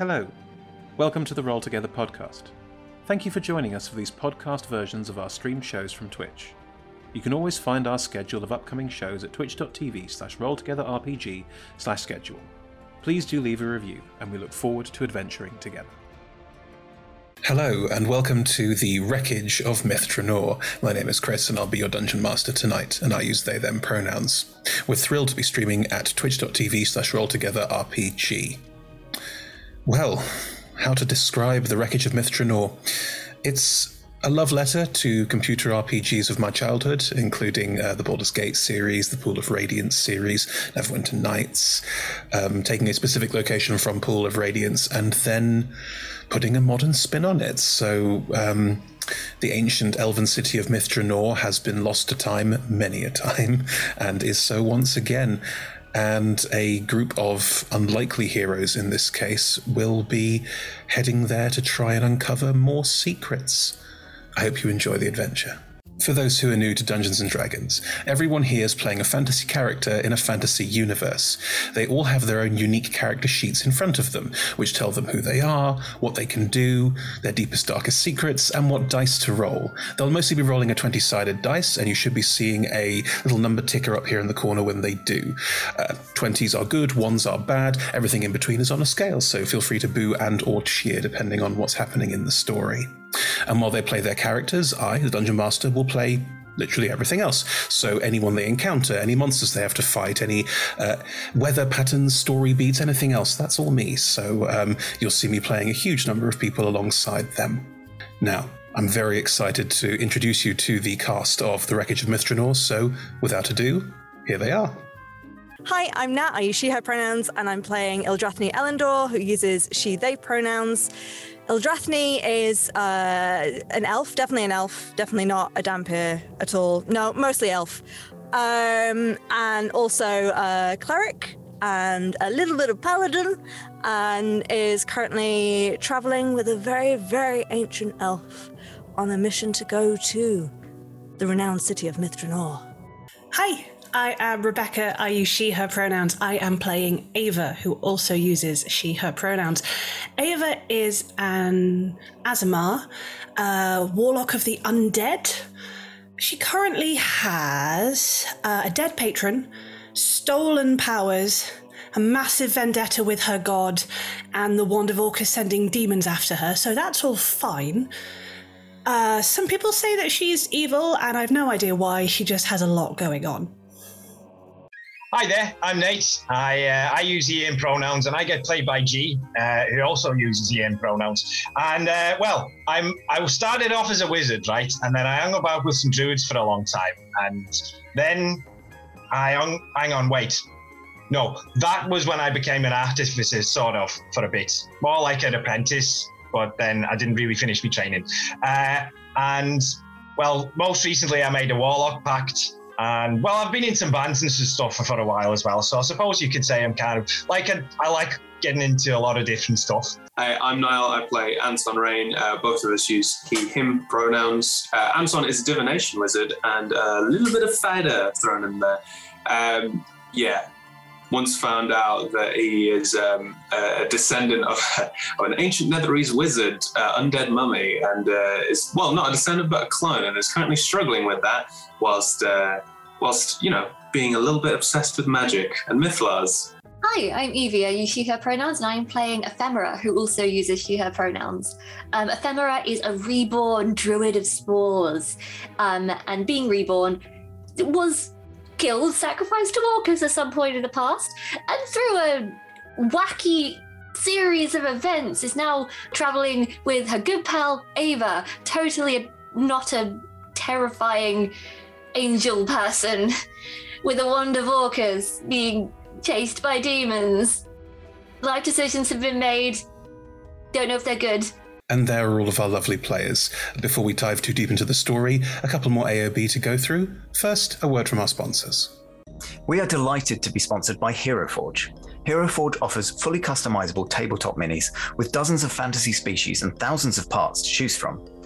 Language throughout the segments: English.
Hello. Welcome to the Roll Together podcast. Thank you for joining us for these podcast versions of our stream shows from Twitch. You can always find our schedule of upcoming shows at twitch.tv slash rolltogetherrpg slash schedule. Please do leave a review, and we look forward to adventuring together. Hello, and welcome to the Wreckage of Mithranor. My name is Chris, and I'll be your dungeon master tonight, and I use they them pronouns. We're thrilled to be streaming at twitch.tv slash rolltogetherrpg. Well, how to describe the Wreckage of Mithranor? It's a love letter to computer RPGs of my childhood, including uh, the Baldur's Gate series, the Pool of Radiance series, Neverwinter Nights, um, taking a specific location from Pool of Radiance and then putting a modern spin on it. So, um, the ancient elven city of Mithranor has been lost to time many a time, and is so once again. And a group of unlikely heroes in this case will be heading there to try and uncover more secrets. I hope you enjoy the adventure. For those who are new to Dungeons and Dragons, everyone here is playing a fantasy character in a fantasy universe. They all have their own unique character sheets in front of them, which tell them who they are, what they can do, their deepest, darkest secrets, and what dice to roll. They'll mostly be rolling a 20 sided dice, and you should be seeing a little number ticker up here in the corner when they do. Uh, 20s are good, 1s are bad, everything in between is on a scale, so feel free to boo and or cheer depending on what's happening in the story. And while they play their characters, I, the Dungeon Master, will play literally everything else. So anyone they encounter, any monsters they have to fight, any uh, weather patterns, story beats, anything else, that's all me. So um, you'll see me playing a huge number of people alongside them. Now, I'm very excited to introduce you to the cast of The Wreckage of Mithranor, so without ado, here they are. Hi, I'm Nat. I use she, her pronouns, and I'm playing Ildrathni Elendor, who uses she, they pronouns. Ildrathni is uh, an elf, definitely an elf, definitely not a Dhampir at all. No, mostly elf. Um, and also a cleric and a little bit of paladin, and is currently traveling with a very, very ancient elf on a mission to go to the renowned city of Mithranor. Hi, I am Rebecca. I use she, her pronouns. I am playing Ava, who also uses she, her pronouns. Ava is an Aasimar, a warlock of the undead. She currently has uh, a dead patron, stolen powers, a massive vendetta with her god, and the Wand of Orcus sending demons after her, so that's all fine. Uh, some people say that she's evil, and I've no idea why. She just has a lot going on. Hi there, I'm Nate. I uh, I use he pronouns, and I get played by G, uh, who also uses he pronouns. And uh, well, I'm I started off as a wizard, right, and then I hung about with some druids for a long time, and then I hung hang on, wait, no, that was when I became an artificer, sort of, for a bit, more like an apprentice, but then I didn't really finish my training. Uh, and well, most recently I made a warlock pact and well, I've been in some bands and stuff for, for a while as well. So I suppose you could say I'm kind of like a, I like getting into a lot of different stuff. I'm Niall. I play Anton Rain. Uh, both of us use he, him pronouns. Uh, Anton is a divination wizard and a little bit of fighter thrown in there. Um, yeah, once found out that he is um, a descendant of, of, an ancient Netherese wizard, uh, undead mummy, and uh, is well not a descendant but a clone, and is currently struggling with that whilst uh, whilst you know being a little bit obsessed with magic and mythals. Hi, I'm Evie. I use she, her pronouns, and I'm playing Ephemera, who also uses she, her pronouns. Um, Ephemera is a reborn druid of spores, um, and being reborn was killed, sacrificed to Orcus at some point in the past, and through a wacky series of events is now traveling with her good pal Ava, totally a, not a terrifying angel person with a wand of Orcus being chased by demons. Life decisions have been made. Don't know if they're good. And there are all of our lovely players. Before we dive too deep into the story, a couple more AOB to go through. First, a word from our sponsors. We are delighted to be sponsored by Hero Forge. Hero Forge offers fully customizable tabletop minis with dozens of fantasy species and thousands of parts to choose from.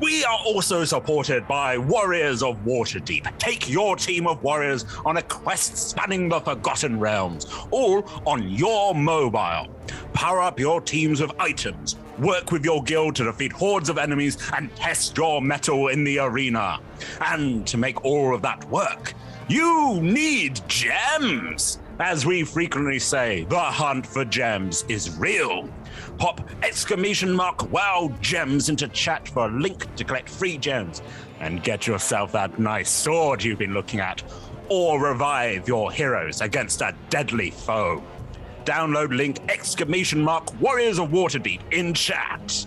We are also supported by Warriors of Waterdeep. Take your team of warriors on a quest spanning the Forgotten Realms, all on your mobile. Power up your teams with items, work with your guild to defeat hordes of enemies, and test your mettle in the arena. And to make all of that work, you need gems! As we frequently say, the hunt for gems is real. Pop exclamation mark wow gems into chat for a link to collect free gems and get yourself that nice sword you've been looking at, or revive your heroes against a deadly foe. Download link exclamation mark Warriors of Waterdeep in chat.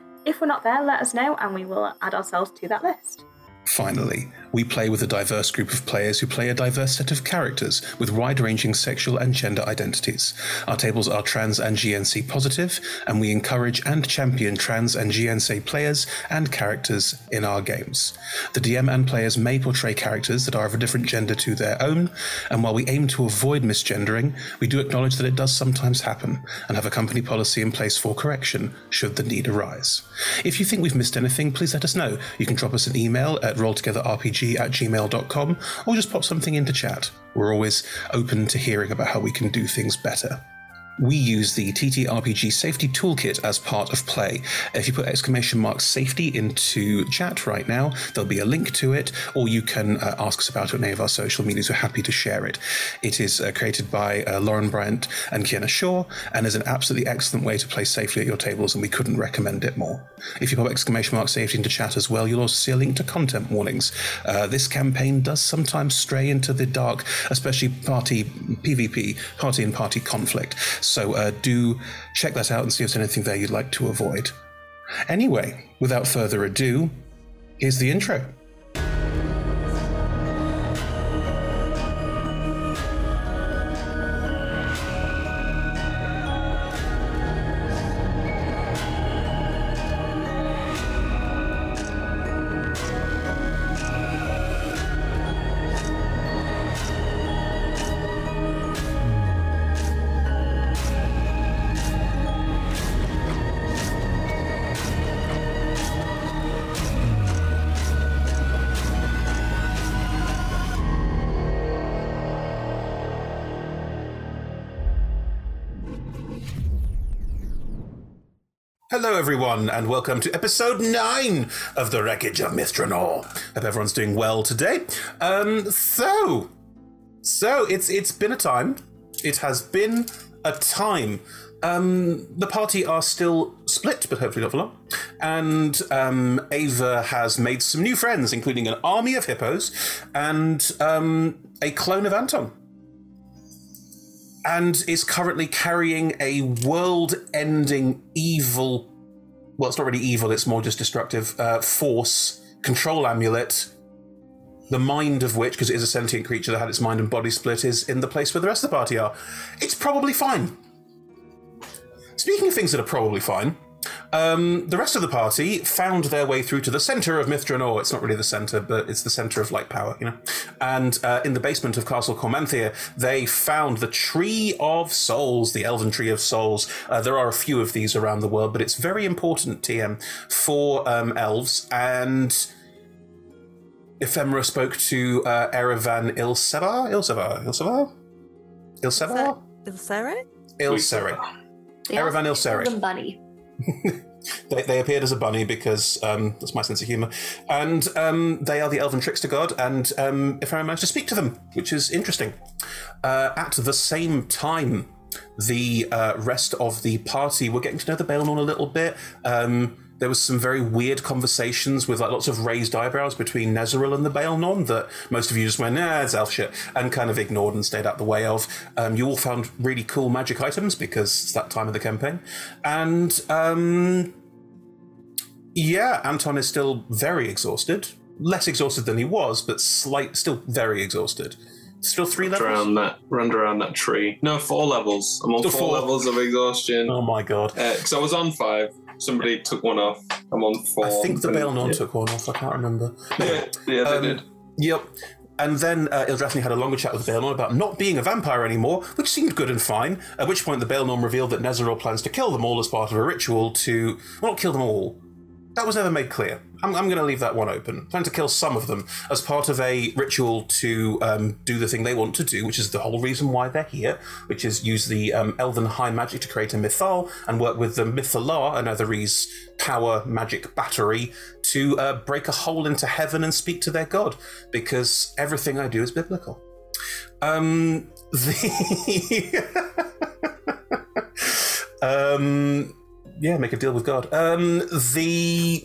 If we're not there, let us know and we will add ourselves to that list. Finally, we play with a diverse group of players who play a diverse set of characters with wide ranging sexual and gender identities. Our tables are trans and GNC positive, and we encourage and champion trans and GNC players and characters in our games. The DM and players may portray characters that are of a different gender to their own, and while we aim to avoid misgendering, we do acknowledge that it does sometimes happen and have a company policy in place for correction should the need arise. If you think we've missed anything, please let us know. You can drop us an email at rolltogetherrpg at gmail.com or just pop something into chat. We're always open to hearing about how we can do things better. We use the TTRPG Safety Toolkit as part of play. If you put exclamation mark safety into chat right now, there'll be a link to it, or you can uh, ask us about it on any of our social medias. We're happy to share it. It is uh, created by uh, Lauren Bryant and Kienna Shaw, and is an absolutely excellent way to play safely at your tables, and we couldn't recommend it more. If you pop exclamation mark safety into chat as well, you'll also see a link to content warnings. Uh, this campaign does sometimes stray into the dark, especially party PvP, party and party conflict. So uh, do check that out and see if there's anything there you'd like to avoid. Anyway, without further ado, here's the intro. Everyone, and welcome to episode nine of the Wreckage of Mithranor. Hope everyone's doing well today. Um, so, so it's it's been a time. It has been a time. Um, the party are still split, but hopefully not for long. And um, Ava has made some new friends, including an army of hippos and um, a clone of Anton and is currently carrying a world ending evil well it's not really evil it's more just destructive uh, force control amulet the mind of which because it is a sentient creature that had its mind and body split is in the place where the rest of the party are. It's probably fine. Speaking of things that are probably fine um, the rest of the party found their way through to the center of Mithranor. It's not really the center, but it's the center of light power, you know. And uh, in the basement of Castle Cormanthia, they found the Tree of Souls, the Elven Tree of Souls. Uh, there are a few of these around the world, but it's very important, TM, for um, elves. And Ephemera spoke to uh, Erevan Ilsevar? Ilsevar? Ilsevar? Ilsevar? Ilsere? Ilseri. Erevan Ilseri. Golden bunny. They, they appeared as a bunny because um, that's my sense of humour. And um, they are the elven trickster god, and um, if I managed to speak to them, which is interesting. Uh, at the same time, the uh, rest of the party were getting to know the Baelnorn a little bit. Um, there was some very weird conversations with like lots of raised eyebrows between Nezeril and the Baelnorn that most of you just went, nah, it's elf shit, and kind of ignored and stayed out the way of. Um, you all found really cool magic items because it's that time of the campaign. And um, yeah, Anton is still very exhausted. Less exhausted than he was, but slight, still very exhausted. Still three levels. around that, run around that tree. No, four levels. I'm on four, four. levels of exhaustion. Oh my god! Because I was on five. Somebody took one off. I'm on four. I think the Baelnorn yeah. took one off. I can't remember. Yeah, yeah, they did. Yep. And then uh, Ildrathni had a longer chat with Baelnorn about not being a vampire anymore, which seemed good and fine. At which point, the Baelnorn revealed that Nezeril plans to kill them all as part of a ritual to, well, not kill them all, That was never made clear. I'm, I'm going to leave that one open. Plan to kill some of them as part of a ritual to um, do the thing they want to do, which is the whole reason why they're here, which is use the um, elven high magic to create a mythal and work with the mythallar, a Netherese power magic battery, to uh, break a hole into heaven and speak to their god, because everything I do is biblical. Um, the. um, yeah, make a deal with God. Um, the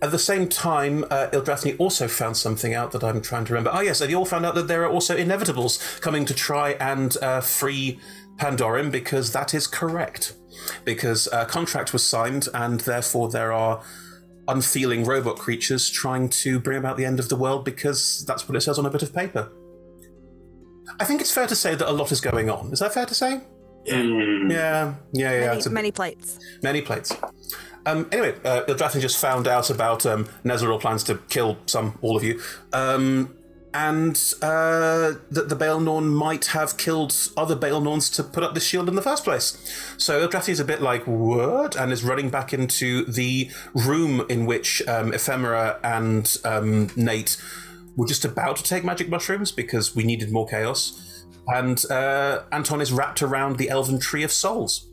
at the same time, uh, Ildrathni also found something out that I'm trying to remember. Oh yes, they all found out that there are also inevitables coming to try and uh, free Pandorym because that is correct. Because a contract was signed, and therefore there are unfeeling robot creatures trying to bring about the end of the world because that's what it says on a bit of paper. I think it's fair to say that a lot is going on. Is that fair to say? Yeah, yeah, yeah. many, it's a- many plates. Many plates. Um, anyway, uh, Ildrathni just found out about um, Nezeril plans to kill some, all of you, um, and uh, that the Baelnorn might have killed other Baelnorns to put up this shield in the first place. So Ildrathni's a bit like, what? And is running back into the room in which um, Ephemera and um, Nate were just about to take magic mushrooms because we needed more chaos. And uh, Anton is wrapped around the elven tree of souls.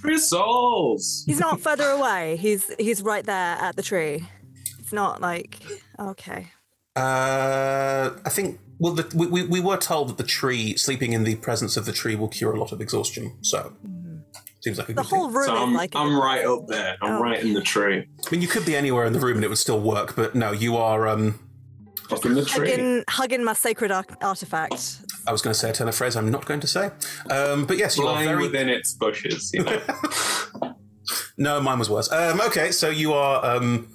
Tree of souls. He's not further away. He's he's right there at the tree. It's not like okay. Uh, I think. Well, the, we, we we were told that the tree, sleeping in the presence of the tree, will cure a lot of exhaustion. So, seems like a The good whole thing. room So I'm, like I'm right up there. I'm Oh. right in the tree. I mean, you could be anywhere in the room and it would still work, but no, you are. Um, Up in the hugging, hugging my sacred ar- artifact. I was going to say a turn of phrase. I'm not going to say. Um, but yes, you are Flying very. within its bushes. You know? No, mine was worse. Um, okay, so you are um,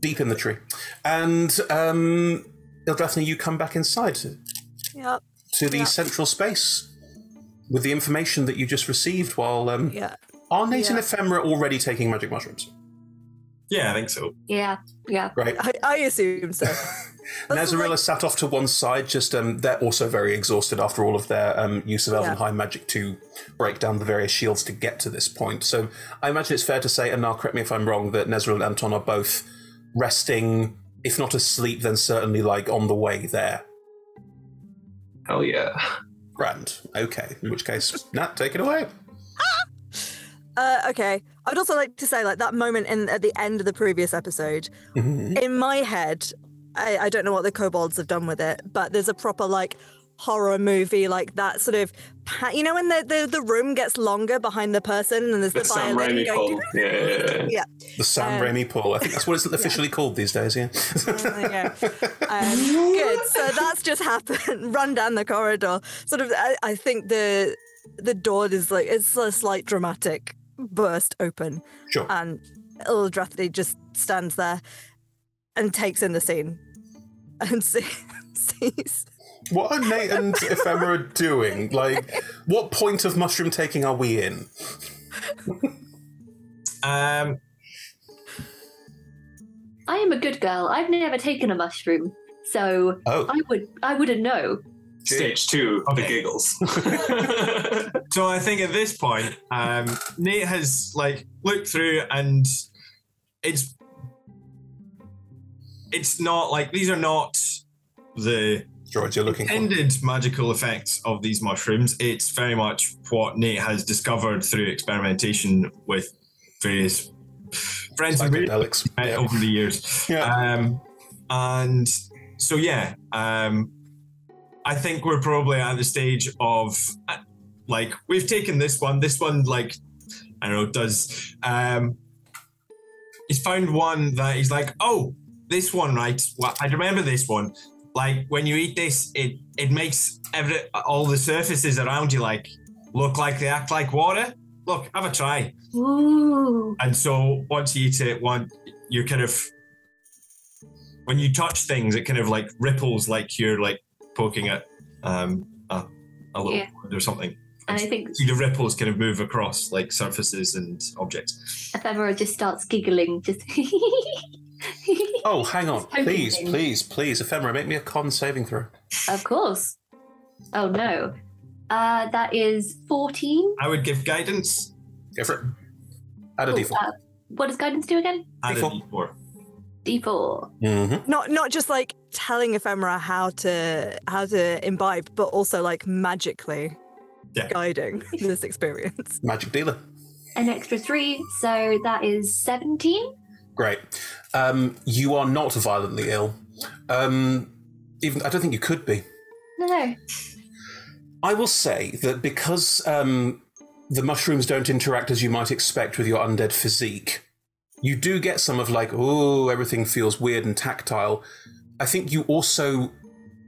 deep in the tree, and um, Ildrathni, you come back inside to, Yep. to the Yeah. central space with the information that you just received. While um, Yeah. are Nate and Ephemera already taking magic mushrooms? Yeah, I think so. Yeah, yeah. Right. I, I assume so. Nazarilla sat off to one side. Just um, they're also very exhausted after all of their um, use of elven Yeah. high magic to break down the various shields to get to this point. So I imagine it's fair to say, and now correct me if I'm wrong, that Nezril and Anton are both resting, if not asleep, then certainly like on the way there. Hell yeah. Grand. Okay. In which case, Nat, take it away. Uh, okay. I'd also like to say, like that moment in at the end of the previous episode, in my head, I, I don't know what the kobolds have done with it, but there's a proper like horror movie, like that sort of, pa- you know, when the, the the room gets longer behind the person and there's the, The Sam Raimi going. pull. Yeah, yeah, yeah. Yeah. The Sam Um, Raimi pull. I think that's what it's officially called these days. Yeah. yeah. Um, good. So that's just happened. Run down the corridor. Sort of. I, I think the the door is like it's a slight dramatic burst open. Sure. And Ildrathni just stands there and takes in the scene and see, sees. What are Nate and Ephemera doing? Like, what point of mushroom taking are we in? Um, I am a good girl. I've never taken a mushroom, so Oh. I would I wouldn't know. Stage two, of the giggles. so I think at this point, um, Nate has like looked through and it's it's not like these are not the droids you're looking intended magical effects of these mushrooms. It's very much what Nate has discovered through experimentation with various friends and Psychedelics. met over the years. Um, and so yeah, um, I think we're probably at the stage of like we've taken this one. This one, like I don't know, does um, he's found one that he's like, oh, this one, right? Well, I remember this one. Like when you eat this, it it makes every all the surfaces around you like look like they act like water. Look, have a try. Ooh. And so once you eat it, one you kind of when you touch things, it kind of like ripples like you're like poking at um a, a little Yeah. or something. And I think See the ripples kind of move across like surfaces and objects. Ephemera just starts giggling. Just Oh, hang on. Please, thing. please, please. Ephemera, make me a con saving throw. of course. Oh no, uh, that is fourteen. I would give guidance. Go for it. Add a Cool. d4. Uh, what does guidance do again? Add a D4. D4. Mm-hmm. Not not just like telling ephemera how to how to imbibe, but also like magically guiding this experience. Magic dealer. An extra three, so that is 17. Great. Um, you are not violently ill. Um, even I don't think you could be. No, no. I will say that because um, the mushrooms don't interact as you might expect with your undead physique, you do get some of like, oh, everything feels weird and tactile. I think you also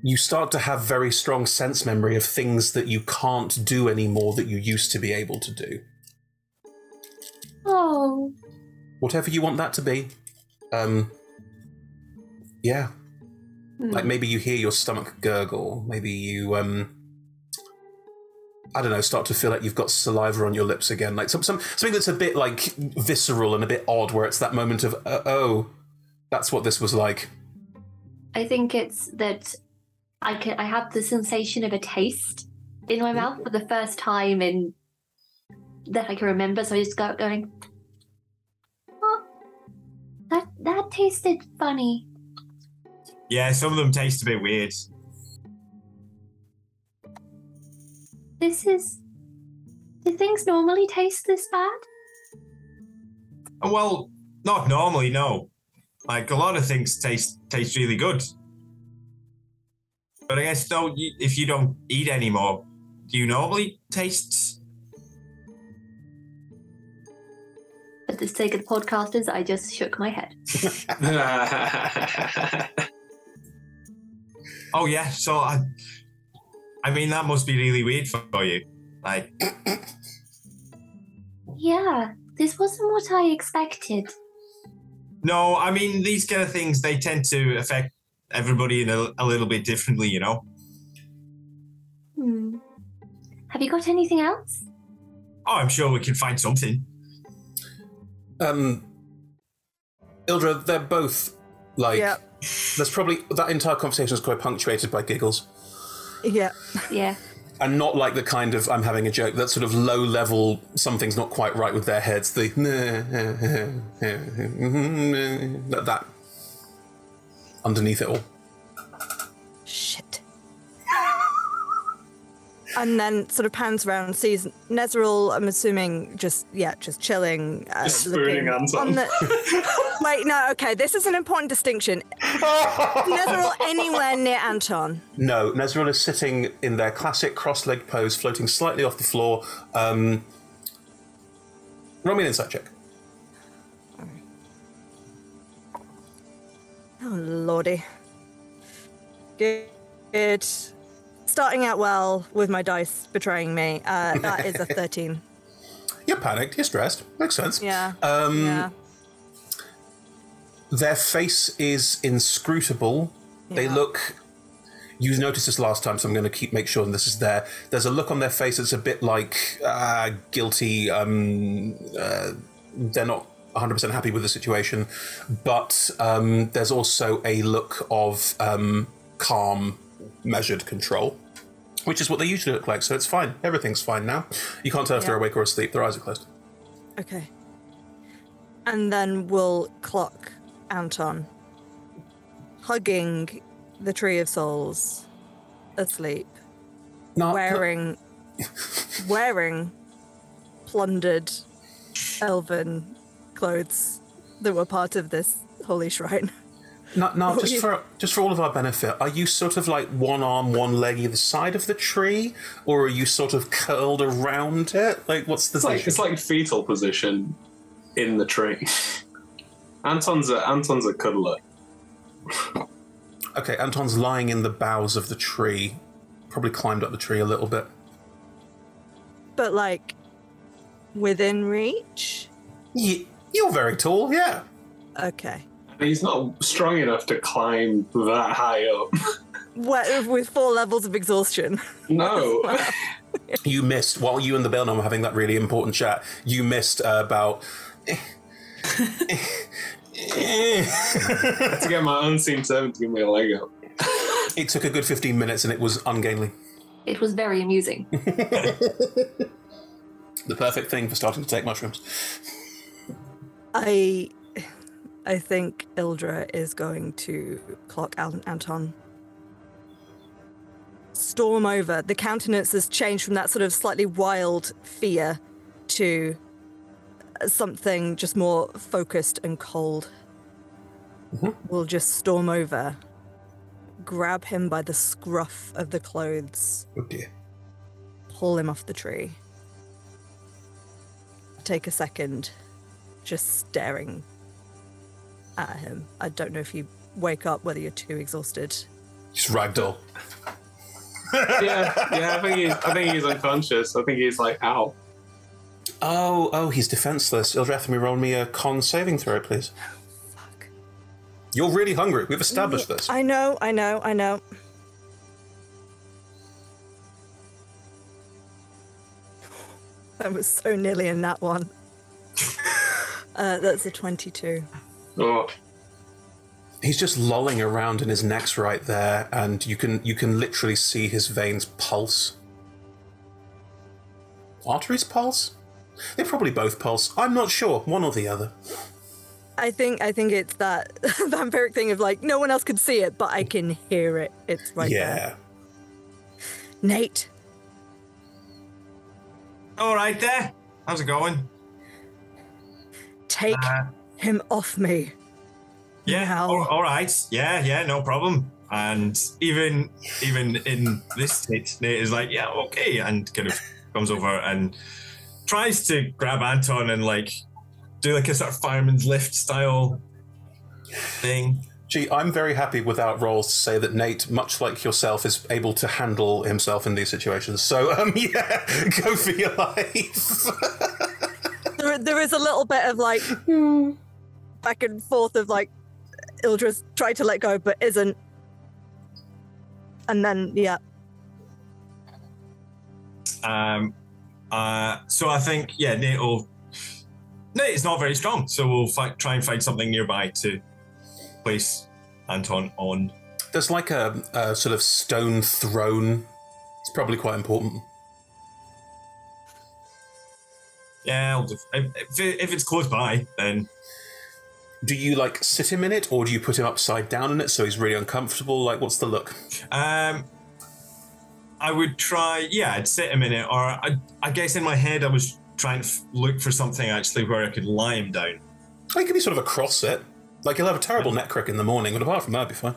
you start to have very strong sense memory of things that you can't do anymore that you used to be able to do. Oh. Whatever you want that to be. Um yeah. Like maybe you hear your stomach gurgle, maybe you um I don't know, start to feel like you've got saliva on your lips again, like some, some something that's a bit like visceral and a bit odd, where it's that moment of uh, oh, that's what this was like. I think it's that I can I have the sensation of a taste in my mouth for the first time in that I can remember. So I just got going, oh, that that tasted funny. Yeah, some of them taste a bit weird. This is. Do things normally taste this bad? Uh, Well, not normally, no. Like a lot of things taste taste really good. But I guess though, if you don't eat anymore, do you normally taste? For the sake of the podcasters, I just shook my head. Oh yeah, so I, I mean that must be really weird for you. Like, Yeah, this wasn't what I expected. no, I mean these kind of things they tend to affect everybody in a, a little bit differently, you know. Hmm. Have you got anything else? Oh, I'm sure we can find something. Um, Ildra, they're both like. Yep. There's probably that entire conversation is quite punctuated by giggles, Yeah. Yeah. and not like the kind of I'm having a joke. That sort of low level something's not quite right with their heads. The that, that underneath it all. And then sort of pans around, sees Nezril, I'm assuming just, yeah, just chilling. Uh, Just spooning Anton. on the- Wait, no, okay, this is an important distinction. Nezril anywhere near Anton. No, Nezril is sitting in their classic cross-legged pose, floating slightly off the floor. Um, roll me an insight check. Oh, lordy. Good. Good. Starting out well with my dice betraying me. Uh, that is a 13. You're panicked. You're stressed. Makes sense. Yeah. Um, yeah. Their face is inscrutable. They look. You noticed this last time, so I'm going to keep make sure this is there. There's a look on their face that's a bit like uh, guilty. Um, uh, they're not 100% happy with the situation, but um, there's also a look of um, calm, measured control, which is what they usually look like. So it's fine. Everything's fine now. You can't tell if they're awake or asleep. Their eyes are closed. Okay. And then we'll clock Anton hugging the Tree of Souls asleep. Not wearing wearing plundered elven clothes that were part of this holy shrine. No, no, just you- for just for all of our benefit, are you sort of like one arm, one leg either side of the tree, or are you sort of curled around it? Like, what's the It's like position? it's like fetal position in the tree. Anton's a Anton's a cuddler. Okay, Anton's lying in the boughs of the tree, probably climbed up the tree a little bit. But like within reach? you're very tall, yeah. Okay. He's not strong enough to climb that high up. What, with four levels of exhaustion. No. You missed while you and the Baelnorn were having that really important chat. You missed uh, about. to get my unseen servant to give me a leg up. It took a good fifteen minutes, and it was ungainly. It was very amusing. The perfect thing for starting to take mushrooms. I I think Ildra is going to clock Al- Anton. Storm over. The countenance has changed from that sort of slightly wild fear to something just more focused and cold. Mm-hmm. We'll just storm over, grab him by the scruff of the clothes, Oh dear. pull him off the tree. Take a second, just staring at him. I don't know if you wake up, whether you're too exhausted. He's ragdoll. yeah, yeah. I think he's. I think he's unconscious. I think he's like, ow. Oh, oh, he's defenseless. Ildrathni, roll me a con saving throw, please. Fuck. You're really hungry. We've established this. I know, I know, I know. I was so nearly in that one. uh, that's a 22. Oh. He's just lolling around in his neck's right there, and you can you can literally see his veins pulse. Arteries pulse? They probably both pulse. I'm not sure, one or the other. I think I think it's that vampiric thing of like no one else could see it, but I can hear it. It's right there. yeah. there. Nate, All right, there. How's it going? take Uh, him off me. Yeah. Now. all- all right. Yeah. Yeah. No problem. And even even in this state, Nate is like, yeah, okay, and kind of comes over and tries to grab Anton and like do like a sort of fireman's lift style thing. Gee, I'm very happy without rolls to say that Nate, much like yourself, is able to handle himself in these situations. So, um, yeah, go for your life. There, there is a little bit of like back and forth of like Ildra's tried to let go but isn't. And then yeah, Um, uh, so I think yeah, Nate will. Nate is not very strong, so we'll fi- try and find something nearby to place Anton on. There's like a, a sort of stone throne. It's probably quite important. Yeah, I'll just, if, if, if it's close by, then Do you like sit him in it, or do you put him upside down in it so he's really uncomfortable? Like, what's the look? Um, I would try. Yeah, I'd sit him in it, or I, I guess in my head I was trying to f- look for something actually where I could lie him down. He could be sort of a cross set. Like he'll have a terrible neck crack in the morning, but apart from that, it'd be fine.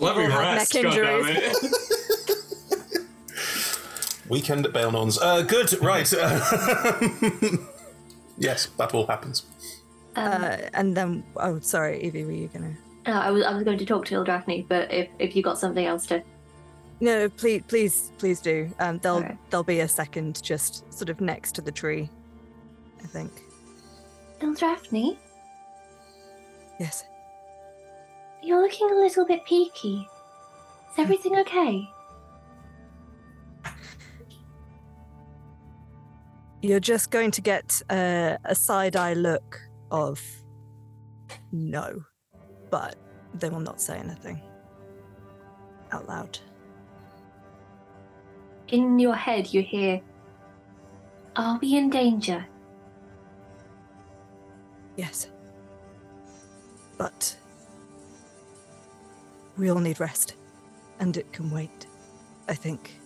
Let me People rest. neck goddammit. injuries. Weekend at Baelnorn's. Uh, good, right. yes, that all happens. uh, and then oh sorry, Evie, were you gonna? Uh, I was I was going to talk to Ildrathni, but if if you got something else to, No, please, please, please do. Um, there'll Alright. there'll be a second just sort of next to the tree. I think. Ildrathni, Yes. you're looking a little bit peaky. Is everything okay? You're just going to get uh, a side eye look of no, but they will not say anything out loud. In your head, you hear, "Are we in danger?" Yes. But we all need rest, and it can wait, I think.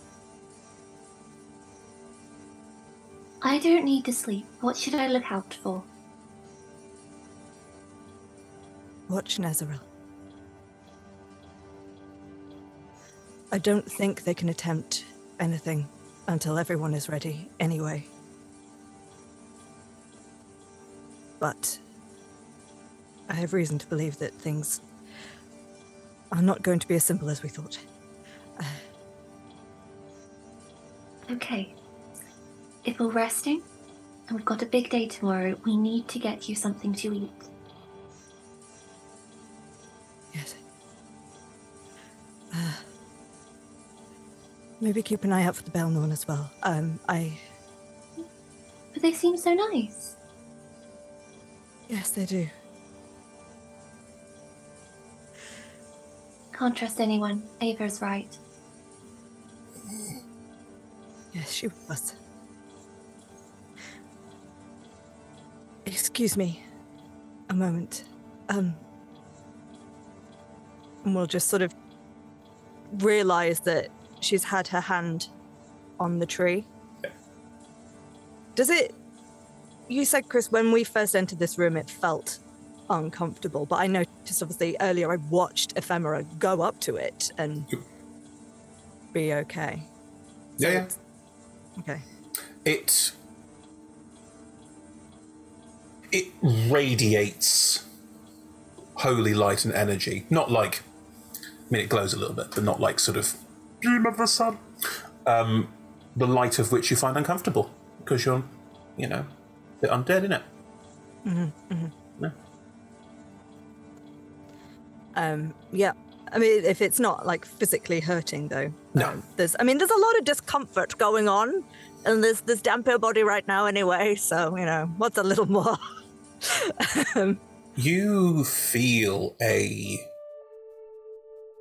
I don't need to sleep. What should I look out for? Watch Nezeril. I don't think they can attempt anything until everyone is ready, anyway. But I have reason to believe that things are not going to be as simple as we thought. Okay. If we're resting, and we've got a big day tomorrow, we need to get you something to eat. Yes. Uh, maybe keep an eye out for the Baelnorn as well. Um, I. But they seem so nice. Yes, they do. Can't trust anyone. Ava's right. Yes, she was. Excuse me. A moment. Um. And we'll just sort of realize that she's had her hand on the tree. Does it. You said, Chris, when we first entered this room, it felt uncomfortable, but I noticed obviously earlier I watched Ephemera go up to it and be okay. Yeah, yeah. Okay. It it radiates holy light and energy. Not like I mean it glows a little bit, but not like sort of beam of the sun. Um, the light of which you find uncomfortable because you're, you know, a bit undead in it. Mm-hmm, mm-hmm. Yeah. Um, yeah. I mean, if it's not like physically hurting, though, No. um, there's. I mean, there's a lot of discomfort going on, and there's this damp her body right now anyway. So you know, what's a little more? um, You feel a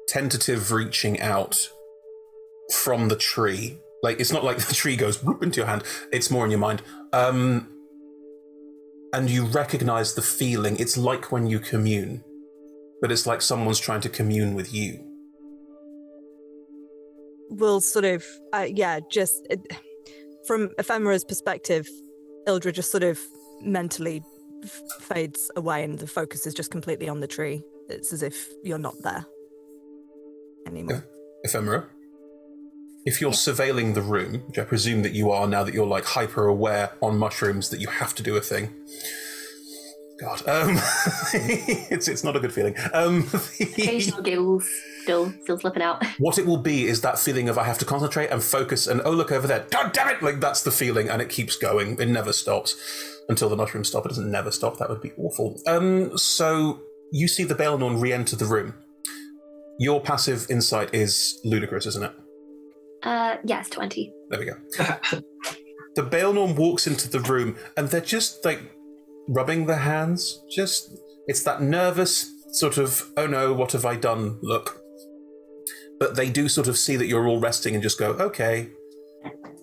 tentative reaching out from the tree. Like it's not like the tree goes whoop into your hand. It's more in your mind. Um, and you recognize the feeling. It's like when you commune, but it's like someone's trying to commune with you. will sort of, uh, yeah, just from Ephemera's perspective, Ildra just sort of mentally fades away, and the focus is just completely on the tree. It's as if you're not there anymore. Ephemera. If you're surveilling the room, which I presume that you are now that you're like hyper aware on mushrooms that you have to do a thing. God, um, it's it's not a good feeling. Um, Occasional giggles still still slipping out. what it will be is that feeling of I have to concentrate and focus and oh look over there, God damn it! Like that's the feeling, and it keeps going. It never stops until the mushrooms stop. It doesn't never stop. That would be awful. Um, so you see the Baelnorn re-enter the room. Your passive insight is ludicrous, isn't it? Uh, yes, twenty. There we go. the Baelnorn walks into the room and they're just like rubbing their hands. Just, it's that nervous sort of, oh no, what have I done look. But they do sort of see that you're all resting and just go, okay,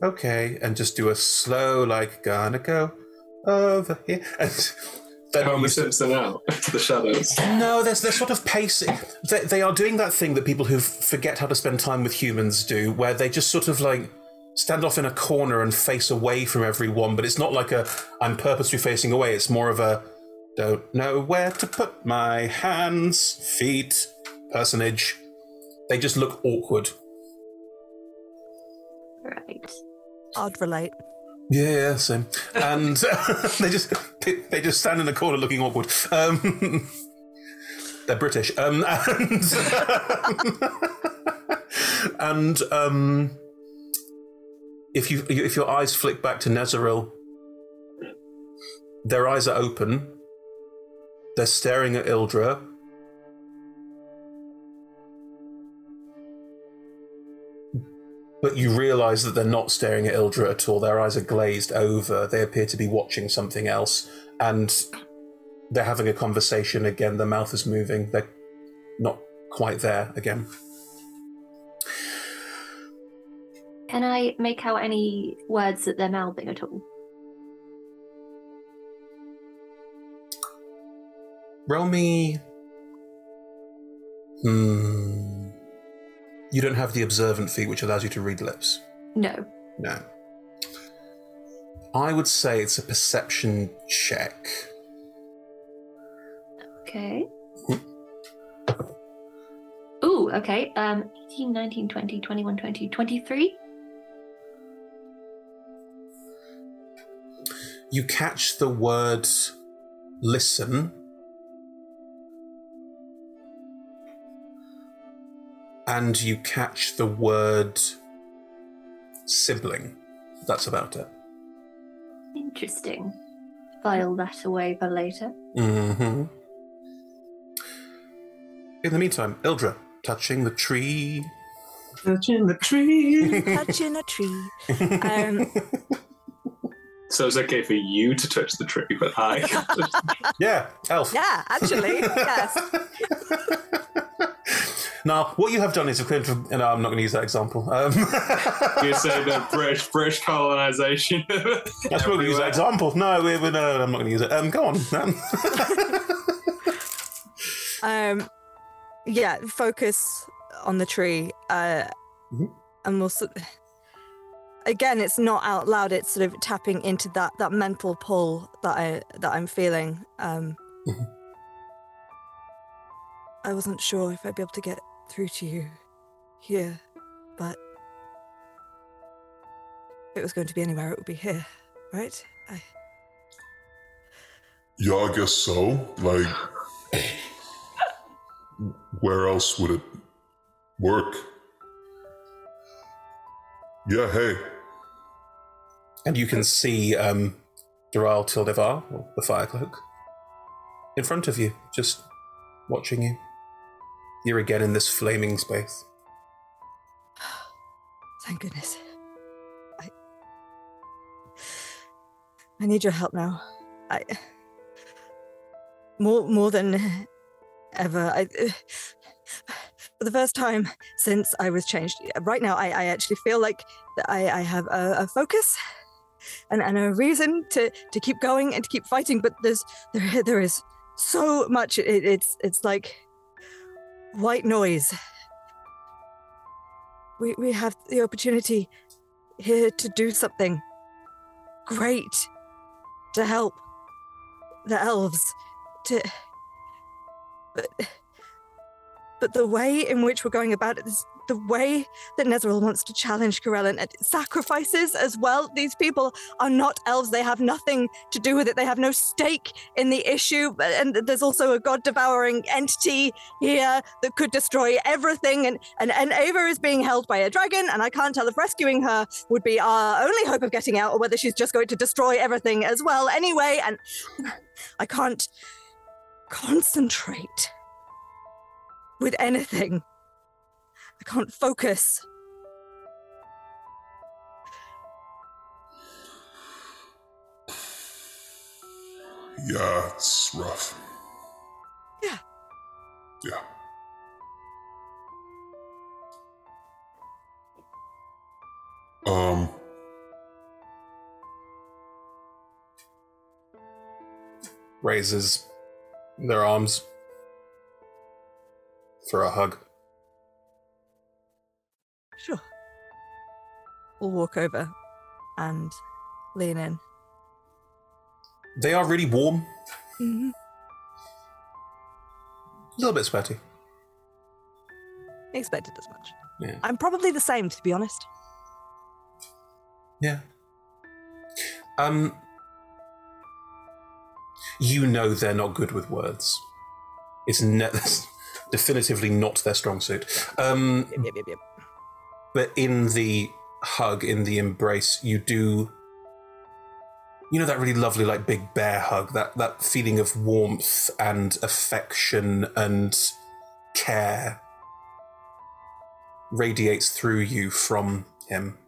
okay, and just do a slow, like, gonna go over here. And then Homer Simpson out to the shadows. no, there's they're sort of pacing. They, they are doing that thing that people who forget how to spend time with humans do, where they just sort of like stand off in a corner and face away from everyone. But it's not like a I'm purposely facing away. It's more of a don't know where to put my hands, feet, personage. They just look awkward. Right. I'd relate. Yeah, yeah, same. And they just they, they just stand in the corner looking awkward. Um, they're British. Um, and and um, if you if your eyes flick back to Nezeril, their eyes are open. They're staring at Ildra. But you realize that they're not staring at Ildra at all. Their eyes are glazed over. They appear to be watching something else. And they're having a conversation again. Their mouth is moving. They're not quite there again. Can I make out any words that they're mouthing at all? Roll me. Hmm. You don't have the observant feat, which allows you to read lips. No. No. I would say it's a perception check. Okay. Ooh, okay. Um, 18, 19, 20, 21, 20, 23. You catch the word listen. And you catch the word sibling. That's about it. Interesting. File that away for later. Mm-hmm. In the meantime, Ildra, touching the tree. Touching the tree. Touching a tree. Um, So it's okay for you to touch the tree, but I. yeah, elf. yeah, actually, yes. Now, what you have done is equivalent to. No, I'm not going to use that example. Um, You say the British British colonization. That's not going to use that example. No, we, we, no, I'm not going to use it. Um, go on. Um, Um, yeah, focus on the tree. Uh, and we'll again, it's not out loud. It's sort of tapping into that that mental pull that I that I'm feeling. Um, I wasn't sure if I'd be able to get through to you here, but if it was going to be anywhere, it would be here, right? I, Yeah, I guess so. Like, where else would it work? Yeah, hey. and you can see um, Dural Tildevar, or the Fire Cloak, in front of you, just watching you. You're again in this flaming space. thank goodness. I I need your help now. I more more than ever. I for the first time since I was changed. Right now, I, I actually feel like I, I have a, a focus and, and a reason to, to keep going and to keep fighting. But there's there there is so much. It, it's it's like white noise. We we have the opportunity here to do something great to help the elves to but but the way in which we're going about it is the way that Nezeril wants to challenge Corellon and sacrifices as well. These people are not elves. They have nothing to do with it. They have no stake in the issue. And there's also a god devouring entity here that could destroy everything. And, and, and Ava is being held by a dragon. And I can't tell if rescuing her would be our only hope of getting out or whether she's just going to destroy everything as well anyway. And I can't concentrate with anything. I can't focus. Yeah, it's rough. Yeah. Yeah. Um, Raises their arms for a hug. Sure. We'll walk over and lean in. They are really warm, Mm-hmm. a little bit sweaty. Expected as much. Yeah. I'm probably the same, to be honest. Yeah. Um. You know they're not good with words. It's ne- definitively not their strong suit. Um, Yep, yep, yep, yep. But in the hug, in the embrace, you do. You know that really lovely, like big bear hug. That that feeling of warmth and affection and care radiates through you from him.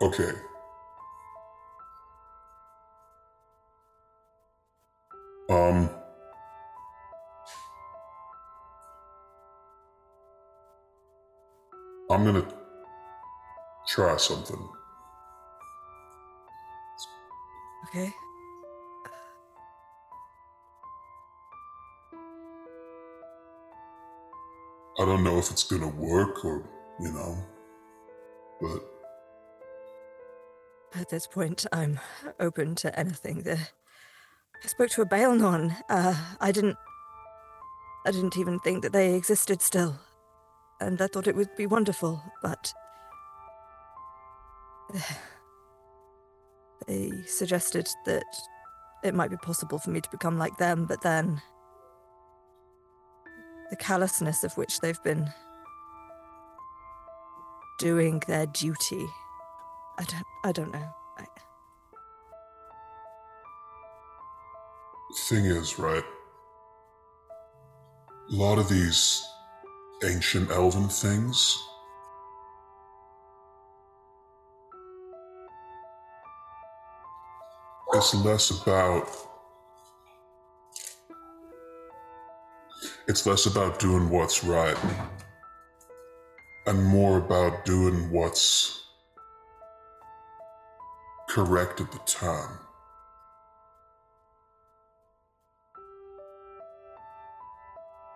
okay. Try something. Okay. I don't know if it's gonna work or, you know, but At this point, I'm open to anything. The, I spoke to a Baelnorn. Uh, I didn't. I didn't even think that they existed still, and I thought it would be wonderful. But they suggested that it might be possible for me to become like them. But then, the callousness of which they've been doing their duty I don't. I don't know. I, thing is, right? A lot of these ancient elven things, it's less about it's less about doing what's right and more about doing what's correct at the time.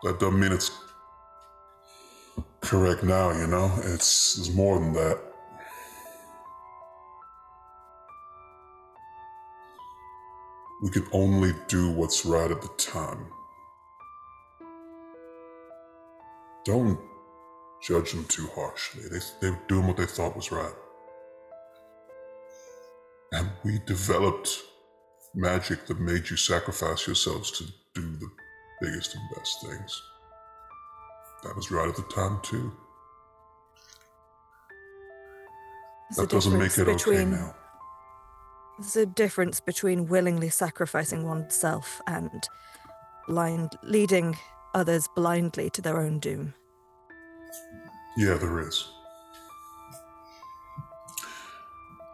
That doesn't mean it's correct now, you know? It's, it's more than that. We can only do what's right at the time. Don't judge them too harshly. They, they were doing what they thought was right. And we developed magic that made you sacrifice yourselves to do the biggest and best things. That was right at the time, too. There's that doesn't make it okay now. There's a difference between willingly sacrificing oneself and blind leading others blindly to their own doom. Yeah, there is.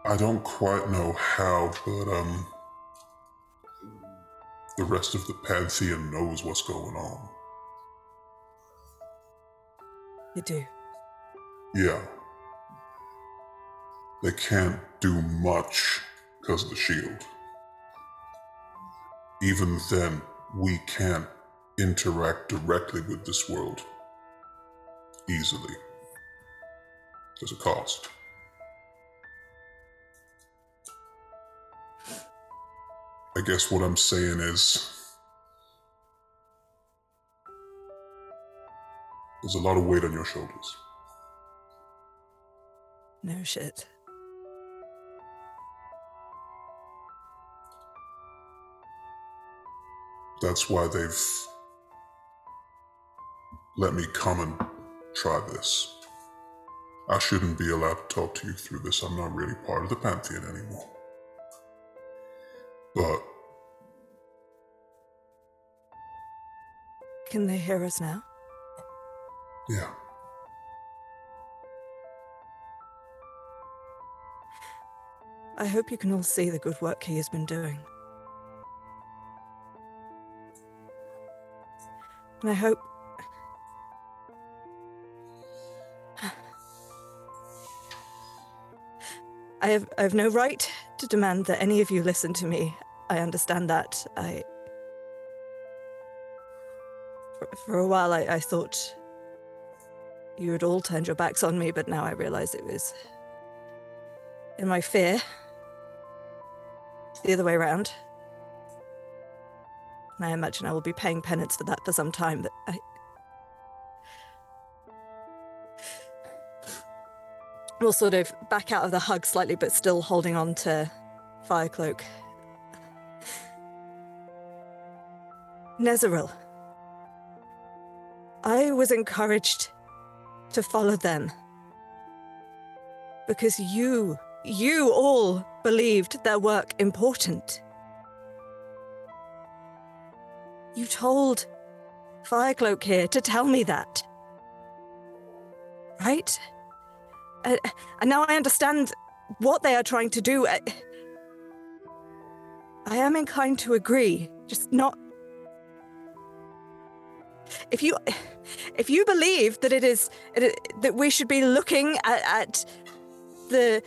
I don't quite know how, but um, the rest of the Pantheon knows what's going on. You do. Yeah. They can't do much because of the shield. Even then, we can't interact directly with this world easily. There's a cost. I guess what I'm saying is there's a lot of weight on your shoulders. No shit. That's why they've let me come and try this. I shouldn't be allowed to talk to you through this. I'm not really part of the Pantheon anymore. But Can they hear us now? yeah, I hope you can all see the good work he has been doing. I hope. I have, I have no right to demand that any of you listen to me. I understand that. I. For, for a while, I, I thought you had all turned your backs on me, but now I realize it was in my fear. The other way around. And I imagine I will be paying penance for that for some time, but I. We'll sort of back out of the hug slightly, but still holding on to Firecloak. Nezeril. I was encouraged to follow them because you, you all believed their work important. You told Firecloak here to tell me that. Right? Uh, and now I understand what they are trying to do. Uh, I am inclined to agree, just not. If you, if you believe that it is that we should be looking at, at the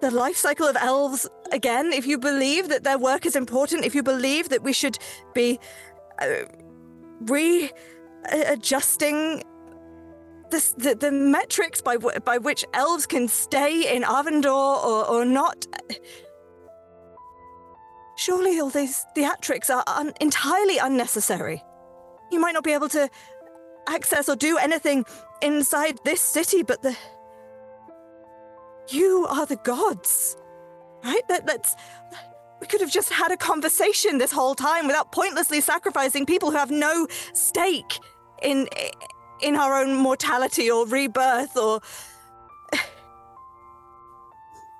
the life cycle of elves again, if you believe that their work is important, if you believe that we should be Uh, readjusting this, the, the metrics by, w- by which elves can stay in Arvandor or, or not. Surely all these theatrics are un- entirely unnecessary. You might not be able to access or do anything inside this city, but the. You are the gods, right? That, that's. We could have just had a conversation this whole time without pointlessly sacrificing people who have no stake in in our own mortality or rebirth or.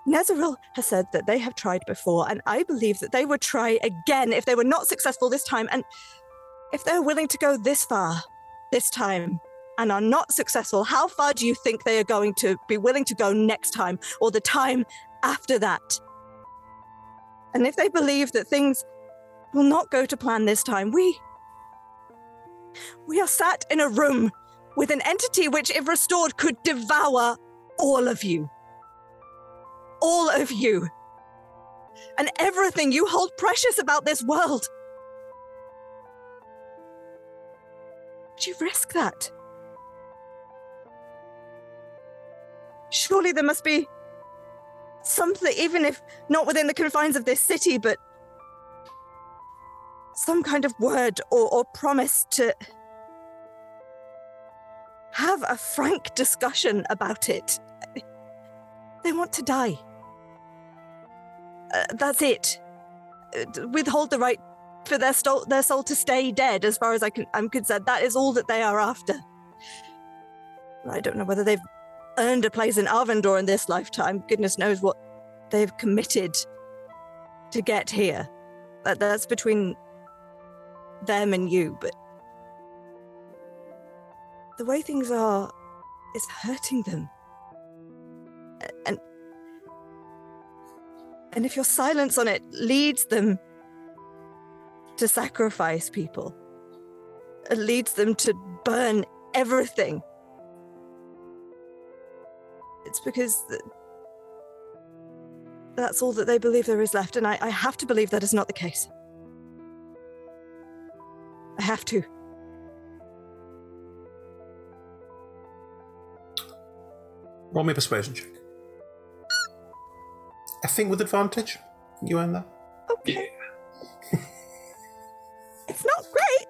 Nezeril has said that they have tried before, and I believe that they would try again if they were not successful this time. And if they're willing to go this far this time and are not successful, how far do you think they are going to be willing to go next time or the time after that? And if they believe that things will not go to plan this time, we. We are sat in a room with an entity which, if restored, could devour all of you. All of you. And everything you hold precious about this world. Would you risk that? Surely there must be something, even if not within the confines of this city, but some kind of word or, or promise to have a frank discussion about it. They want to die. Uh, that's it. Uh, withhold the right for their, sto- their soul to stay dead, as far as I can- I'm concerned. That is all that they are after. I don't know whether they've earned a place in Arvandor in this lifetime. Goodness knows what they've committed to get here. That, that's between them and you, but the way things are is hurting them. And and if your silence on it leads them to sacrifice people, it leads them to burn everything. It's because th- that's all that they believe there is left, and I, I have to believe that is not the case. I have to. Roll me a persuasion check. I think with advantage. You earn that. Okay. it's not great.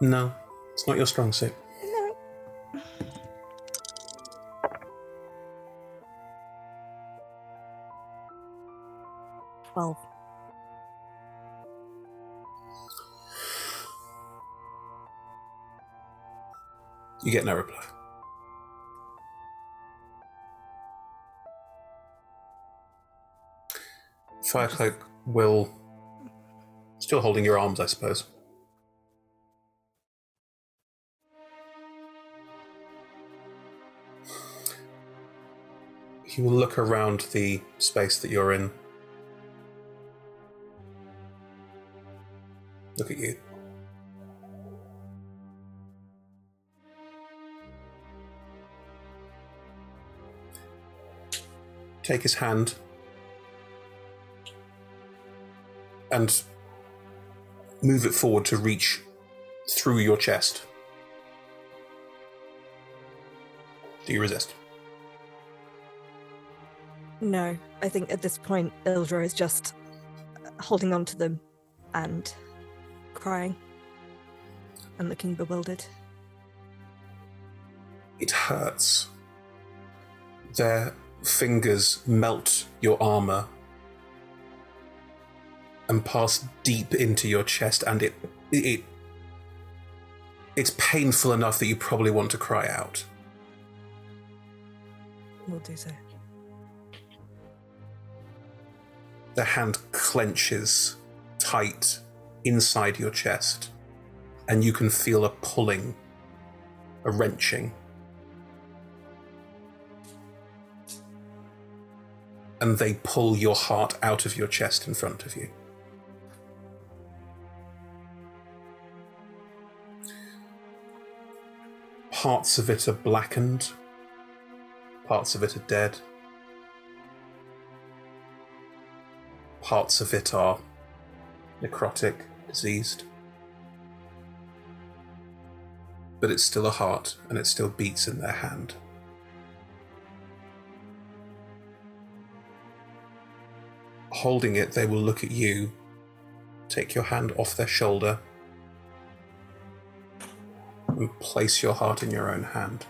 No, it's not your strong suit. No. Twelve. You get no reply. Firecloak will. Still holding your arms, I suppose. He will look around the space that you're in. Take his hand and move it forward to reach through your chest. Do you resist? No, I think at this point, Ildra is just holding on to them and crying and looking bewildered. It hurts. Their fingers melt your armor and pass deep into your chest, and it it it's painful enough that you probably want to cry out. We'll do so. The hand clenches tight inside your chest, and you can feel a pulling, a wrenching. And they pull your heart out of your chest in front of you. Parts of it are blackened, parts of it are dead. Parts of it are necrotic, diseased. But it's still a heart, and it still beats in their hand. Holding it, they will look at you, take your hand off their shoulder, and place your heart in your own hand.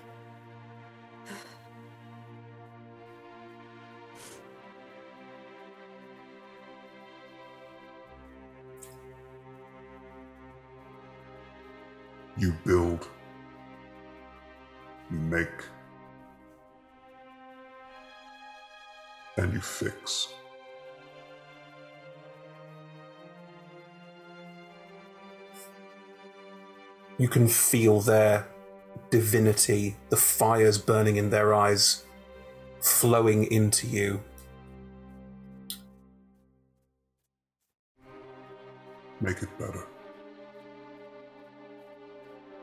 You build. You make. And you fix. You can feel their divinity, the fires burning in their eyes, flowing into you. make it better.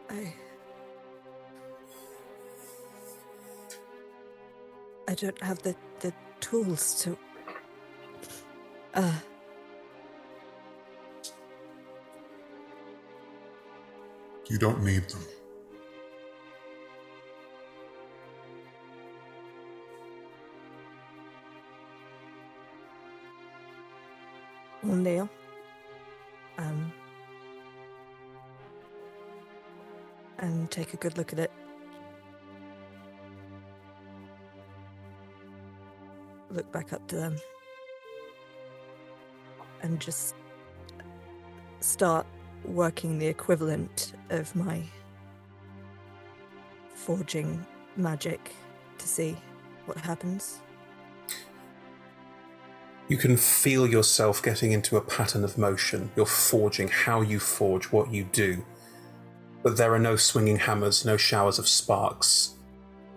I. I don't have the, the tools to. Uh. You don't need them. Well, Neil. Um. And take a good look at it. Look back up to them. And just start working the equivalent of my forging magic to see what happens. You can feel yourself getting into a pattern of motion. You're forging how you forge, what you do. But there are no swinging hammers, no showers of sparks.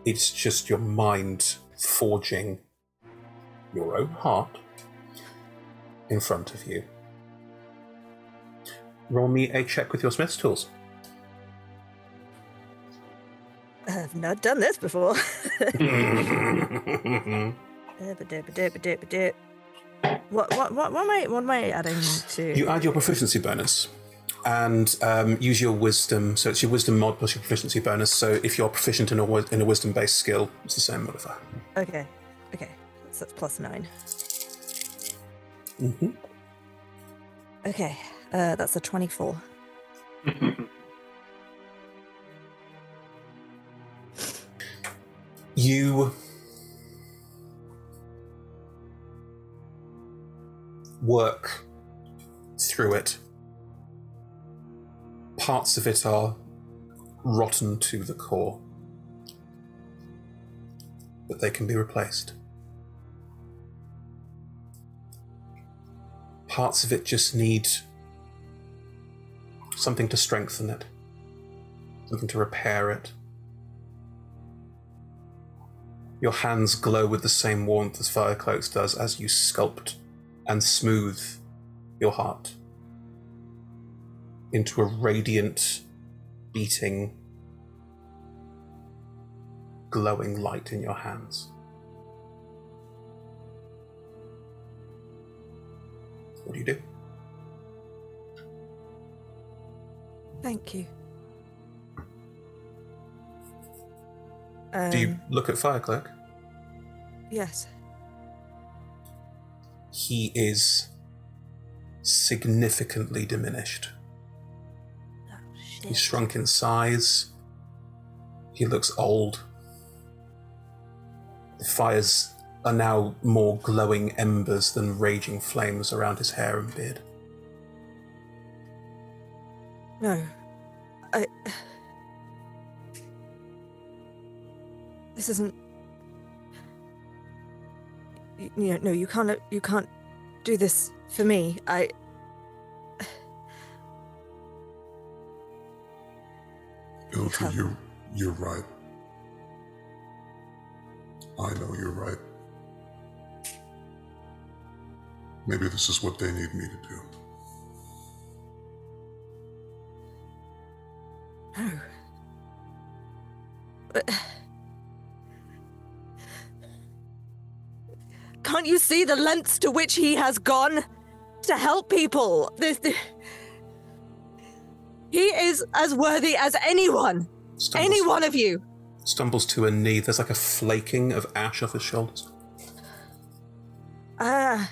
It's just your mind forging your own heart in front of you. Roll me a check with your Smith's tools. I've not done this before. what, what, what, what, am I, what am I adding to? You add your proficiency bonus and um, use your wisdom. So it's your wisdom mod plus your proficiency bonus. So if you're proficient in a, in a wisdom based skill, it's the same modifier. Okay, okay. So that's plus nine. Mm-hmm. Okay, uh, that's a 24. You work through it. Parts of it are rotten to the core, but they can be replaced. Parts of it just need something to strengthen it, something to repair it. Your hands glow with the same warmth as Firecloaks does as you sculpt and smooth your heart into a radiant, beating, glowing light in your hands. What do you do? Thank you. do you Um, look at Firecloak? Yes. He is significantly diminished. He's shrunk in size. He looks old. The fires are now more glowing embers than raging flames around his hair and beard. No. I. This isn't. You, you know, no, you can't. Uh, you can't do this for me. I. Ildra, you're, you're right. I know you're right. Maybe this is what they need me to do. No. But. Can't you see the lengths to which he has gone to help people? This, this- he is as worthy as anyone. Any one of you. Stumbles to a knee. There's like a flaking of ash off his shoulders. Ah.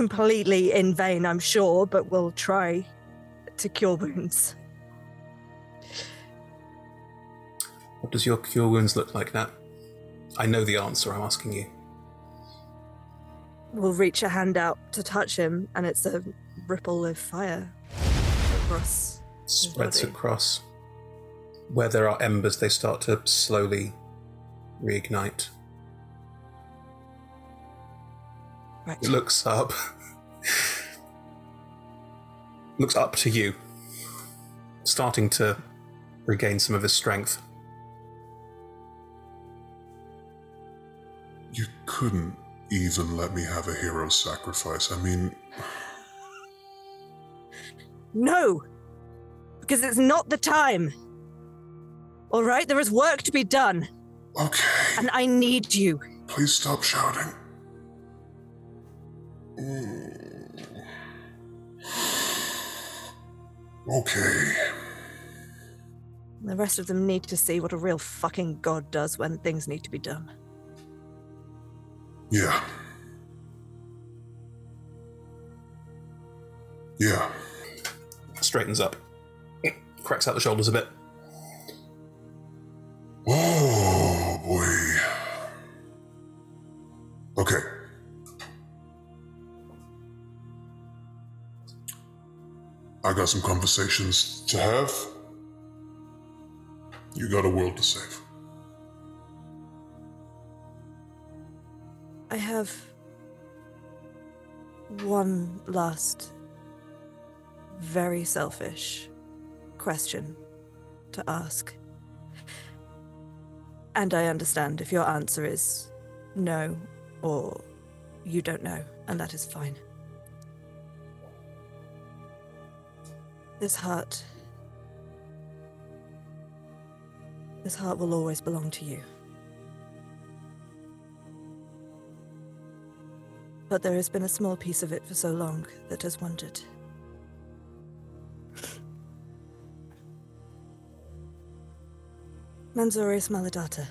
Completely in vain, I'm sure, but we'll try to cure wounds. What does your cure wounds look like, Nat? I know the answer, I'm asking you. We'll reach a hand out to touch him, and it's a ripple of fire across. Spreads across. Where there are embers, they start to slowly reignite. Right. He looks up. looks up to you. Starting to regain some of his strength. You couldn't even let me have a hero sacrifice. I mean, No! Because it's not the time. All right, there is work to be done. Okay. And I need you. please stop shouting. Mm. Okay. The rest of them need to see what a real fucking god does when things need to be done. Yeah. Yeah. Straightens up. Cracks out the shoulders a bit. Oh boy. I got some conversations to have. You got a world to save. I have one last very selfish question to ask. And I understand if your answer is no or you don't know, and that is fine. This heart. This heart will always belong to you. But there has been a small piece of it for so long that has wandered. Manzorius Maladata.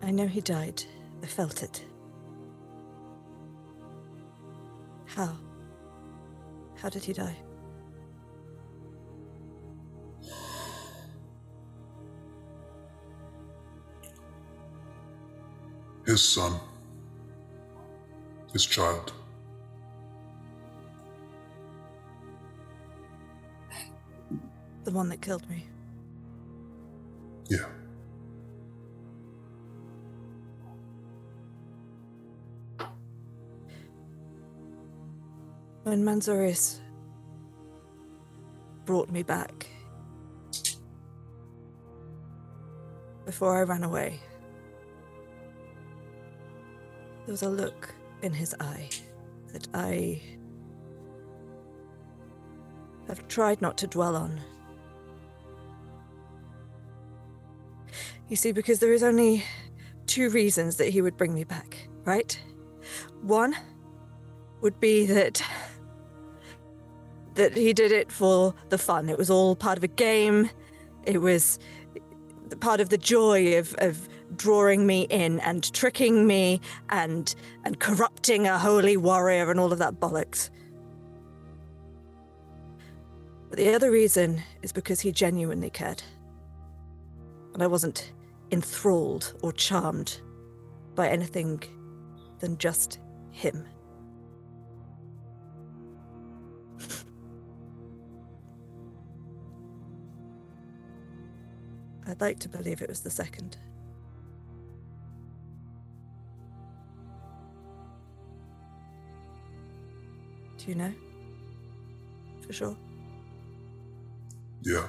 I know he died. I felt it. How? How did he die? His son. His child. The one that killed me. Yeah. When Manzorius brought me back, before I ran away, there was a look in his eye that I have tried not to dwell on. You see, because there is only two reasons that he would bring me back, right? One would be that that he did it for the fun. It was all part of a game. It was part of the joy of, of drawing me in and tricking me and and corrupting a holy warrior and all of that bollocks. But the other reason is because he genuinely cared. And I wasn't enthralled or charmed by anything than just him. I'd like to believe it was the second. Do you know? For sure. Yeah.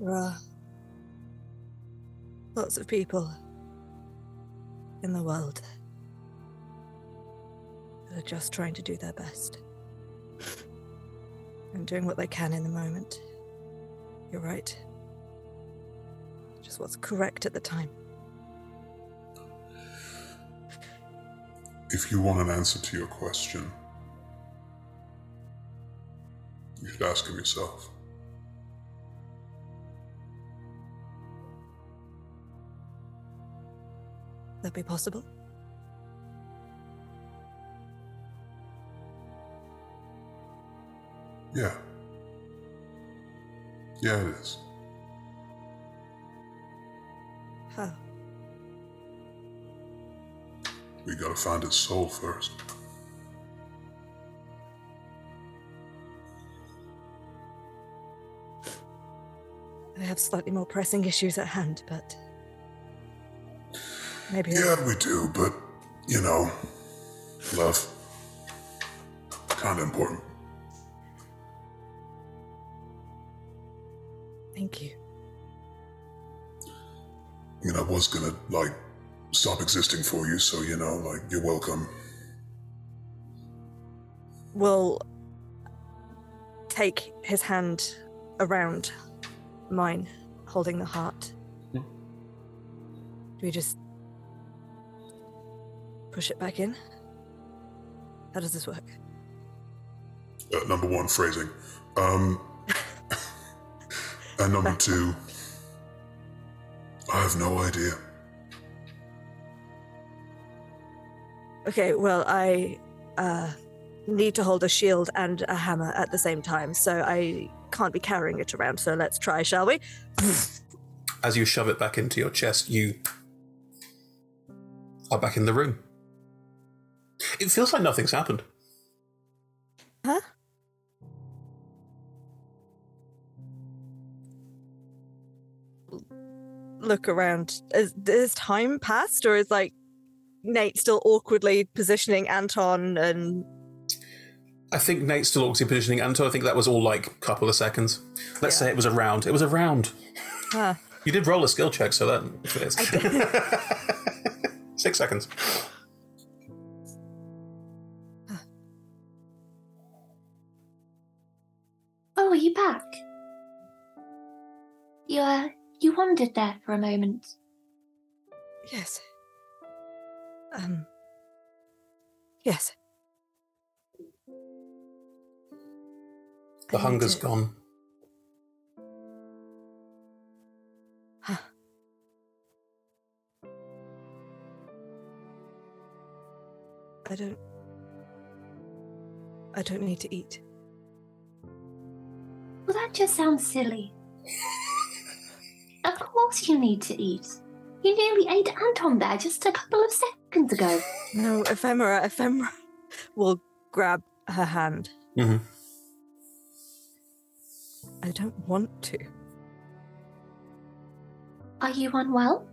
There are lots of people in the world that are just trying to do their best and doing what they can in the moment. You're right. Just what's correct at the time. If you want an answer to your question, you should ask him yourself. That be possible? Yeah. Yeah, it is. Huh. We gotta find his soul first. I have slightly more pressing issues at hand, but maybe. Yeah, we do, but, you know, love. kind of important. Was gonna, like, stop existing for you, so, you know, like, you're welcome. Will take his hand around mine, holding the heart. Hmm. Do we just push it back in? How does this work? Uh, number one, phrasing. Um, and number two, I have no idea. Okay, well, I uh, need to hold a shield and a hammer at the same time, so I can't be carrying it around. So let's try, shall we? As you shove it back into your chest, you are back in the room. It feels like nothing's happened. Huh? Look around. Is, is time passed, or is like Nate still awkwardly positioning Anton and I think Nate's still awkwardly positioning Anton. I think that was all like a couple of seconds. Let's say it was a round. It was a round. Huh. You did roll a skill check, so that fits. Six seconds. Oh, are you back? You, uh, you wandered there for a moment. Yes. Um. Yes. The hunger's gone. I don't. I don't need to eat. Well, that just sounds silly. Of course you need to eat. You nearly ate Anton there just a couple of seconds ago. No, ephemera. Ephemera will grab her hand. Mm-hmm. I don't want to. Are you unwell?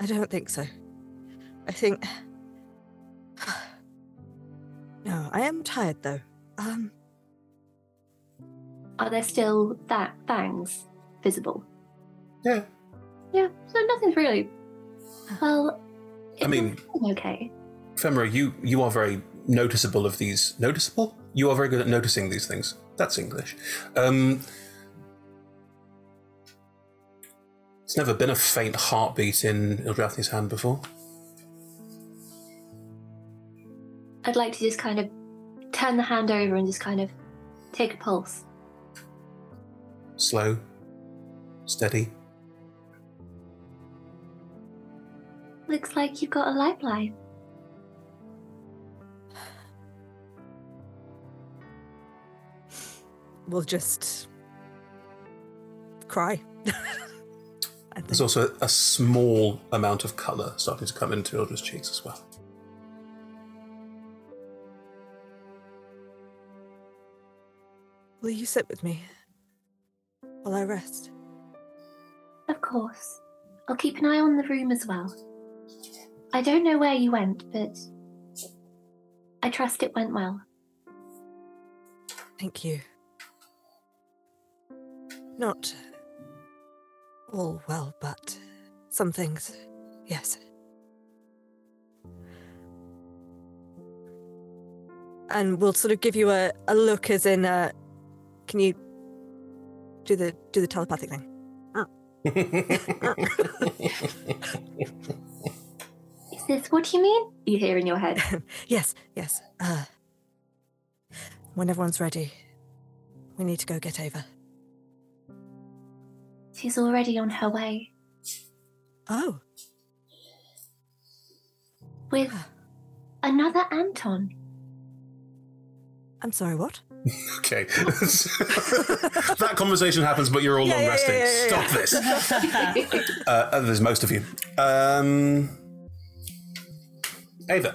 I don't think so. I think. No, I am tired though. Um, Are there still that fangs visible? Yeah. Yeah, so nothing's really. Well, I mean, okay. Femra, you you are very noticeable of these. Noticeable? You are very good at noticing these things. That's English. Um, it's never been a faint heartbeat in Ildrathni's hand before. I'd like to just kind of turn the hand over and just kind of take a pulse. Slow, steady. Looks like you've got a lifeline. we'll just cry. There's also a small amount of colour starting to come into Ildra's cheeks as well. Will you sit with me while I rest? Of course. I'll keep an eye on the room as well. I don't know where you went, but I trust it went well. Thank you. Not all well, but some things, yes. And we'll sort of give you a, a look as in uh can you do the do the telepathic thing? Is this what you mean? You hear in your head. yes, yes. Uh when everyone's ready, we need to go get Ava. She's already on her way. Oh. With another Anton. I'm sorry, what? Okay. that conversation happens, but you're all Yeah, long yeah, resting. yeah, yeah, Stop yeah. this. uh, uh, there's most of you. Um, Ava.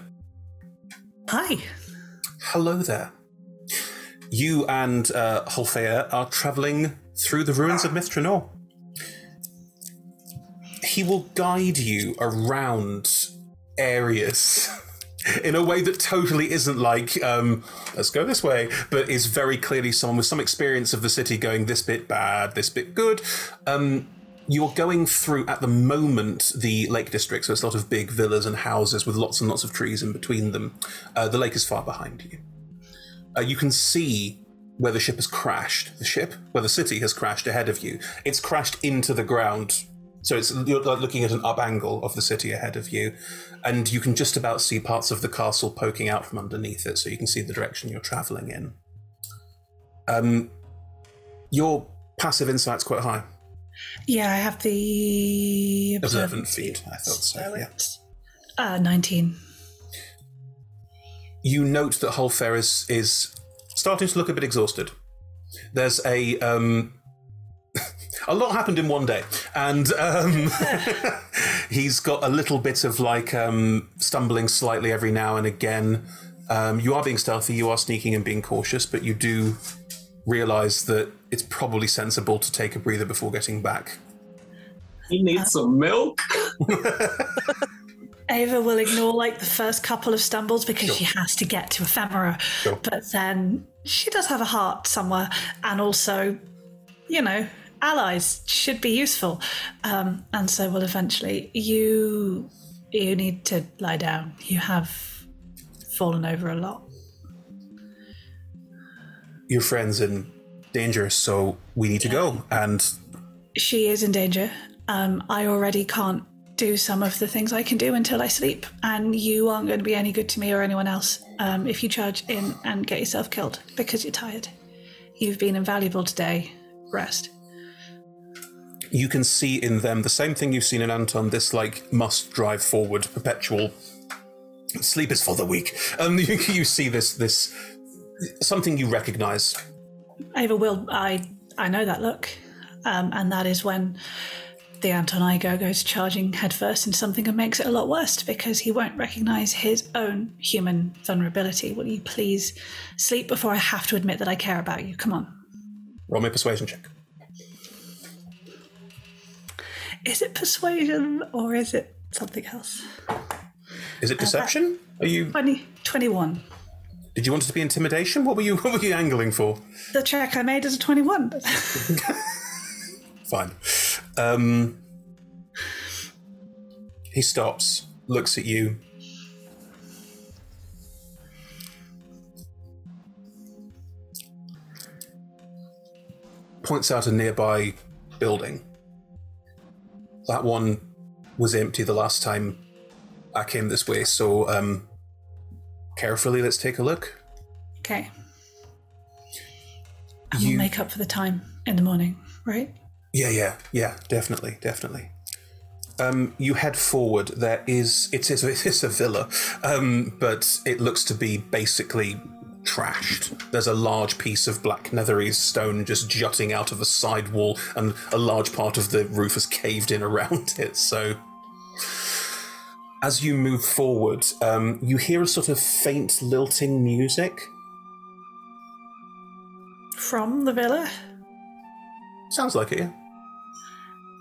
Hi. Hello there. You and uh, Holfeir are travelling through the ruins of Mithranor. He will guide you around areas in a way that totally isn't like um, let's go this way, but is very clearly someone with some experience of the city going this bit bad, this bit good. Um, you're going through at the moment the Lake District, so it's a lot of big villas and houses with lots and lots of trees in between them. Uh, the lake is far behind you. Uh, you can see where the ship has crashed. The ship, where the city has crashed ahead of you. It's crashed into the ground. So it's you're looking at an up angle of the city ahead of you, and you can just about see parts of the castle poking out from underneath it, so you can see the direction you're traveling in. Um, your passive insight's quite high. Yeah, I have the Observant feat. I thought so. Yeah. Uh, 19. you note that Holfair is is starting to look a bit exhausted. There's a um, a lot happened in one day, and um, he's got a little bit of like um, stumbling slightly every now and again. Um, you are being stealthy, you are sneaking and being cautious, but you do realize that it's probably sensible to take a breather before getting back. He needs some milk. Ava will ignore like the first couple of stumbles because she has to get to ephemera. But then she does have a heart somewhere, and also, you know, allies should be useful. Um, and so will eventually. You you need to lie down. You have fallen over a lot. Your friend's in danger, so we need to go. And She is in danger. Um, I already can't do some of the things I can do until I sleep, and you aren't going to be any good to me or anyone else um, if you charge in and get yourself killed because you're tired. You've been invaluable today. Rest. You can see in them the same thing you've seen in Anton this like must drive forward perpetual sleep is for the weak um you, you see this this something you recognize Ava will. I I know that look, um, and that is when the Anton Igo goes charging headfirst into something and makes it a lot worse because he won't recognize his own human vulnerability. Will you please sleep before I have to admit that I care about you? Come on. roll me a persuasion check Is it persuasion or is it something else? is it deception are you 20, 21. did you want it to be intimidation what were you what were you angling for The check I made is a 21. fine um he stops looks at you points out a nearby building that one was empty the last time i came this way so um carefully let's take a look okay. And we'll make up for the time in the morning, right? Yeah, yeah, yeah, definitely, definitely. Um, you head forward. There is it is it is a villa, um, but it looks to be basically trashed. There's a large piece of black netherese stone just jutting out of the side wall, and a large part of the roof has caved in around it. So, as you move forward, um, you hear a sort of faint lilting music. From the villa? Sounds like it. Yeah.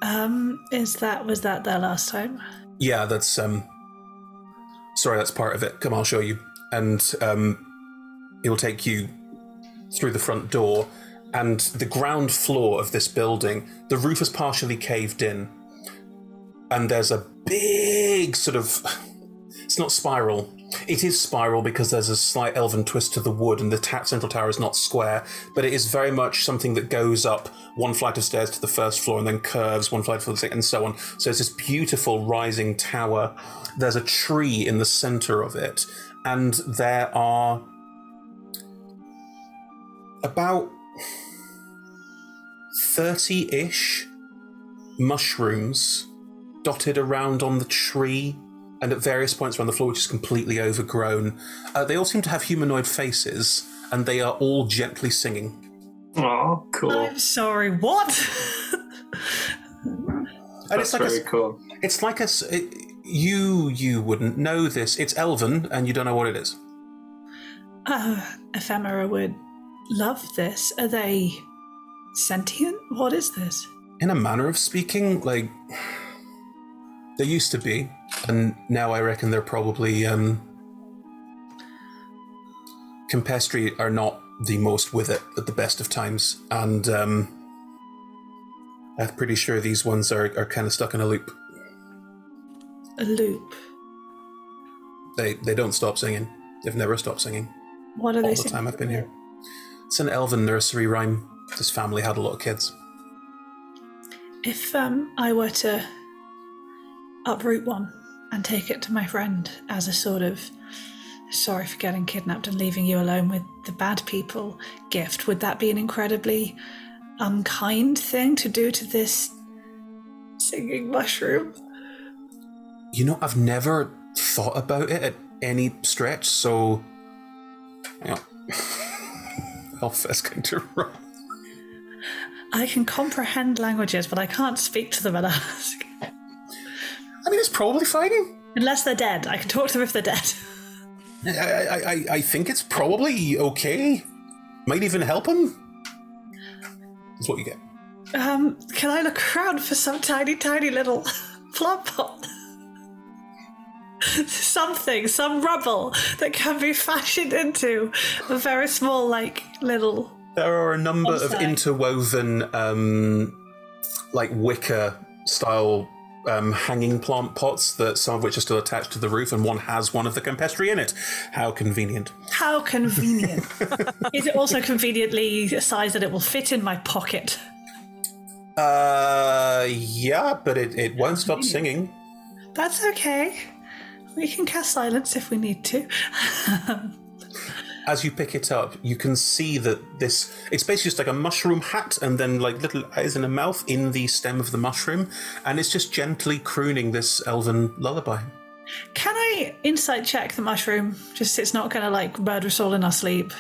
Um, is that was that there last time? Yeah, that's um sorry, that's part of it. Come, on, I'll show you. And um will take you through the front door and the ground floor of this building, the roof is partially caved in. And there's a big sort of it's not spiral. It is spiral because there's a slight elven twist to the wood, and the ta- central tower is not square, but it is very much something that goes up one flight of stairs to the first floor and then curves one flight to the second, and so on. So it's this beautiful rising tower. There's a tree in the center of it, and there are about 30 ish mushrooms dotted around on the tree and at various points around the floor, which is completely overgrown. Uh, they all seem to have humanoid faces, and they are all gently singing. Oh, cool. I'm sorry, what? And That's like a very s- cool. It's like a. It, you you wouldn't know this. It's elven, and you don't know what it is. Uh, ephemera would love this. Are they sentient? What is this? In a manner of speaking, like they used to be, and now I reckon they're probably um, Campestri are not the most with it at the best of times, and um, I'm pretty sure these ones are, are kind of stuck in a loop. A loop. They they don't stop singing. They've never stopped singing. What are all they the singing? time I've been here. It's an elven nursery rhyme. This family had a lot of kids. If um, I were to uproot one and take it to my friend as a sort of sorry for getting kidnapped and leaving you alone with the bad people gift, would that be an incredibly unkind thing to do to this singing mushroom? You know, I've never thought about it at any stretch, so. Hang going to run. I can comprehend languages, but I can't speak to them and ask. I mean, it's probably fine. Unless they're dead. I can talk to them if they're dead. I, I, I, I think it's probably okay. Might even help him. That's what you get. Um, can I look around for some tiny, tiny little plant pot? Something, some rubble that can be fashioned into a very small, like, little. There are a number of interwoven, um, like wicker style um, hanging plant pots that some of which are still attached to the roof, and one has one of the campestri in it. How convenient. How convenient. Is it also conveniently a size that it will fit in my pocket? Uh, yeah, but it, it won't stop singing. That's okay. We can cast silence if we need to. As you pick it up, you can see that this it's basically just like a mushroom hat and then like little eyes and a mouth in the stem of the mushroom, and it's just gently crooning this elven lullaby. Can I insight check the mushroom? Just it's not going to like murder us all in our sleep.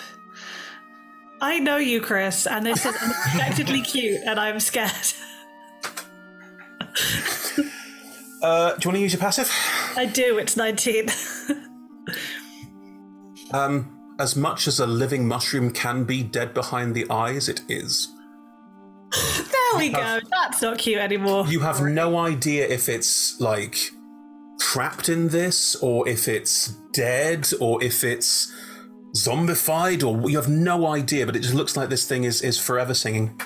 I know you, Chris, and this is unexpectedly cute, and I'm scared. Uh, do you want to use your passive? I do. It's 19. Um, as much as a living mushroom can be dead behind the eyes, it is. there we go. That's not cute anymore. You have no idea if it's like trapped in this, or if it's dead, or if it's zombified, or you have no idea. But it just looks like this thing is is forever singing.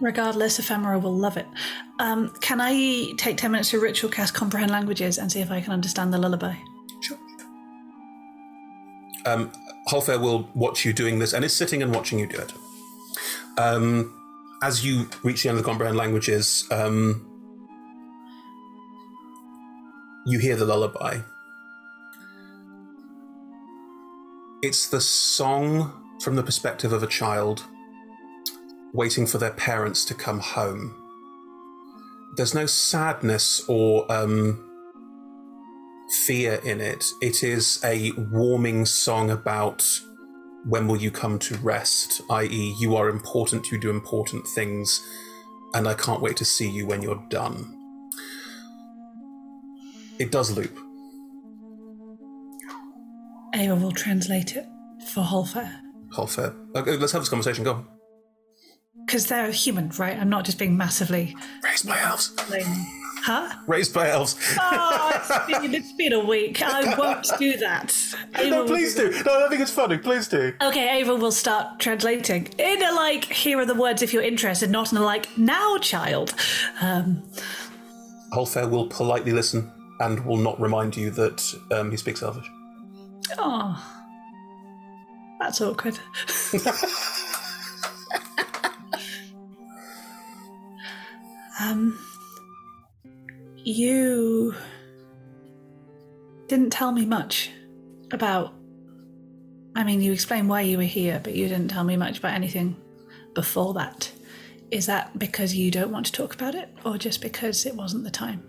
Regardless, Ephemera will love it. Um, can I take 10 minutes to ritual cast comprehend languages and see if I can understand the lullaby? Um, Halfair will watch you doing this and is sitting and watching you do it. Um, as you reach the end of the comprehend languages, um, you hear the lullaby. It's the song from the perspective of a child waiting for their parents to come home. There's no sadness or um, fear in it. It is a warming song about when will you come to rest, i.e., you are important, you do important things, and I can't wait to see you when you're done. It does loop. Ava will translate it for Holfair. Halfair. Okay, let's have this conversation. Go. Because they're human, right? I'm not just being massively. Raised by elves. Huh? Raised by elves. Oh, it's been, it's been a week. I won't do that. Ava no, please do. No, I think it's funny. Please do. Okay, Ava will start translating in a like, here are the words if you're interested, not in a like, now, child. Um, Halfair will politely listen and will not remind you that um, he speaks Elvish. oh, that's awkward. um, you didn't tell me much about. I mean, you explained why you were here, but you didn't tell me much about anything before that. Is that because you don't want to talk about it, or just because it wasn't the time?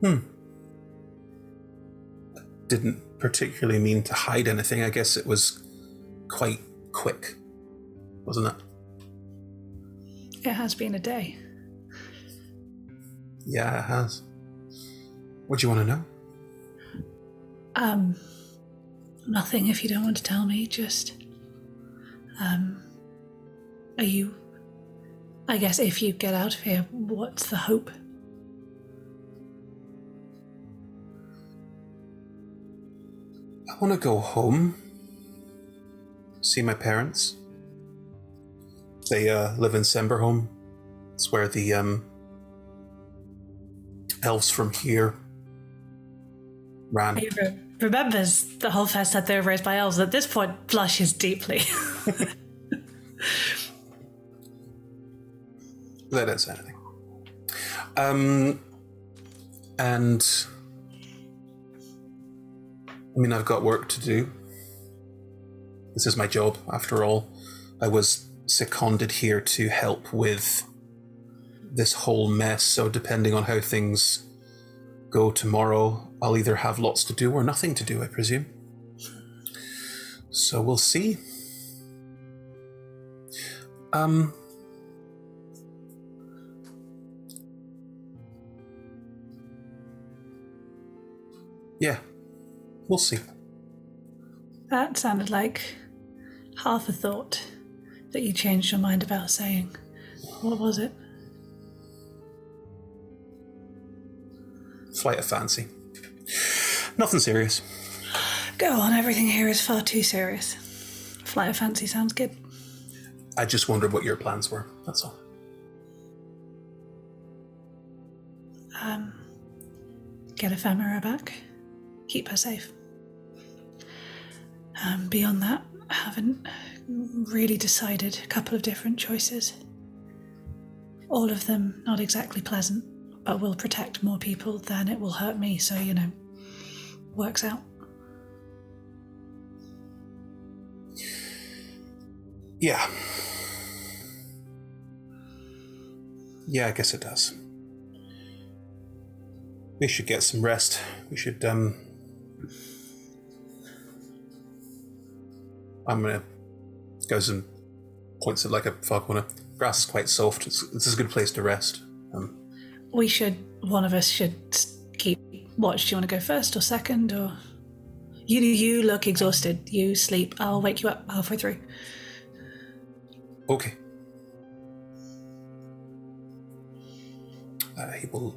Hmm. Didn't particularly mean to hide anything. I guess it was quite quick, wasn't it? It has been a day. Yeah, it has. What do you want to know? Um, nothing if you don't want to tell me, just. Um, are you. I guess if you get out of here, what's the hope? I want to go home. see my parents. They uh, live in Semberholm. It's where the um, elves from here ran. Re- remembers the whole fest that they were raised by elves. At this point, blushes deeply. They don't say anything. Um, and I mean, I've got work to do. This is my job, after all. I was seconded here to help with this whole mess, so depending on how things go tomorrow, I'll either have lots to do or nothing to do, I presume. So we'll see. Um, yeah, we'll see. that sounded like half a thought that you changed your mind about saying. What was it? Flight of fancy. Nothing serious. Go on, everything here is far too serious. Flight of fancy sounds good. I just wondered what your plans were. That's all. Um, get Ephemera back. Keep her safe. Um, beyond that, I haven't really decided. A couple of different choices. All of them not exactly pleasant, but will protect more people than it will hurt me, so, you know, works out. Yeah. Yeah, I guess it does. We should get some rest. We should, um. I'm gonna. Goes and points at like a far corner. Grass is quite soft. It's, this is a good place to rest. Um, We should, one of us should keep watch. Do you want to go first or second? Or. You, you look exhausted. You sleep. I'll wake you up halfway through. okay. Uh, he will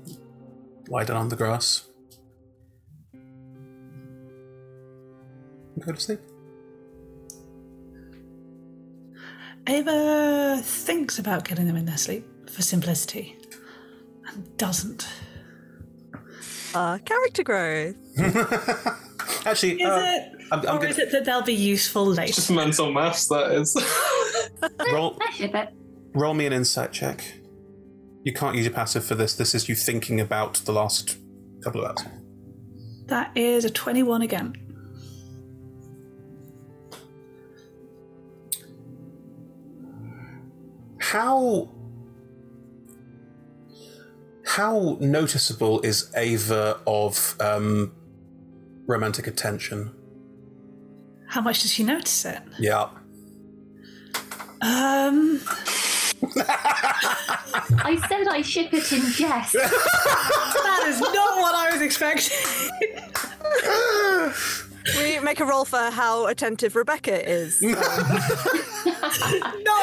lie down on the grass. Go to sleep. Ava thinks about getting them in their sleep for simplicity and doesn't. Uh, character growth. Actually, Is uh, it? I'm, I'm or gonna is it that they'll be useful later? Just mental maths, that is. roll. Roll me an insight check. You can't use your passive for this. This is you thinking about the last couple of hours. That is a 21 again. How how noticeable is Ava of um, romantic attention? How much does she notice it? Yeah. Um, I said I ship it in jest. that is not what I was expecting. we make a roll for how attentive Rebecca is. not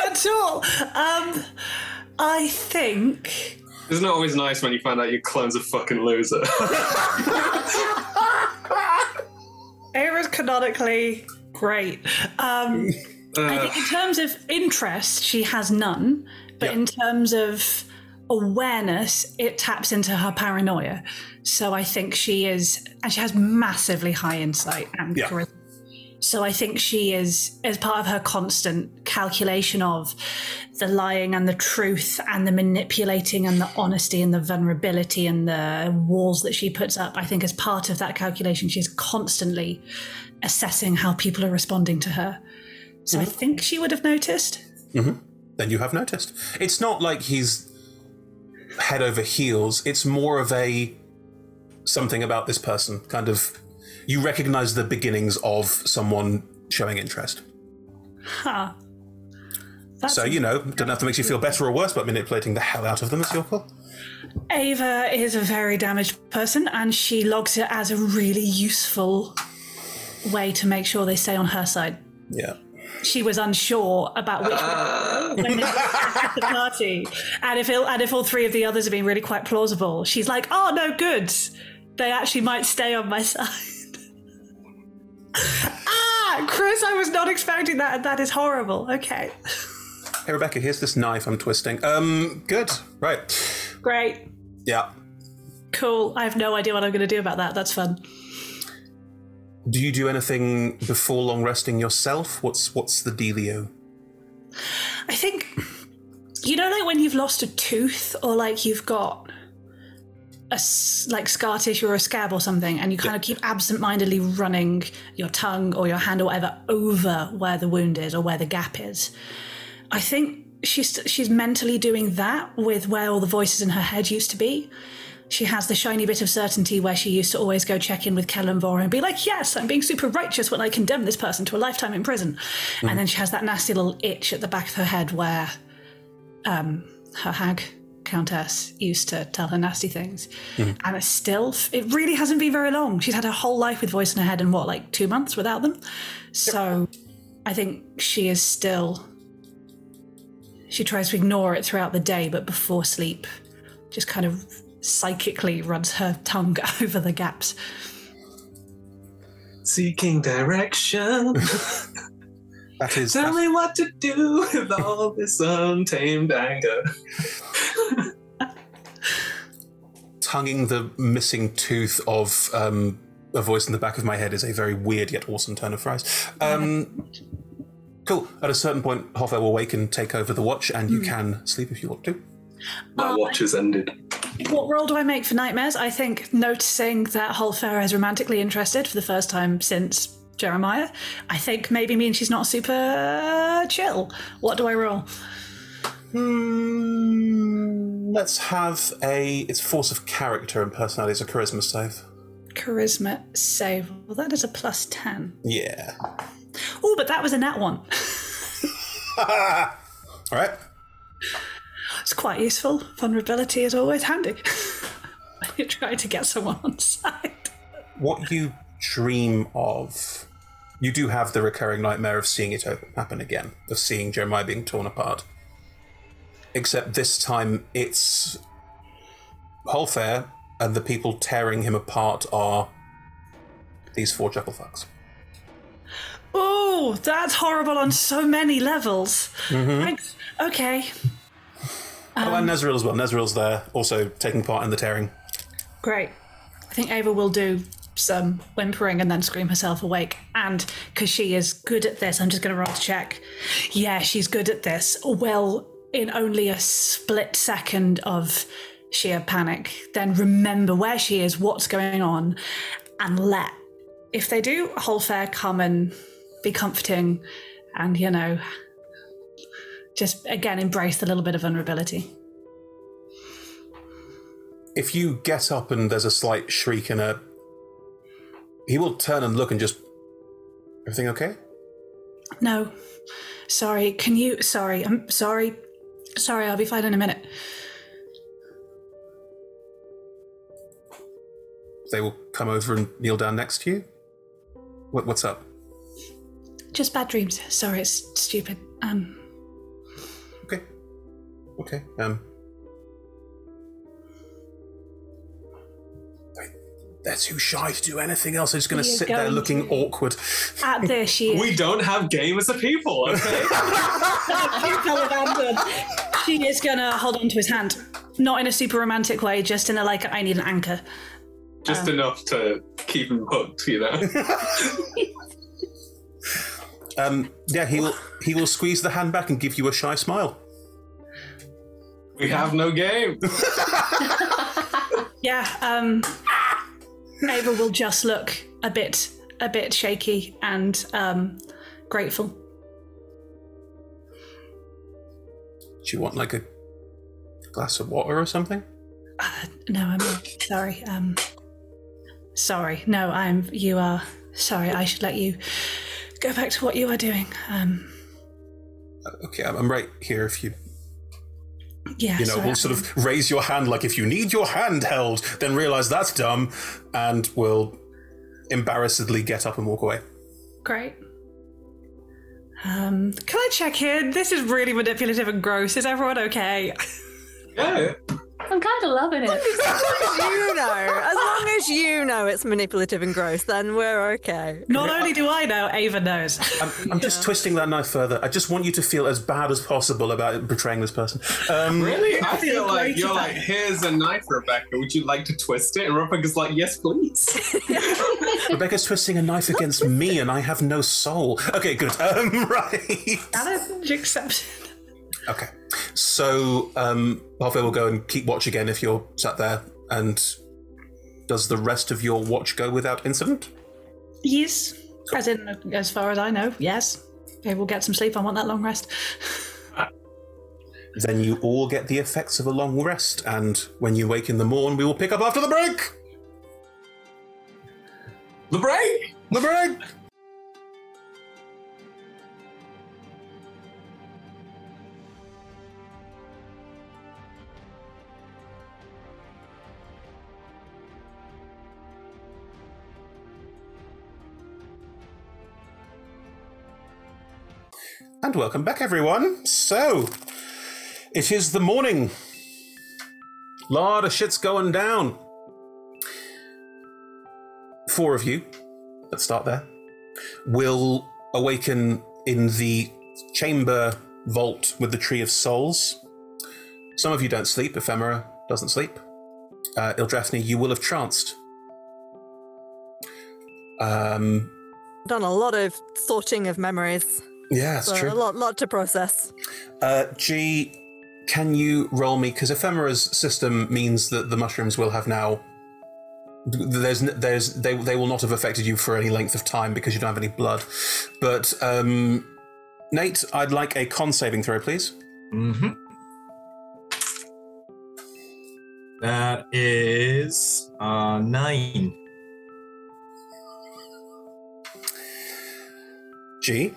at all. Um, I think. Isn't it always nice when you find out your clone's a fucking loser? Ava's canonically great. Um, I Uh, think in terms of interest, she has none. But in terms of awareness, it taps into her paranoia. So I think she is, and she has massively high insight and Yeah. charisma. So I think she is, as part of her constant calculation of the lying and the truth and the manipulating and the honesty and the vulnerability and the walls that she puts up. I think as part of that calculation, she's constantly assessing how people are responding to her. So I think she would have noticed. hmm Then you have noticed. It's not like he's head over heels. It's more of a something about this person. Kind of, you recognize the beginnings of someone showing interest. Huh. That's so you know, don't have to make you feel better or worse about manipulating the hell out of them. As your call. Ava is a very damaged person, and she logs it as a really useful way to make sure they stay on her side. Yeah. She was unsure about which one when they at the party, and if it, and if all three of the others have been really quite plausible, she's like, "Oh no, good. They actually might stay on my side." ah, honest, I was not expecting that. and That is horrible. Okay. Hey, Rebecca, here's this knife I'm twisting. Um, good. Right. Great. Yeah. Cool. I have no idea what I'm going to do about that. That's fun. Do you do anything before long resting yourself? What's what's the dealio? I think, you know, like when you've lost a tooth or like you've got a like scar tissue or a scab or something, and you kind of keep absent-mindedly running your tongue or your hand or whatever over where the wound is or where the gap is. I think she's she's mentally doing that with where all the voices in her head used to be. She has the shiny bit of certainty where she used to always go check in with Kelemvor and be like, "Yes, I'm being super righteous when I condemn this person to a lifetime in prison," and then she has that nasty little itch at the back of her head where um, her hag countess used to tell her nasty things, mm-hmm. and it's still it really hasn't been very long. She's had her whole life with voice in her head, and what like two months without them. So, I think she is still. She tries to ignore it throughout the day, but before sleep, just kind of psychically runs her tongue over the gaps. Seeking direction. That is. Tell me what to do with all this untamed anger. tonguing the missing tooth of um, a voice in the back of my head is a very weird yet awesome turn of phrase. Um, cool. At a certain point, Holfair will wake and take over the watch, and you Hmm. can sleep if you want to. My watch has ended. What role do I make for nightmares? I think noticing that Holfair is romantically interested for the first time since Jeremiah, I think maybe means she's not super chill. What do I roll? Hmm, let's have a. It's force of character and personality. It's a charisma save. Charisma save. Well, that is a plus 10. Yeah. Oh, but that was a nat one. All right. It's quite useful. Vulnerability is always handy. when you're trying to get someone on side. What you dream of, you do have the recurring nightmare of seeing it happen again, of seeing Jeremiah being torn apart. Except this time it's Holfair, and the people tearing him apart are these four chucklefucks. Oh, that's horrible on so many levels. Mhm. Thanks. Okay. oh, and Nezreal as well. Nezreal's there, also taking part in the tearing. Great. I think Ava will do some um, whimpering and then scream herself awake. And because she is good at this, I'm just going to roll to check. Yeah, she's good at this. Well, in only a split second of sheer panic, then remember where she is, what's going on, and let. If they do, Holfair come and be comforting and, you know, just again embrace the little bit of vulnerability. If you get up and there's a slight shriek and a. He will turn and look and just. Everything okay? No. Sorry, can you. Sorry, I'm sorry. Sorry, I'll be fine in a minute. They will come over and kneel down next to you. What, what's up? Just bad dreams. Sorry, it's stupid. Um, Okay. Okay. Um. They're too shy to do anything else. They're just going to We are sit there going looking awkward. at this, she. We don't have game as a people, okay? She is gonna hold on to his hand. Not in a super romantic way, just in a like, I need an anchor. Just Um, enough to keep him hooked, you know? Um. Yeah. He will. He will squeeze the hand back and give you a shy smile. we have no game. Yeah, um Ava will just look a bit a bit shaky and um grateful. Do you want like a glass of water or something? No, I'm not. Sorry. Um sorry. No, I'm you are sorry, I should let you go back to what you are doing. Um Okay. I'm, I'm right here. If you. Yeah, you know, sorry. we'll sort of raise your hand like if you need your hand held, then realize that's dumb, and we'll embarrassedly get up and walk away. Great. Um, can I check in? This is really manipulative and gross. Is everyone okay? Yeah. I'm kind of loving it. as long as you know, as long as you know it's manipulative and gross, then we're okay. Not only do I know, Ava knows. I'm, I'm just twisting that knife further. I just want you to feel as bad as possible about betraying this person. Um, Really? I feel like you're like, here's a knife, Rebecca. Would you like to twist it? And Rebecca's like, yes, please. Rebecca's twisting a knife against me, and I have no soul. Okay, good. Um, right. Challenge accepted. Okay. So, um, will go and keep watch again if you're sat there. And does the rest of your watch go without incident? Yes. As in, as far as I know, yes. Okay, we'll get some sleep. I want that long rest. Then you all get the effects of a long rest, and when you wake in the morn, we will pick up after the break. The break. The break. And welcome back, everyone. So, it is the morning. Lot of shit's going down. Four of you, let's start there, will awaken in the chamber vault with the Tree of Souls. Some of you don't sleep. Ephemera doesn't sleep. Uh, Ildrathni, you will have tranced. Um, Done a lot of sorting of memories. Yeah, that's So true. A lot, lot to process. Uh, G, can you roll me? Because Ephemera's system means that the mushrooms will have now. There's, there's, they, they will not have affected you for any length of time because you don't have any blood. But um, Nate, I'd like a con saving throw, please. Mm-hmm. That is uh, nine. G.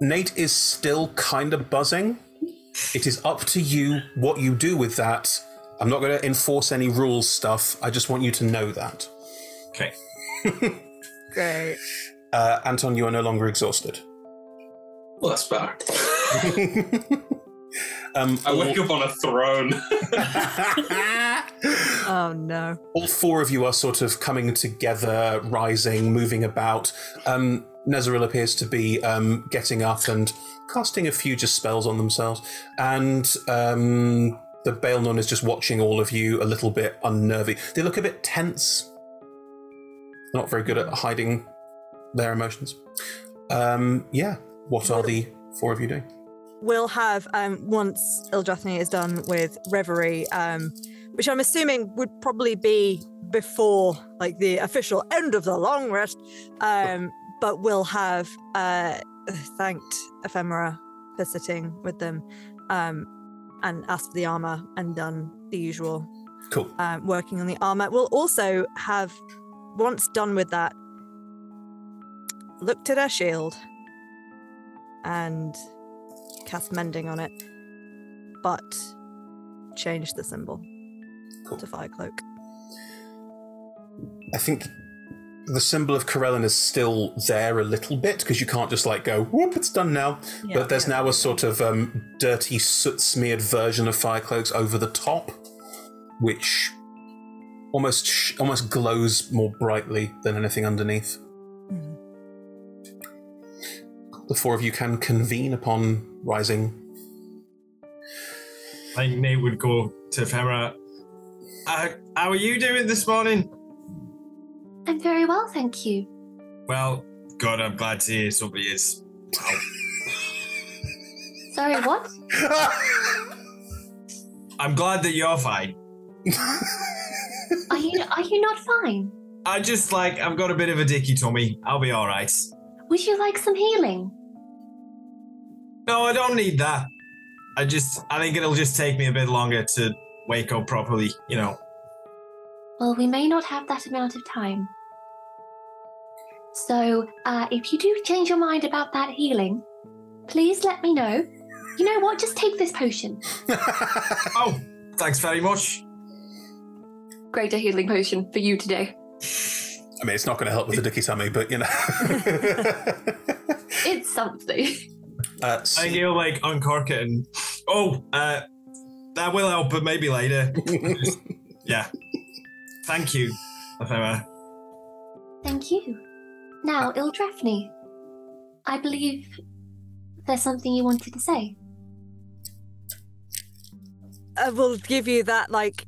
Nate is still kind of buzzing. It is up to you what you do with that. I'm not going to enforce any rules stuff. I just want you to know that. Okay. Great. Uh, Anton, you are no longer exhausted. Well, that's better. Um, I wake up on a throne. Oh no. all four of you are sort of coming together, rising, moving about. Um, Nezeril appears to be um, getting up and casting a few just spells on themselves, and um, the Baelnorn is just watching all of you a little bit unnervy. They look a bit tense. Not very good at hiding their emotions. Um, yeah, what are the four of you doing? We'll have um, once Ildrathni is done with Reverie, um, which I'm assuming would probably be before like the official end of the long rest. Um, but we'll have uh, thanked Ephemera for sitting with them um, and asked for the armor and done the usual Cool. um, working on the armor. We'll also have, once done with that, looked at our shield and cast mending on it, but changed the symbol to fire cloak. I think the symbol of Corellon is still there a little bit because you can't just like go whoop it's done now. Yeah, but there's now a sort of um, dirty soot smeared version of Firecloaks over the top, which almost sh- almost glows more brightly than anything underneath. The four of you can convene upon rising. I think Nate would go to Ephemera. Uh, how are you doing this morning? I'm very well, thank you. Well, God, I'm glad to hear somebody is. Sorry, what? I'm glad that you're fine. Are you are you not fine? I just like I've got a bit of a dicky tummy. I'll be all right. Would you like some healing? No, I don't need that. I just I think it'll just take me a bit longer to wake up properly. You know. Well, we may not have that amount of time. So, uh, if you do change your mind about that healing, please let me know. You know what? Just take this potion. oh, thanks very much. Greater healing potion for you today. I mean, it's not going to help with the dicky tummy, but you know. It's something. Uh, I think he'll like uncork it and oh, uh, that will help, but maybe later. yeah. Thank you, Ephemera. Thank you. Now, Ildrathni, I believe there's something you wanted to say. I will give you that, like,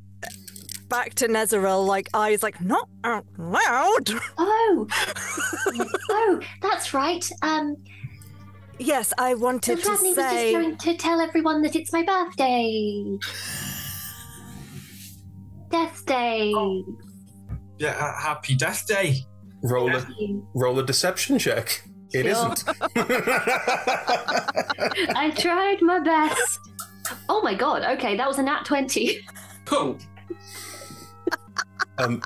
back to Nezeril, like, eyes, like, not out loud. Oh, oh, that's right. Um, yes, I wanted to Ildrathni was say. just going to tell everyone that it's my birthday. Death Day. Yeah, uh, happy Death Day. Roll a roll a deception check. It Sure. not I tried my best. Oh my god, okay, that was a nat 20. Oh. Um,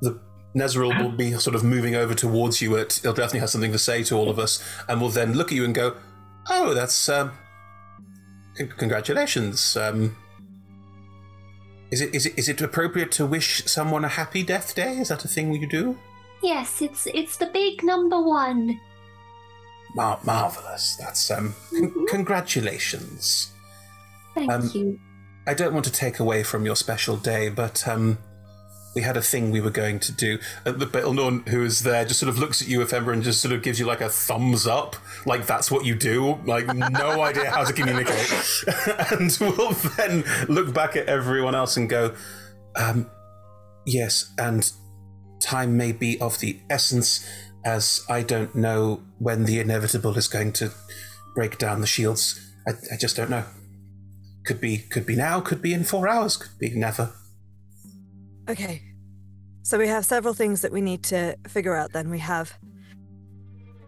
the Nezeril will be sort of moving over towards you. At he'll definitely have something to say to all of us, and will then look at you and go, "Oh, that's um, c- congratulations. Um, is it is it is it appropriate to wish someone a happy death day? Is that a thing you do? Yes, it's it's the big number one. Mar- marvelous. That's um, con- congratulations. Thank Um, you. I don't want to take away from your special day, but um, we had a thing we were going to do. Uh, the Baelnorn who is there just sort of looks at you, Ephemera, and just sort of gives you like a thumbs up, like that's what you do. Like no idea how to communicate, and will then look back at everyone else and go, um, "Yes, and time may be of the essence, as I don't know when the inevitable is going to break down the shields. I, I just don't know." Could be, could be now. Could be in four hours. Could be never. Okay. So we have several things that we need to figure out then. We have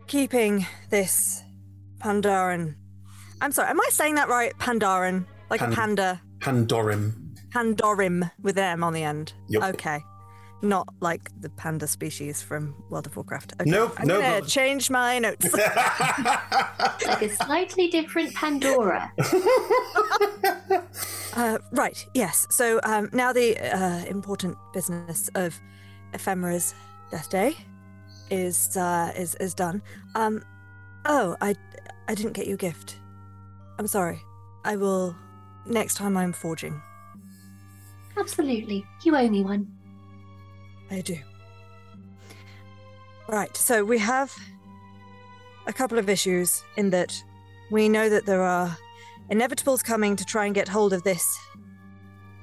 keeping this Pandaran. I'm sorry, am I saying that right? Pandaran. Like Pan- a panda. Pandorym. Pandorym with M on the end. Yep. Okay. Not like the panda species from World of Warcraft. Okay. Nope, I'm no, gonna change my notes. Like a slightly different Pandora. Uh, right, yes. So um, now the uh, important business of Ephemera's death day is uh, is is done. Um, oh, I I didn't get you a gift. I'm sorry. I will next time I'm forging. Absolutely. You owe me one. I do. Right, so we have a couple of issues in that we know that there are inevitables coming to try and get hold of this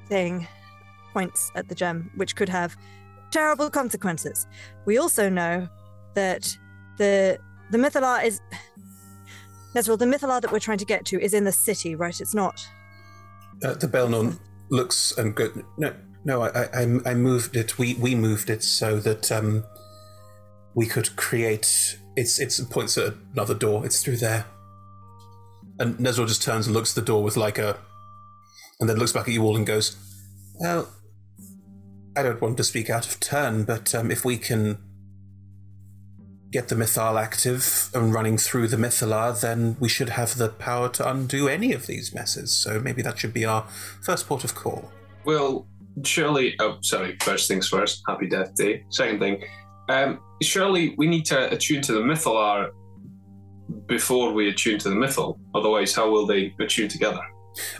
thing, points at the gem, which could have terrible consequences. We also know that the the Mythallar is Nezril, the Mythallar that we're trying to get to is in the city, right? It's not Uh, the Baelnorn looks and goes, no, no, I, I, I- moved it. We, we moved it so that um, we could create. It's, it's points at another door. It's through there. And Nezril just turns and looks at the door with like a, and then looks back at you all and goes, "Well, I don't want to speak out of turn, but um, if we can get the Mythal active and running through the Mythallar, then we should have the power to undo any of these messes. So maybe that should be our first port of call. Well, surely. Oh, sorry. First things first. Happy Death Day. Second thing. Um, surely we need to attune to the Mythallar before we attune to the Mythal. Otherwise, how will they attune together?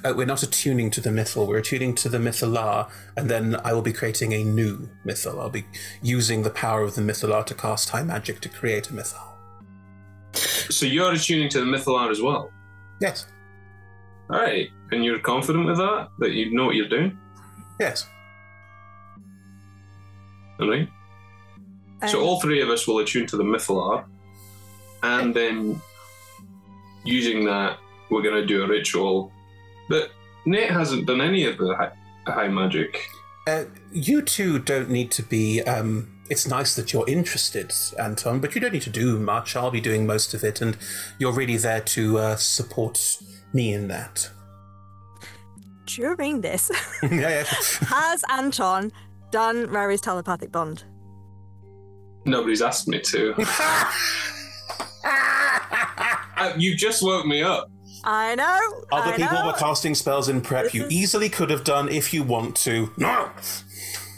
Uh, we're not attuning to the Mythal, we're attuning to the Mythallar, and then I will be creating a new Mythal. I'll be using the power of the Mythallar to cast high magic to create a Mythal. So you're attuning to the Mythallar as well. Yes. All right, and you're confident with that? That you know what you're doing? Yes. All right. so all three of us will attune to the Mythallar, and then using that, we're going to do a ritual. But Nate hasn't done any of the high, high magic. Uh, you two don't need to be. Um, it's nice that you're interested, Anton, but you don't need to do much. I'll be doing most of it, and you're really there to uh, support me in that. During this. yeah, yeah. Has Anton done Rary's telepathic bond? Nobody's asked me to. Uh, you just woke me up. I know. Other I people know. were casting spells in prep. you easily could have done if you want to. No.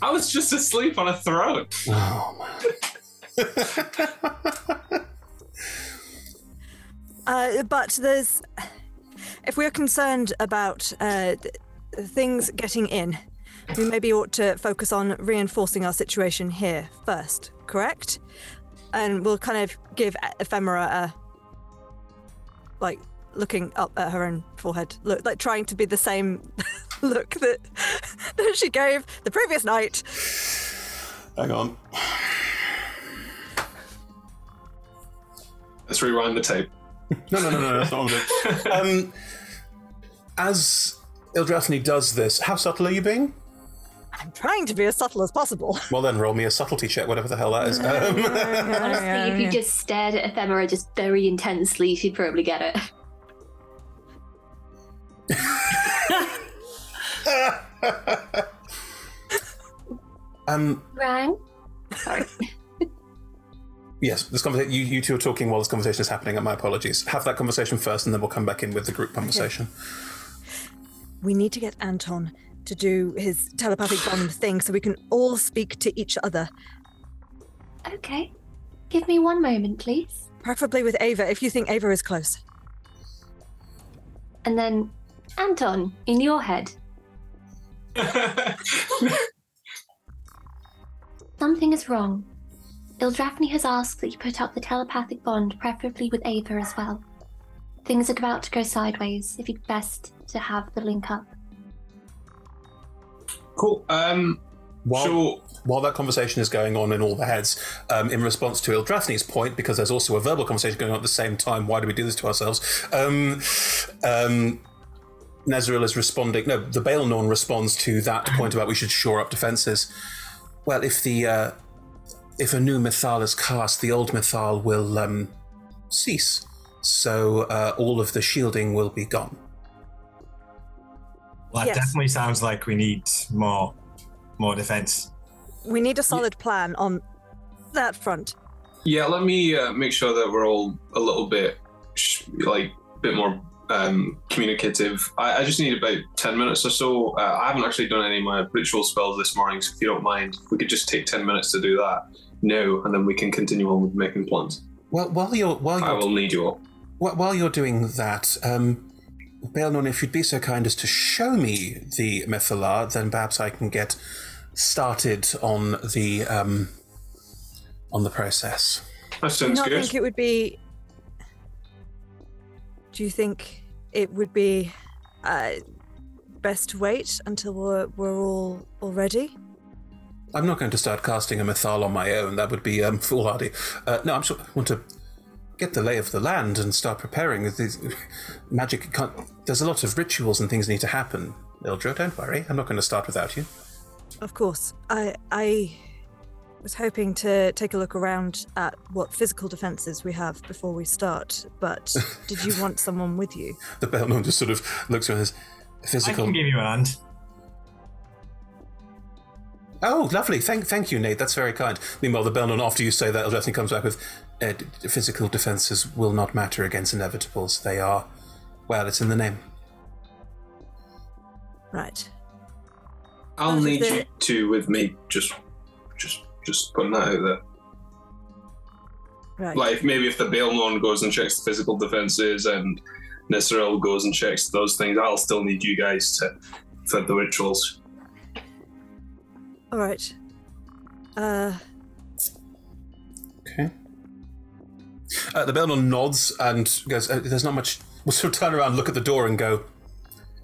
I was just asleep on a throne. Oh Uh, but there's, if we're concerned about uh, things getting in, we maybe ought to focus on reinforcing our situation here first, correct? And we'll kind of give Ephemera a. like, looking up at her own forehead, look, like trying to be the same look that, that she gave the previous night. Hang on. Let's rewind the tape. No, no, no, no, that's not what I'm doing. Um, as Ildrathni does this, how subtle are you being? I'm trying to be as subtle as possible. Well, then roll me a subtlety check, whatever the hell that is. Um, Honestly, if you just stared at Ephemera just very intensely, she'd probably get it. um, Rang? Sorry. yes, this conversation. You, you two are talking while this conversation is happening. And my apologies. Have that conversation first, and then we'll come back in with the group conversation. We need to get Anton to do his telepathic bond thing so we can all speak to each other. Okay. Give me one moment, please. Preferably with Ava, if you think Ava is close. And then, Anton, in your head. Something is wrong. Ildrathni has asked that you put up the telepathic bond, preferably with Ava as well. Things are about to go sideways. If you'd best to have the link up. Cool. Um, while, while that conversation is going on in all the heads, um, in response to Ildrathni's point, because there's also a verbal conversation going on at the same time, why do we do this to ourselves? Um, um, Nezeril is responding. No, the Baelnorn responds to that point about we should shore up defences. Well, if the uh, if a new Mythal is cast, the old Mythal will um, cease. So uh, all of the shielding will be gone. Well, that Yes. definitely sounds like we need more, more defense. We need a solid plan on that front. Yeah, let me uh, make sure that we're all a little bit, sh- like, a bit more um, communicative. I, I just need about 10 minutes or so. Uh, I haven't actually done any of my ritual spells this morning, so if you don't mind, we could just take 10 minutes to do that now, and then we can continue on with making plans. Well, while you're while you're will need you all. While you're doing that, um, Baelnorn, if you'd be so kind as to show me the Mythallar, then perhaps I can get started on the um, on the process. That Do you not think it would be? Do you think it would be uh, best to wait until we're, we're all all ready? I'm not going to start casting a Mythal on my own. That would be um, foolhardy. Uh, no, I'm sure I want to get the lay of the land and start preparing. These magic. Can't, there's a lot of rituals and things need to happen. Ildra, don't worry. I'm not going to start without you. Of course. I I was hoping to take a look around at what physical defenses we have before we start, but did you want someone with you? The Baelnorn just sort of looks around his physical. I can give you a hand. Oh, lovely. Thank, thank you, Nate. That's very kind. Meanwhile, the Baelnorn, after you say that, Ildrathni comes back with uh, d- d- physical defenses will not matter against inevitables. They are, well, it's in the name. Right. I'll How's need you two with me. Just, just, just putting that out there. Right. Like if- maybe if the Baelnorn goes and checks the physical defenses and Nisrael goes and checks those things, I'll still need you guys to for the rituals. All right. Uh, Uh, the Baelnorn nods and goes, uh, There's not much. We'll sort of turn around, look at the door, and go.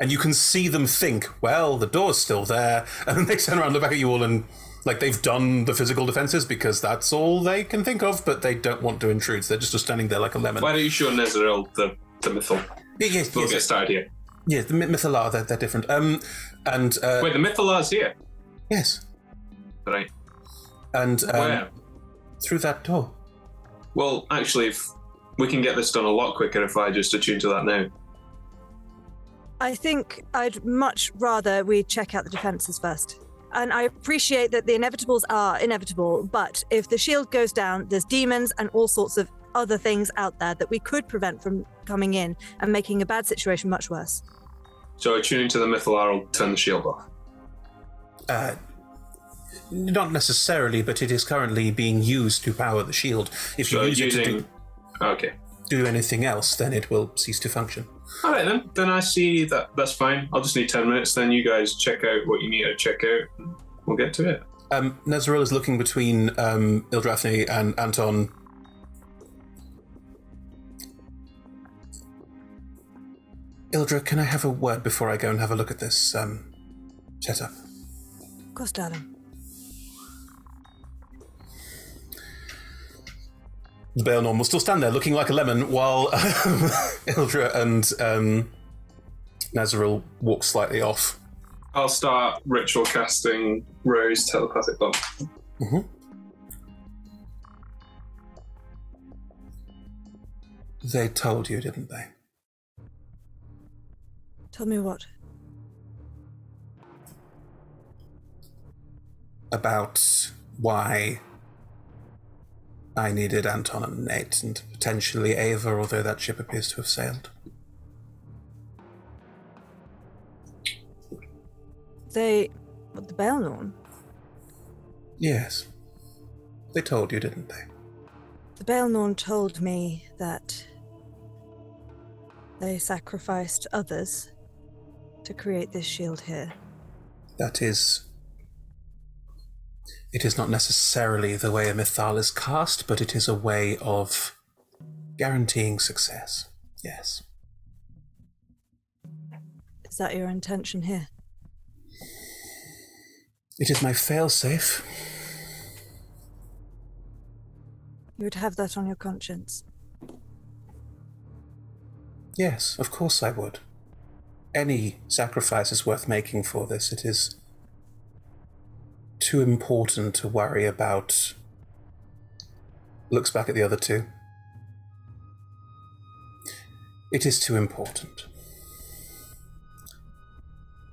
And you can see them think, Well, the door's still there. And then they turn around, look back at you all, and like they've done the physical defenses because that's all they can think of, but they don't want to intrude. So they're just standing there like a lemon. Why don't you show Nezeril the the mythal? Yeah, yes, we'll yes. get started here. Yeah, the myth- Mythallar, they're, they're different. Um, and uh, Wait, the Mythallar's here. Yes. Right. And um, Where? through that door. Well, actually, if we can get this done a lot quicker if I just attune to that now. I think I'd much rather we check out the defenses first. And I appreciate that the inevitables are inevitable, but if the shield goes down, there's demons and all sorts of other things out there that we could prevent from coming in and making a bad situation much worse. So attuning to the Mythallar will turn the shield off. Uh, not necessarily, but it is currently being used to power the shield. If you So use it to do, Okay. do anything else, then it will cease to function. All right then. Then I see that. That's fine. I'll just need ten minutes. Then you guys check out what you need to check out. We'll get to it. Um, Nezeril is looking between um, Ildrathni and Anton. Ildra, can I have a word before I go and have a look at this um, setup? Of course, darling. Baelnorn will still stand there looking like a lemon while um, Ildra and um, Nazaril walk slightly off. I'll start ritual casting Rary's telepathic bond. Mm-hmm. They told you, didn't they? Tell me what. About why I needed Anton and Nate and potentially Ava, although that ship appears to have sailed. They. What, the Baelnorn? Yes. They told you, didn't they? The Baelnorn told me that they sacrificed others to create this shield here. That is. It is not necessarily the way a mythal is cast, but it is a way of guaranteeing success. Yes. Is that your intention here? It is my failsafe. You would have that on your conscience. Yes, of course I would. Any sacrifice is worth making for this. It is too important to worry about. Looks back at the other two. It is too important.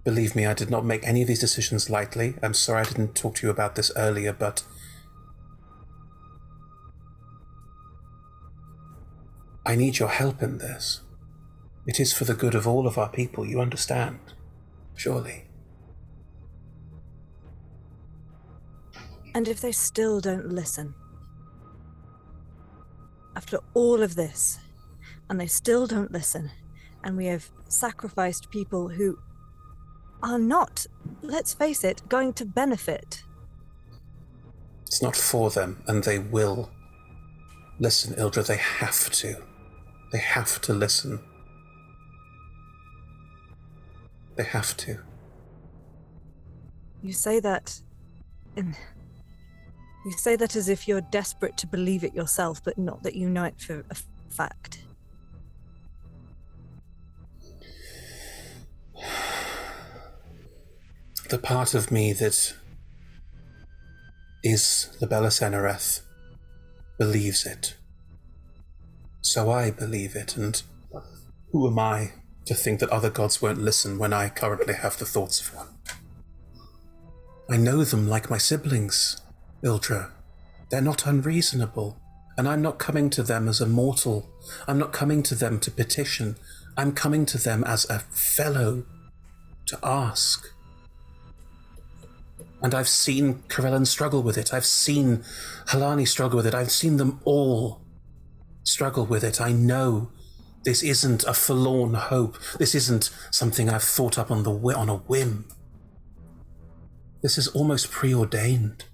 Believe me, I did not make any of these decisions lightly. I'm sorry I didn't talk to you about this earlier, but. I need your help in this. It is for the good of all of our people, you understand? Surely. And if they still don't listen? After all of this, and they still don't listen, and we have sacrificed people who are not, let's face it, going to benefit. It's not for them, and they will. Listen, Ildra, they have to. They have to listen. They have to. You say that in. You say that as if you're desperate to believe it yourself, but not that you know it for a fact. The part of me that is the Bella Senereth believes it. So I believe it, and who am I to think that other gods won't listen when I currently have the thoughts of one? I know them like my siblings, Ildra. They're not unreasonable, and I'm not coming to them as a mortal. I'm not coming to them to petition. I'm coming to them as a fellow to ask. And I've seen Corellon struggle with it. I've seen Halani struggle with it. I've seen them all struggle with it. I know this isn't a forlorn hope. This isn't something I've thought up on the on a whim. This is almost preordained.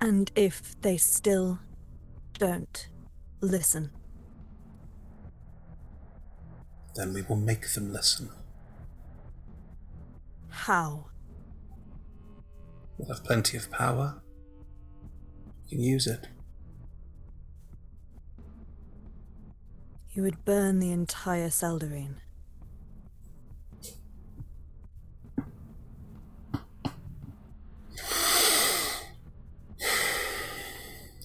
And if they still don't listen, Then we will make them listen. how? We'll have plenty of power. You can use it. You would burn the entire Seldarine.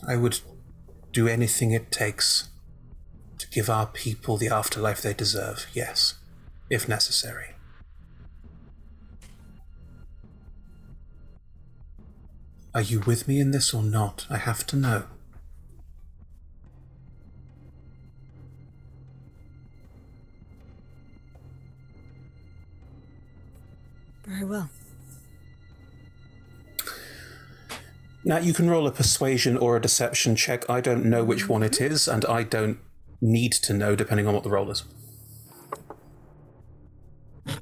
I would do anything it takes to give our people the afterlife they deserve, yes, if necessary. Are you with me in this or not? I have to know. Very well. Now you can roll a persuasion or a deception check. I don't know which one it is, and I don't need to know depending on what the roll is. I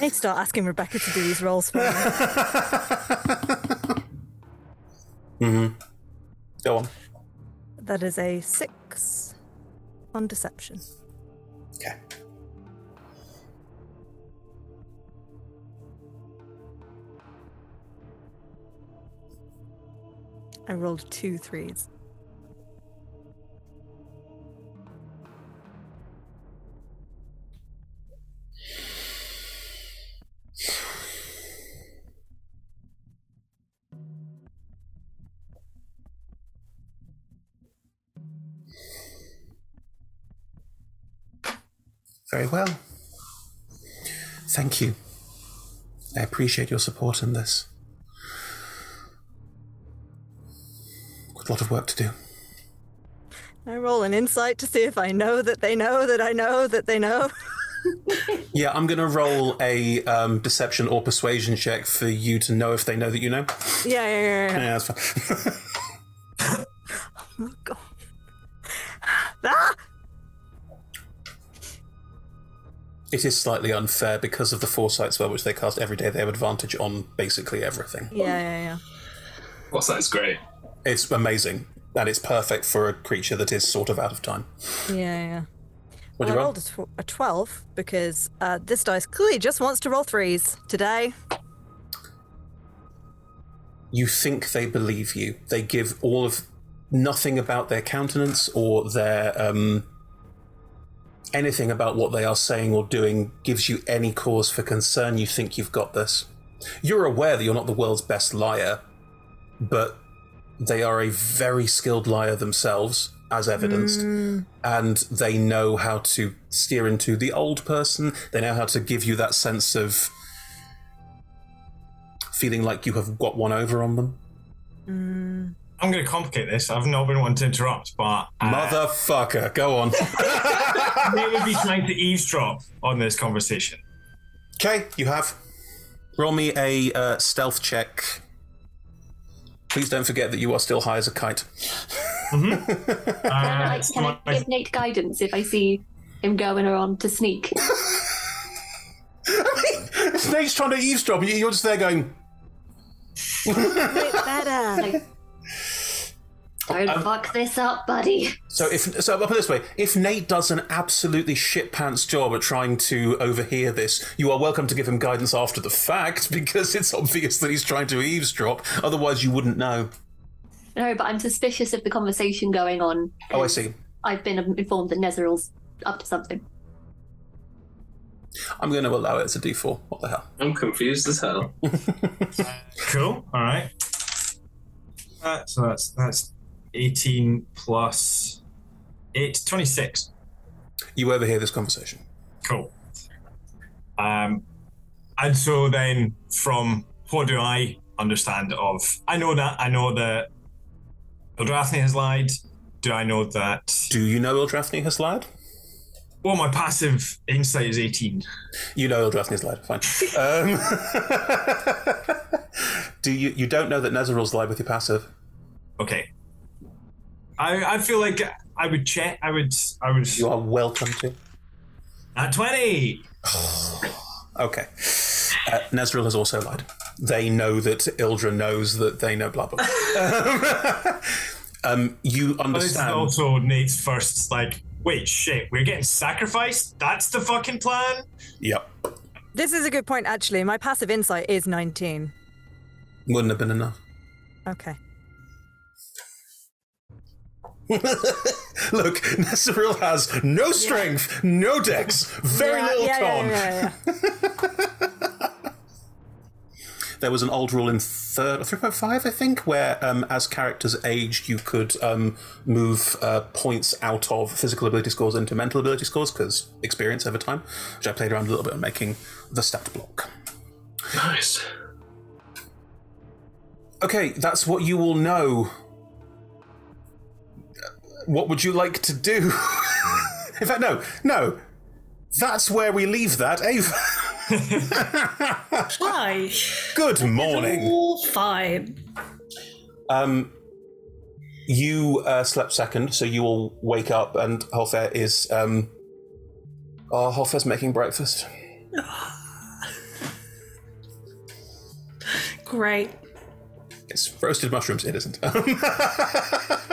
need to start asking Rebecca to do these rolls for me. Mm-hmm. Go on. that is a six on deception. Okay. I rolled two threes. Very well. Thank you. I appreciate your support in this. A lot of work to do. I roll an insight to see if I know that they know that I know that they know. Yeah, I'm going to roll a um, deception or persuasion check for you to know if they know that you know. yeah, yeah, yeah. yeah. Yeah, that's fine. Oh, God. Ah! it is slightly unfair because of the foresight spell which they cast every day. They have advantage on basically everything. Yeah, yeah, yeah. Foresight's great. It's amazing, and it's perfect for a creature that is sort of out of time. Yeah, yeah. Well, you I roll? rolled a, tw- a 12 because uh, this dice clearly just wants to roll threes today. You think they believe you. They give all of nothing about their countenance or their um, anything about what they are saying or doing gives you any cause for concern. You think you've got this. You're aware that you're not the world's best liar, but they are a very skilled liar themselves, as evidenced, and they know how to steer into the old person. They know how to give you that sense of feeling like you have got one over on them. I'm going to complicate this. I've not been wanting to interrupt, but uh, Motherfucker, go on. they would be trying to eavesdrop on this conversation. Okay, you have. Roll me a uh, stealth check. Please don't forget that you are still high as a kite. Mm-hmm. Can I, uh, can I give Nate guidance if I see him going around to sneak? Snake's trying to eavesdrop, and you're just there going. better. Don't fuck this up, buddy. So if so, I'll put it this way: if Nate does an absolutely shit pants job at trying to overhear this, you are welcome to give him guidance after the fact because it's obvious that he's trying to eavesdrop. Otherwise, you wouldn't know. No, but I'm suspicious of the conversation going on. Oh, I see. I've been informed that Nezeral's up to something. I'm going to allow it as a D4. What the hell? I'm confused as hell. Cool. All right. Uh, so that's that's 18 plus 8, 26. You overhear this conversation. Cool. Um, and so then, from what do I understand of? I know that I know that Ildrathni has lied. Do I know that? Do you know Ildrathni has lied? Well, my passive insight is 18. You know Ildrathni has lied. Fine. Um, do you? You don't know that Nezeral's lied with your passive? Okay. I I feel like I would check. I would. I would. You are welcome to. At 20. Okay. Uh, Nezril has also lied. They know that Ildra knows that they know blah blah. blah. um, you But this is understand. also Nate's first, like, wait, shit, we're getting sacrificed? That's the fucking plan? Yep. This is a good point, actually. My passive insight is 19. Wouldn't have been enough. Okay. Look, Nezril has no strength, no dex, very Yeah, little yeah, con. yeah, yeah, yeah. There was an old rule in third, 3.5, I think, where um, as characters aged, you could um, move uh, points out of physical ability scores into mental ability scores because experience over time, which I played around a little bit on making the stat block. Nice. Okay, that's what you all know. What would you like to do? in fact, no, no. That's where we leave that. Ava. Hi. Good morning. All fine. Um, you uh, slept second, so you will wake up, and Holfair is. Um, oh, Holfair's making breakfast. Great. It's roasted mushrooms. It isn't.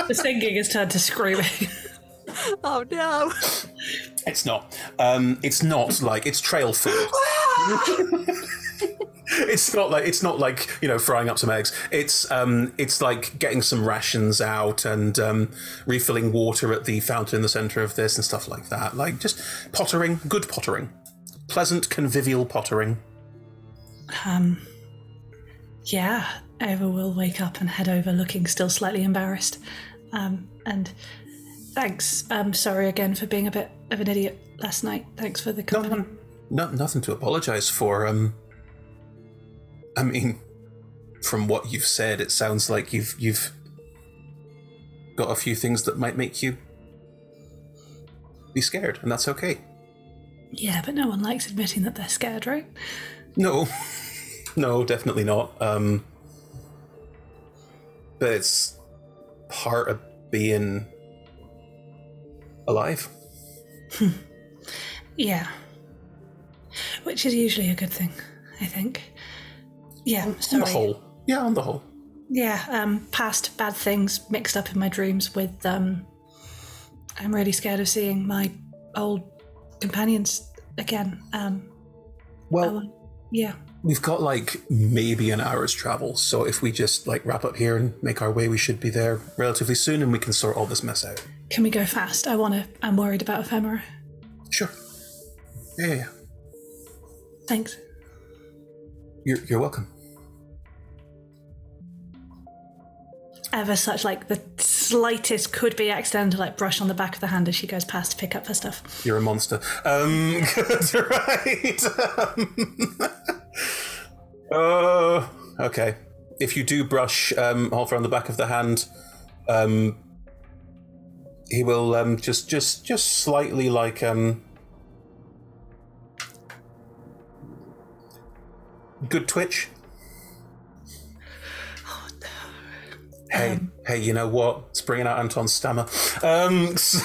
The singing has turned to screaming. oh no. It's not. Um, it's not like it's trail food. it's not like it's not like you know frying up some eggs. It's um, it's like getting some rations out and um, refilling water at the fountain in the center of this and stuff like that. Like just pottering, good pottering, pleasant convivial pottering. Um, yeah, Ava will wake up and head over looking still slightly embarrassed. Um, and thanks. Um, sorry again for being a bit of an idiot last night. Thanks for the company. No, nothing to apologize for. Um, I mean, from what you've said, it sounds like you've you've got a few things that might make you be scared, and that's okay. Yeah, but no one likes admitting that they're scared, right? No, no, definitely not. Um, but it's part of being alive. Yeah. Which is usually a good thing, I think. Yeah, On sorry. the whole, yeah, on the whole. Yeah, um, past bad things mixed up in my dreams with um I'm really scared of seeing my old companions again. Um Well, yeah. We've got like maybe an hour's travel, so if we just like wrap up here and make our way, we should be there relatively soon, and we can sort all this mess out. Can we go fast? I wanna I'm worried about ephemera. Sure. Yeah, yeah, yeah. Thanks. You're you're welcome. Ever such like the slightest could be accidental like brush on the back of the hand as she goes past to pick up her stuff. You're a monster. Um, good, right. Um, oh, okay. If you do brush um, Holfair on the back of the hand, um, he will um, just, just, just slightly like um, good twitch. Hey, hey, you know what? It's bringing out Anton's stammer. Um, so-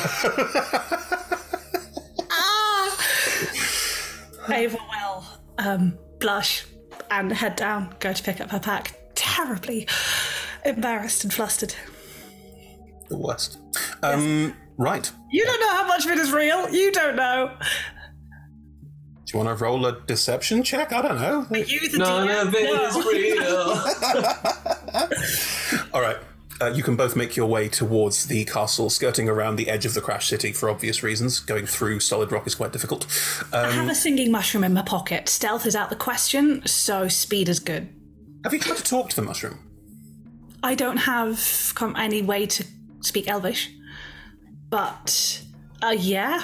Ava will um, blush and head down, go to pick up her pack, terribly embarrassed and flustered. the worst. Um, right. You don't know how much of it is real. You don't know. Do you want to roll a deception check? I don't know. You, the None DM, of it no. is real. All right. Uh, you can both make your way towards the castle, skirting around the edge of the crash city for obvious reasons. Going through solid rock is quite difficult. I have Um, a singing mushroom in my pocket. Stealth is out the question, so speed is good. have you tried to talk to the mushroom? I don't have com- any way to speak Elvish, but uh, yeah,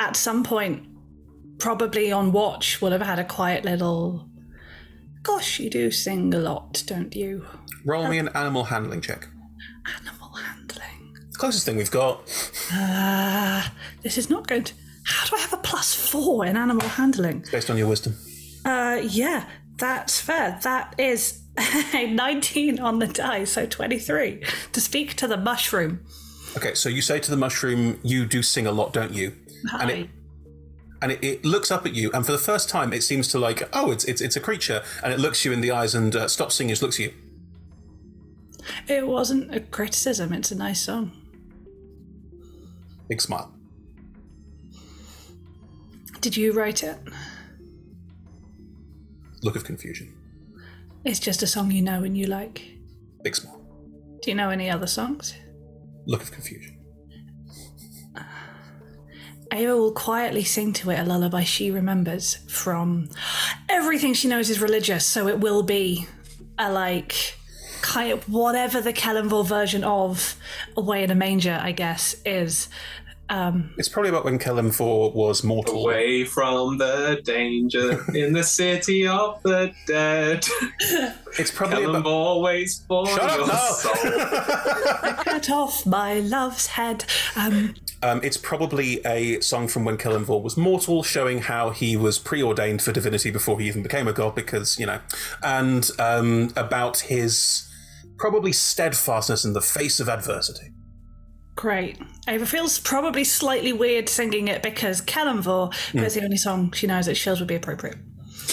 at some point, probably on watch, we'll have had a quiet little. Gosh, you do sing a lot, don't you? Roll me an animal handling check. Animal handling. Closest thing we've got. Uh, this is not to. How do I have a plus four in animal handling? Based on your wisdom. Uh, yeah, that's fair. That is a 19 on the die, so 23. To speak to the mushroom. Okay, so you say to the mushroom, "You do sing a lot, don't you?" And it and it, it looks up at you, and for the first time, it seems to like, "Oh, it's it's, it's a creature," and it looks you in the eyes and uh, stops singing. Just looks at you. It wasn't a criticism, it's a nice song. Big smile. Did you write it? Look of confusion. It's just a song you know and you like. Big smile. Do you know any other songs? Look of confusion. Ava will quietly sing to it a lullaby she remembers from everything she knows is religious, so it will be a like kind of whatever the Kellenville version of Away in a Manger, I guess, is. Um, It's probably about when Kelemvor was mortal. Away from the danger in the city of the dead. It's probably Callum about. always for Shut up, your no. soul. cut off my love's head. Um, Um, it's probably a song from when Kelemvor was mortal, showing how he was preordained for divinity before he even became a god, because, you know, and um, about his probably steadfastness in the face of adversity. great. Ava feels probably slightly weird singing it because Kelemvor, Hmm. but it's the only song she knows that she feels would be appropriate.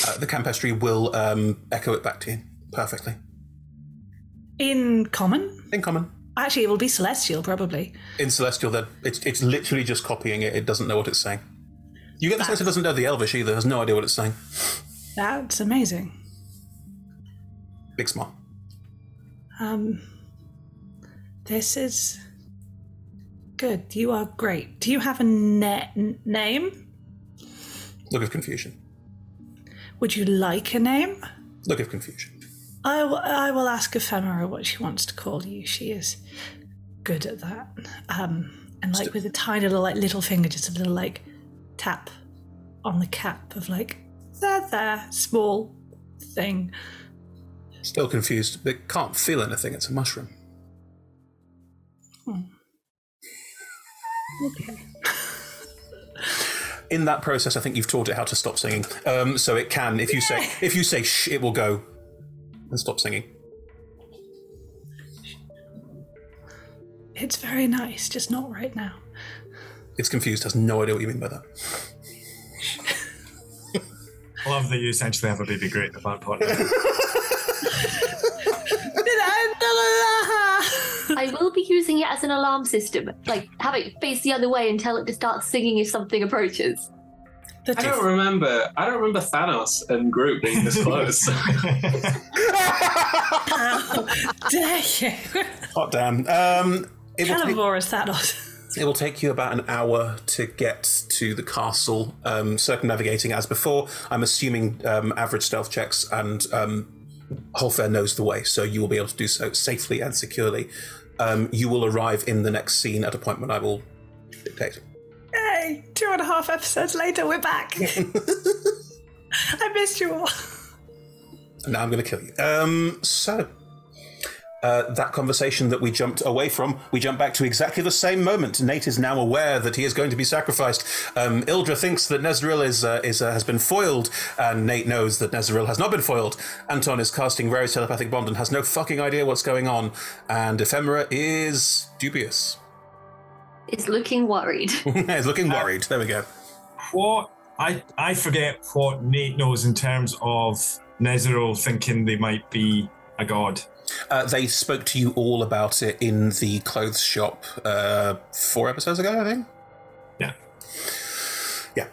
Uh, the Campestri will um, echo it back to you perfectly. In common? In common. Actually, it will be celestial, probably. In Celestial, that it's, it's literally just copying it, it doesn't know what it's saying. You get the sense it doesn't know the Elvish either, has no idea what it's saying. That's amazing. Big smile. Um, this is good. You are great. Do you have a na- n- name? Look of confusion. Would you like a name? Look of confusion. I will, I will ask Ephemera what she wants to call you. She is good at that. Um, and like with a tiny little like little finger, just a little like tap on the cap of like there, there, small thing. Still confused. but can't feel anything, it's a mushroom. Hmm. Okay. in that process, I think you've taught it how to stop singing. Um, so it can, if you say if you say shh, it will go and stop singing. It's very nice, just not right now. It's confused, has no idea what you mean by that. I love that you essentially have a baby great the bad part. I will be using it as an alarm system. Like, have it face the other way and tell it to start singing if something approaches. I don't remember. I don't remember Thanos and Groot being this close. Dare you? Hot damn. Um, it, will take, Cannivore is Thanos. it will take you about an hour to get to the castle, um, circumnavigating as before. I'm assuming um, average stealth checks and um, Holfair knows the way, so you will be able to do so safely and securely. Um, you will arrive in the next scene at a point when I will dictate. Hey, two and a half episodes later, we're back. I missed you all. Now I'm going to kill you. Um, so, uh, that conversation that we jumped away from, we jump back to exactly the same moment. Nate is now aware that he is going to be sacrificed. Um, Ildra thinks that Nezril is, uh, is, uh, has been foiled, and Nate knows that Nezril has not been foiled. Anton is casting Rary's telepathic bond and has no fucking idea what's going on, and Ephemera is dubious. It's looking worried. He's looking worried. There we go. What I I forget what Nate knows in terms of Nezeril thinking they might be a god. Uh, they spoke to you all about it in the clothes shop uh, four episodes ago, I think. Yeah. Yeah.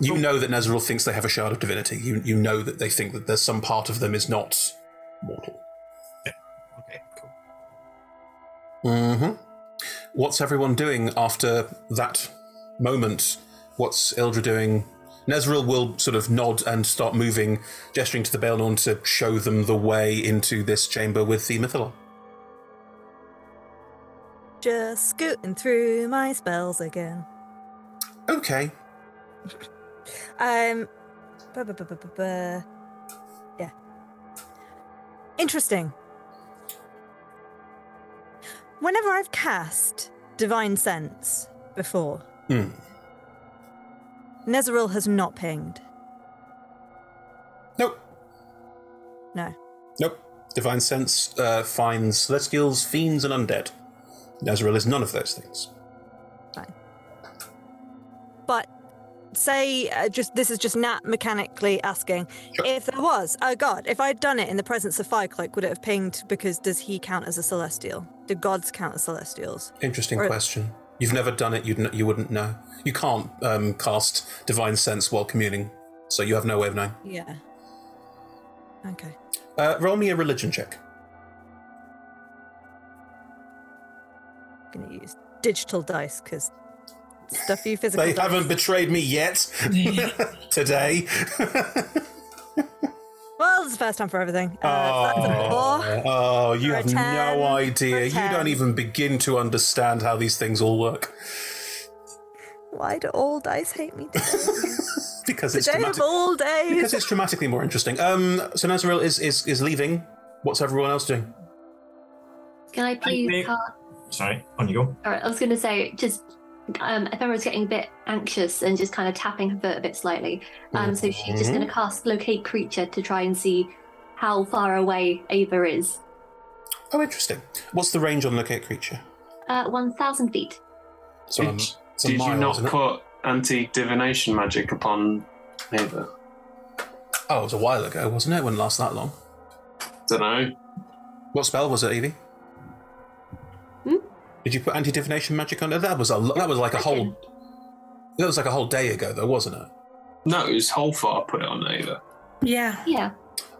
You know that Nezeril thinks they have a shard of divinity. You you know that they think that there's some part of them is not mortal. Okay, cool. Mm-hmm. What's everyone doing after that moment? What's Eldra doing? Nezril will sort of nod and start moving, gesturing to the Baelnorn to show them the way into this chamber with the Mythallar. Just scooting through my spells again. Okay. Um, bu- bu- bu- bu- bu- bu- yeah. Interesting. Whenever I've cast Divine Sense before, Hmm. Nezeril has not pinged. Nope. No. Nope. Divine Sense uh, finds celestials, fiends, and undead. Nezril is none of those things. Fine. But say, uh, just this is just Nat mechanically asking if there was, oh god, if I'd done it in the presence of Firecloak, would it have pinged? Because does he count as a celestial? Do gods count as celestials? Interesting Or- question. You've never done it. You'd kn- you wouldn't know. You can't um, cast divine sense while communing, so you have no way of knowing. Yeah. Okay. Uh, roll me a religion check. I'm gonna use digital dice because stuffy physical. They dice. haven't betrayed me yet. Today. Well, it's the first time for everything. Uh, so that's a four. oh, you For a have 10, no idea. for You don't even begin to understand how these things all work. Why do all dice hate me? because The it's day of dramatic- all days. because it's dramatically more interesting. Um, so Nazaril is, is is leaving. What's everyone else doing? Can I please? Sorry, on you go. All right, I was going to say just. Um, Ephemera's getting a bit anxious and just kind of tapping her foot a bit slightly. Um, so she's just going to cast locate creature to try and see how far away Ava is. Oh, interesting. What's the range on locate creature? Uh, one thousand feet. So um, it's a Did mile, you not isn't it? put anti divination magic upon Ava? Oh, it was a while ago, wasn't it? It wouldn't last that long. Don't know. What spell was it, Evie? Did you put anti divination magic on it? That was a lo- that was like a whole that was like a whole day ago, though, wasn't it? No, it was Holfair put it on Ava. Yeah. Yeah.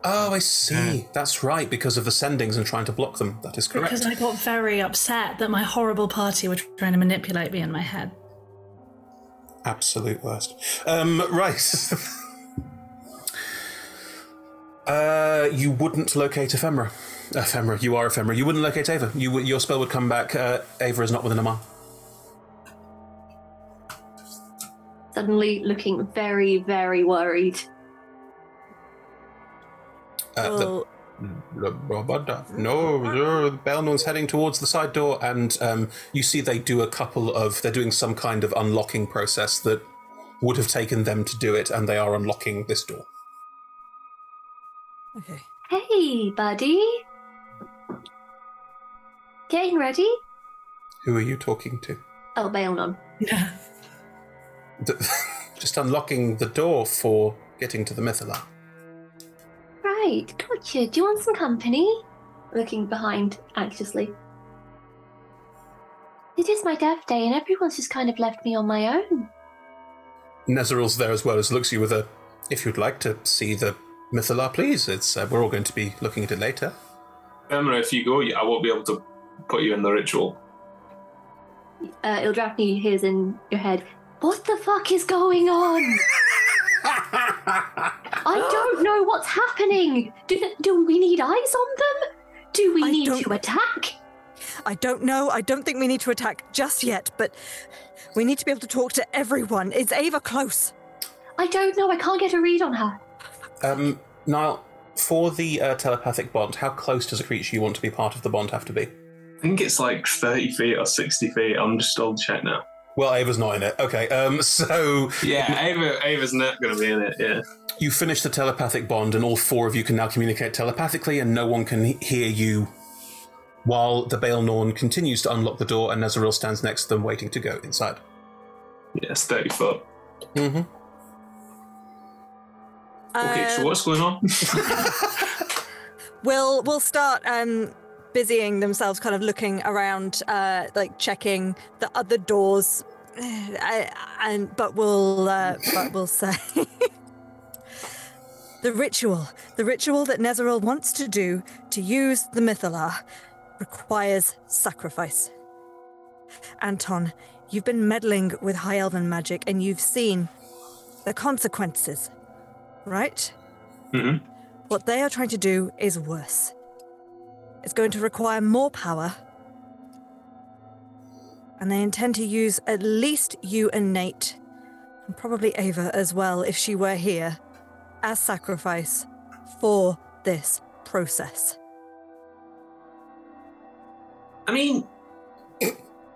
Oh, I see. That's right, because of the sendings and trying to block them. That is correct. Because I got very upset that my horrible party were trying to manipulate me in my head. Absolute worst. Um, right. uh, you wouldn't locate ephemera. Ephemera. You are ephemera. You wouldn't locate Ava. You your spell would come back. Uh, Ava is not within a mile. Suddenly looking very, very worried. Uh, the- no, the Baelnorn's heading towards the side door, and um, you see they do a couple of. They're doing some kind of unlocking process that would have taken them to do it, and they are unlocking this door. Okay. Hey, buddy. Getting ready? Who are you talking to? Oh, Baelnorn. The- Just unlocking the door for getting to the Mythallar. Right, gotcha. Do you want some company? Looking behind anxiously. It is my death day, and everyone's just kind of left me on my own. Nezaril's there as well as looks at you with a. If you'd like to see the Mythallar, please. It's uh, we're all going to be looking at it later. Emma, if you go, I won't be able to put you in the ritual. Uh, Ildrathni hears in your head, What the fuck is going on? I don't know what's happening. Do, do we need eyes on them? Do we need to attack? I don't know. I don't think we need to attack just yet, but we need to be able to talk to everyone. Is Ava close? I don't know. I can't get a read on her. Um, Niall, for the uh, telepathic bond, how close does a creature you want to be part of the bond have to be? I think it's like 30 feet or 60 feet. I'm just double check now. Well, Ava's not in it. Okay, um, so Yeah, Ava, Ava's not going to be in it, yeah. you finish the telepathic bond, and all four of you can now communicate telepathically, and no one can hear you. While the Baelnorn continues to unlock the door, and Nezaril stands next to them, waiting to go inside. Yeah, it's 30 foot. Mm-hmm. Okay, so Uh, what's going on? We'll we'll start um busying themselves, kind of looking around, uh, like checking the other doors, I, and but we'll uh, but we'll say the ritual, the ritual that Nezeril wants to do to use the Mythallar, requires sacrifice. Anton, you've been meddling with High Elven magic, and you've seen the consequences, right? Mm-hmm. What they are trying to do is worse. It's going to require more power. And they intend to use at least you and Nate, and probably Ava as well, if she were here, as sacrifice for this process. I mean,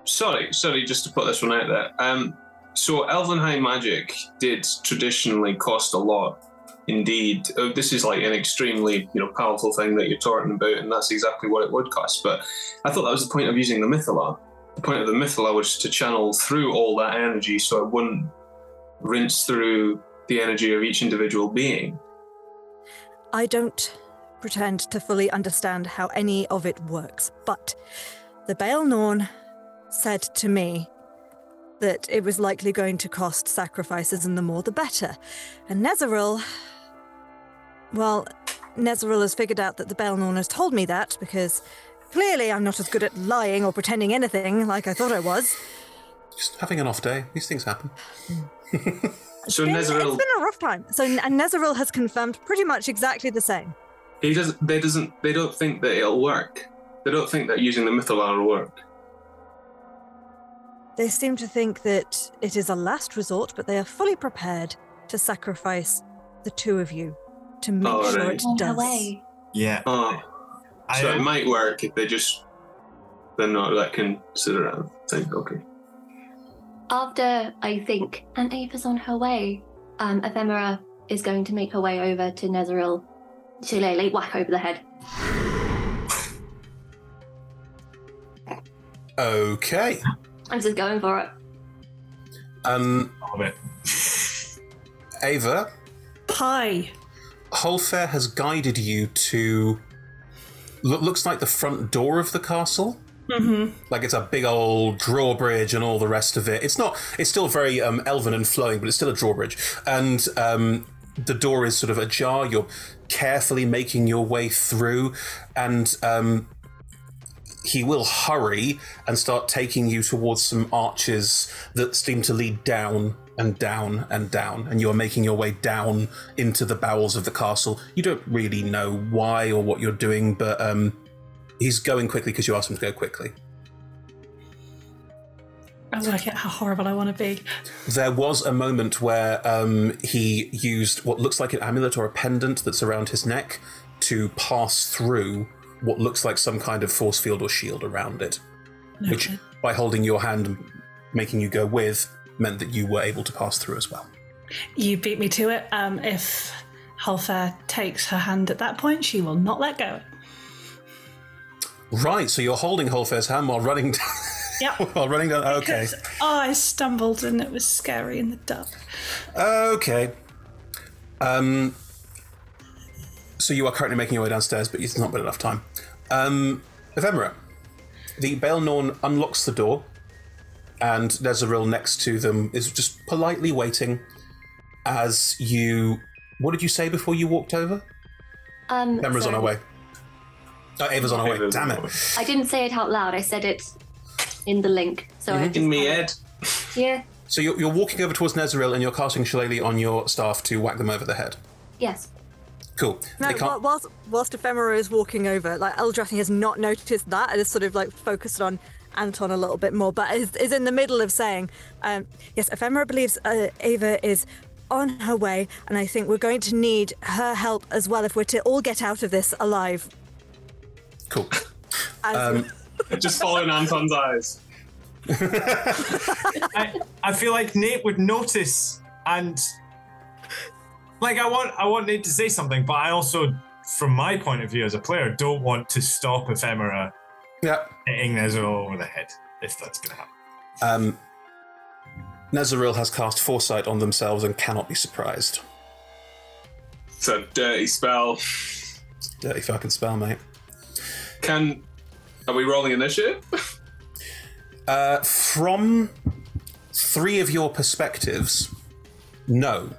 sorry, sorry, just to put this one out there. Um, so Elvenheim magic did traditionally cost a lot. Indeed, Uh, this is like an extremely you know powerful thing that you're talking about, and that's exactly what it would cost. But I thought that was the point of using the Mythallar. The point of the Mythallar was to channel through all that energy, so it wouldn't rinse through the energy of each individual being. I don't pretend to fully understand how any of it works, but the Baelnorn said to me that it was likely going to cost sacrifices, and the more the better. And Nezeril. Well, Nezeril has figured out that the Baelnorn has told me that because clearly I'm not as good at lying or pretending anything like I thought I was. Just having an off day. These things happen. So It's Nezeril, It's been a rough time. So, and Nezeril has confirmed pretty much exactly the same. he doesn't. They doesn't. They don't think that it'll work. They don't think that using the Mythallar will work. They seem to think that it is a last resort, but they are fully prepared to sacrifice the two of you to make Oh, sure right. it On her does. way. Yeah. Oh, I, so it might work if they just they're not that considerate. I think okay. After I think, and Ava's on her way, um, Ephemera is going to make her way over to Nezeril. Shillelagh, whack over the head. Okay. I'm just going for it. Um, Love it. Ava, Pie. Holfair has guided you to. Lo- looks like the front door of the castle. Mm-hmm. Like it's a big old drawbridge and all the rest of it. It's not. It's still very um, elven and flowing, but it's still a drawbridge. And um, the door is sort of ajar. You're carefully making your way through, and um, he will hurry and start taking you towards some arches that seem to lead down and down and down, and you are making your way down into the bowels of the castle. You don't really know why or what you're doing, but um, he's going quickly because you asked him to go quickly. I like it. How horrible I want to be. There was a moment where um, he used what looks like an amulet or a pendant that's around his neck to pass through what looks like some kind of force field or shield around it. Which, by holding your hand and making you go with, meant that you were able to pass through as well. You beat me to it. Um, if Holfair takes her hand at that point, she will not let go. Right, so you're holding Holfair's hand while running down. Yep. while running down. Okay. Because, oh, I stumbled and it was scary in the dark. Okay. Um. So you are currently making your way downstairs, but it's not been enough time. Um, Ephemera, the Baelnorn unlocks the door, and Nezeril next to them is just politely waiting as you. What did you say before you walked over? Um, Ephemera's on her way. Oh, Ava's on her way. Damn it. I didn't say it out loud. I said it in the link. So I Mhm. just me Ed. yeah, So you're, you're walking over towards Nezeril and you're casting Shillelagh on your staff to whack them over the head. yes. Cool. No, They can't- wh- whilst, whilst Ephemera is walking over, like Ildrathni has not noticed that and is sort of like focused on Anton a little bit more, but is, is in the middle of saying, um, yes, Ephemera believes uh, Ava is on her way, and I think we're going to need her help as well if we're to all get out of this alive. Cool. As- Um, Just following Anton's eyes. I, I feel like Nate would notice and like I want I want Nate to say something, but I also, from my point of view as a player, don't want to stop Ephemera yeah. hitting Nezeril over the head if that's gonna happen. Um, Nezeril has cast Foresight on themselves and cannot be surprised. It's a dirty spell. Dirty fucking spell, mate. Can are we rolling initiative? Uh, from three of your perspectives, no,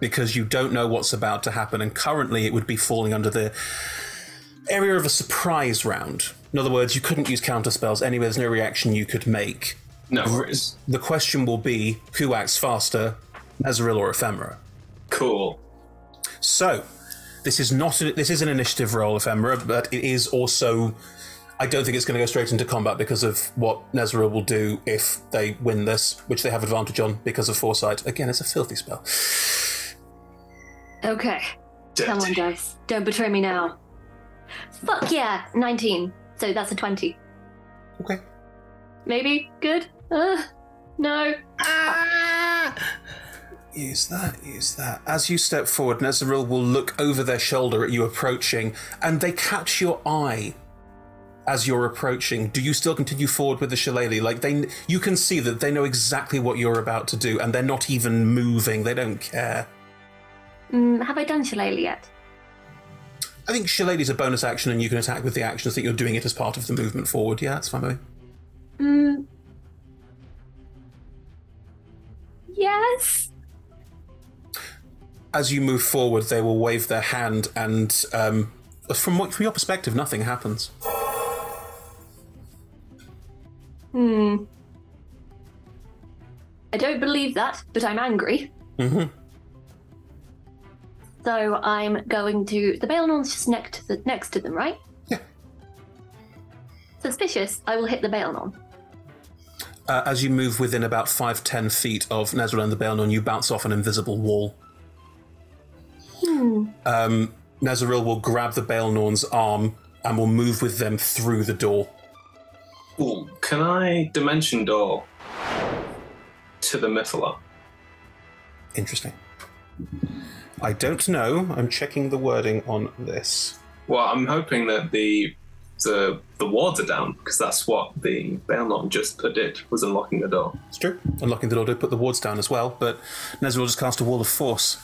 because you don't know what's about to happen, and currently it would be falling under the area of a surprise round. In other words, you couldn't use counter spells anyway. There's no reaction you could make. No The- worries. The question will be who acts faster, Nezeril or Ephemera. Cool. So, this is not a, this is an initiative roll, Ephemera, but it is also. I don't think it's going to go straight into combat because of what Nezeril will do if they win this, which they have advantage on because of foresight. Again, it's a filthy spell. Okay. Come on, guys. Don't betray me now. Fuck yeah, 19. So that's a 20. Okay. Maybe? Good? Uh, no. Use that, use that. As you step forward, Nezeril will look over their shoulder at you approaching, and they catch your eye as you're approaching. Do you still continue forward with the shillelagh? Like they, you can see that they know exactly what you're about to do, and they're not even moving. They don't care. Mm, have I done Shillelagh yet? I think shillelagh is a bonus action, and you can attack with the actions that you're doing it as part of the movement forward. Yeah, that's fine by me. Mm. Yes. As you move forward, they will wave their hand, and um, from what, from your perspective, nothing happens. Hmm. I don't believe that, but I'm angry. Mm-hmm. So I'm going to. The Baelnorn's just next to the next to them, right? Yeah. Suspicious. I will hit the Baelnorn. Uh, as you move within about five ten feet of Nezril and the Baelnorn, you bounce off an invisible wall. Hmm. Um, Nezeril will grab the Baelnorn's arm and will move with them through the door. Ooh, can I dimension door to the Mythallar? Interesting. I don't know. I'm checking the wording on this. Well, I'm hoping that the the the wards are down because that's what the Baelnorn just did was unlocking the door. It's true. Unlocking the door to put the wards down as well, but Nezeril will just cast a wall of force.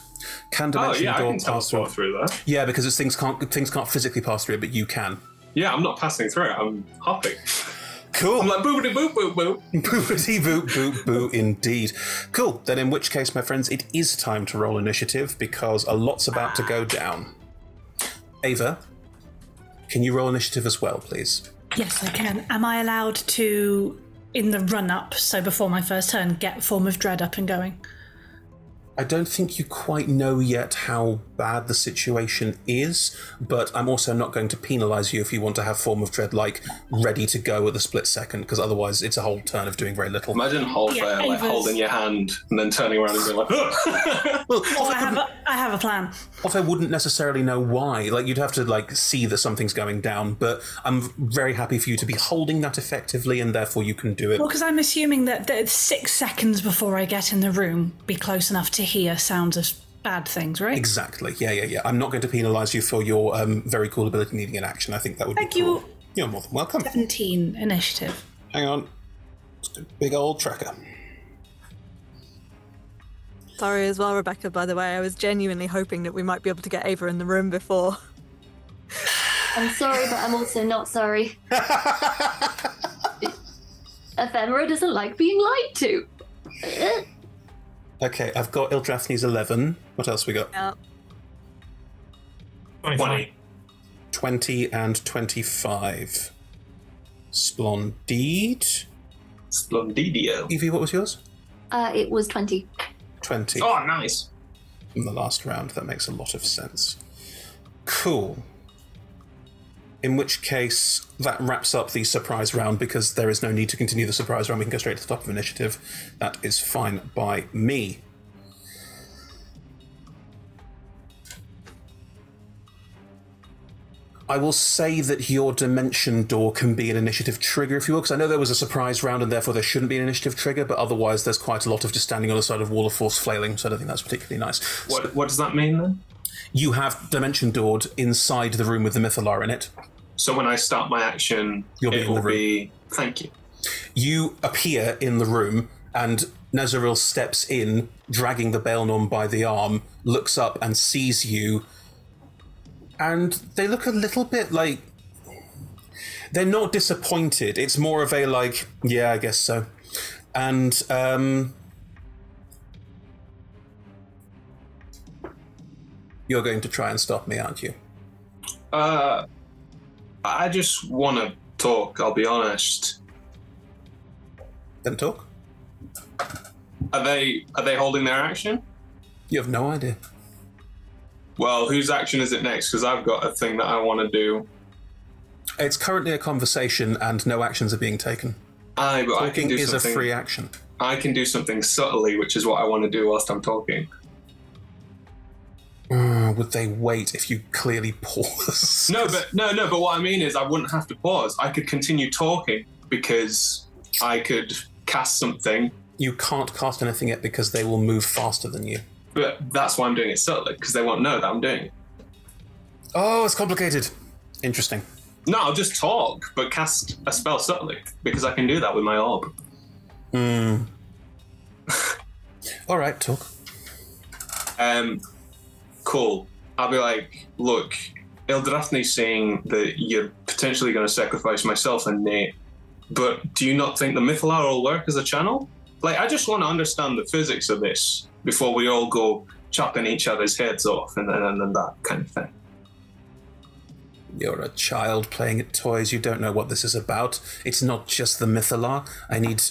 Can Oh, dimension yeah, I door can pass teleport through that. Yeah, because it's, things can't things can't physically pass through it, but you can. Yeah, I'm not passing through it. I'm hopping. Cool. I'm like boopity boop boop boop. Boopity boop boop boo indeed. Cool. Then in which case, my friends, it is time to roll initiative because a lot's about to go down. Ava, can you roll initiative as well, please? Yes, I can. Am I allowed to, in the run up, so before my first turn, get Form of Dread up and going? I don't think you quite know yet how bad the situation is, but I'm also not going to penalise you if you want to have Form of Dread like ready to go at the split second, because otherwise it's a whole turn of doing very little. Imagine Holfair Yeah, like Ava's- holding your hand and then turning around and being like, Oh, I have a, I have a plan. Also, I wouldn't necessarily know why. Like, you'd have to like see that something's going down. But I'm very happy for you to be holding that effectively, and therefore you can do it. Well, because I'm assuming that, that six seconds before I get in the room, be close enough to hear sounds of bad things, right? Exactly. Yeah, yeah, yeah. I'm not going to penalise you for your um, very cool ability needing an action. I think that would Thank be cool. you. You're more than welcome. 17 initiative. Hang on. Just a big old tracker. Sorry as well, Rebecca, by the way. I was genuinely hoping that we might be able to get Ava in the room before. I'm sorry, but I'm also not sorry. Ephemera doesn't like being lied to. Okay, I've got Ildrathni's 11. What else we got? Yeah. 20. 20 and 25. Splendid. Splendidio. Evie, what was yours? Uh, it was 20. 20. Oh, nice. From the last round, that makes a lot of sense. Cool. In which case, that wraps up the surprise round because there is no need to continue the surprise round. We can go straight to the top of initiative. That is fine by me. I will say that your dimension door can be an initiative trigger, if you will, because I know there was a surprise round and therefore there shouldn't be an initiative trigger, but otherwise there's quite a lot of just standing on the side of wall of force flailing, so I don't think that's particularly nice. What what does that mean then? You have dimension doored inside the room with the Mythallar in it. So when I start my action, You'll be it in the will room. be. Thank you. You appear in the room, and Nezeril steps in, dragging the Baelnorn by the arm, looks up and sees you, and they look a little bit like. They're not disappointed. It's more of a like, yeah, I guess so. And um, you're going to try and stop me, aren't you? Uh, I just want to talk. I'll be honest. Then talk. Are they are they holding their action? You have no idea. Well, whose action is it next? Because I've got a thing that I want to do. It's currently a conversation, and no actions are being taken. I but I can Talking do is a free action. I can do something subtly, which is what I want to do whilst I'm talking. Uh, would they wait if you clearly pause? No, but no, no. But what I mean is, I wouldn't have to pause. I could continue talking because I could cast something. You can't cast anything yet because they will move faster than you. But that's why I'm doing it subtly because they won't know that I'm doing it. Oh, it's complicated. Interesting. No, I'll just talk, but cast a spell subtly because I can do that with my orb. Hmm. All right, talk. Um, cool. I'll be like, look, Ildrathni's saying that you're potentially going to sacrifice myself and Nate, but do you not think the Mythallar will work as a channel? Like, I just want to understand the physics of this before we all go chopping each other's heads off and then and, then that kind of thing. You're a child playing at toys. You don't know what this is about. It's not just the Mythallar. I need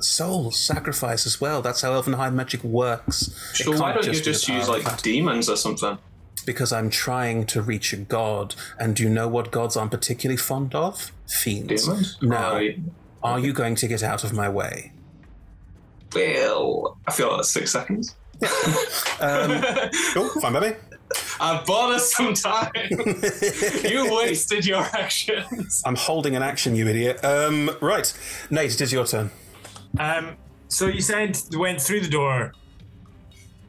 soul sacrifice as well. That's how Elvenheim magic works. So why don't you just use like demons or something? Because I'm trying to reach a god, and do you know what gods I'm particularly fond of? Fiends. Demons? No. Right. Are you going to get out of my way? Well, I feel like six seconds. Um, cool, fine, baby. I've bought us some time. you wasted your actions. I'm holding an action, you idiot. Um, right, Nate, it is your turn. Um, so you said they went through the door,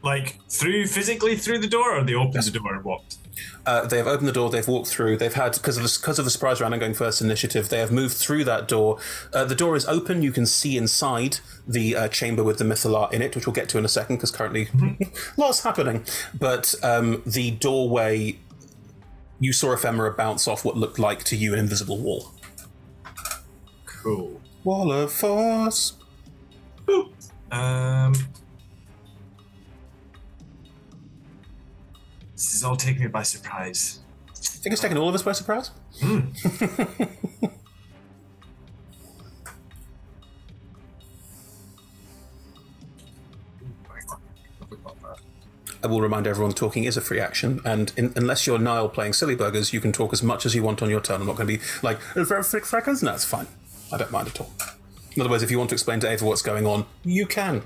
like through physically through the door, or they opened the door and walked. Uh, they have opened the door. They've walked through. They've had because of the, because of the surprise round and going first initiative. They have moved through that door. Uh, the door is open. You can see inside the uh, chamber with the Mythallar in it, which we'll get to in a second because currently lots happening. But um, the doorway, you saw ephemera bounce off what looked like to you an invisible wall. Cool. Wall of force. Um, this is all taking me by surprise. I think it's taken all of us by surprise. I will remind everyone talking is a free action, and in, unless you're Niall playing Silly Burgers, you can talk as much as you want on your turn. I'm not going to be like, is there six seconds? No, it's fine. I don't mind at all. In other words, if you want to explain to Ava what's going on, you can.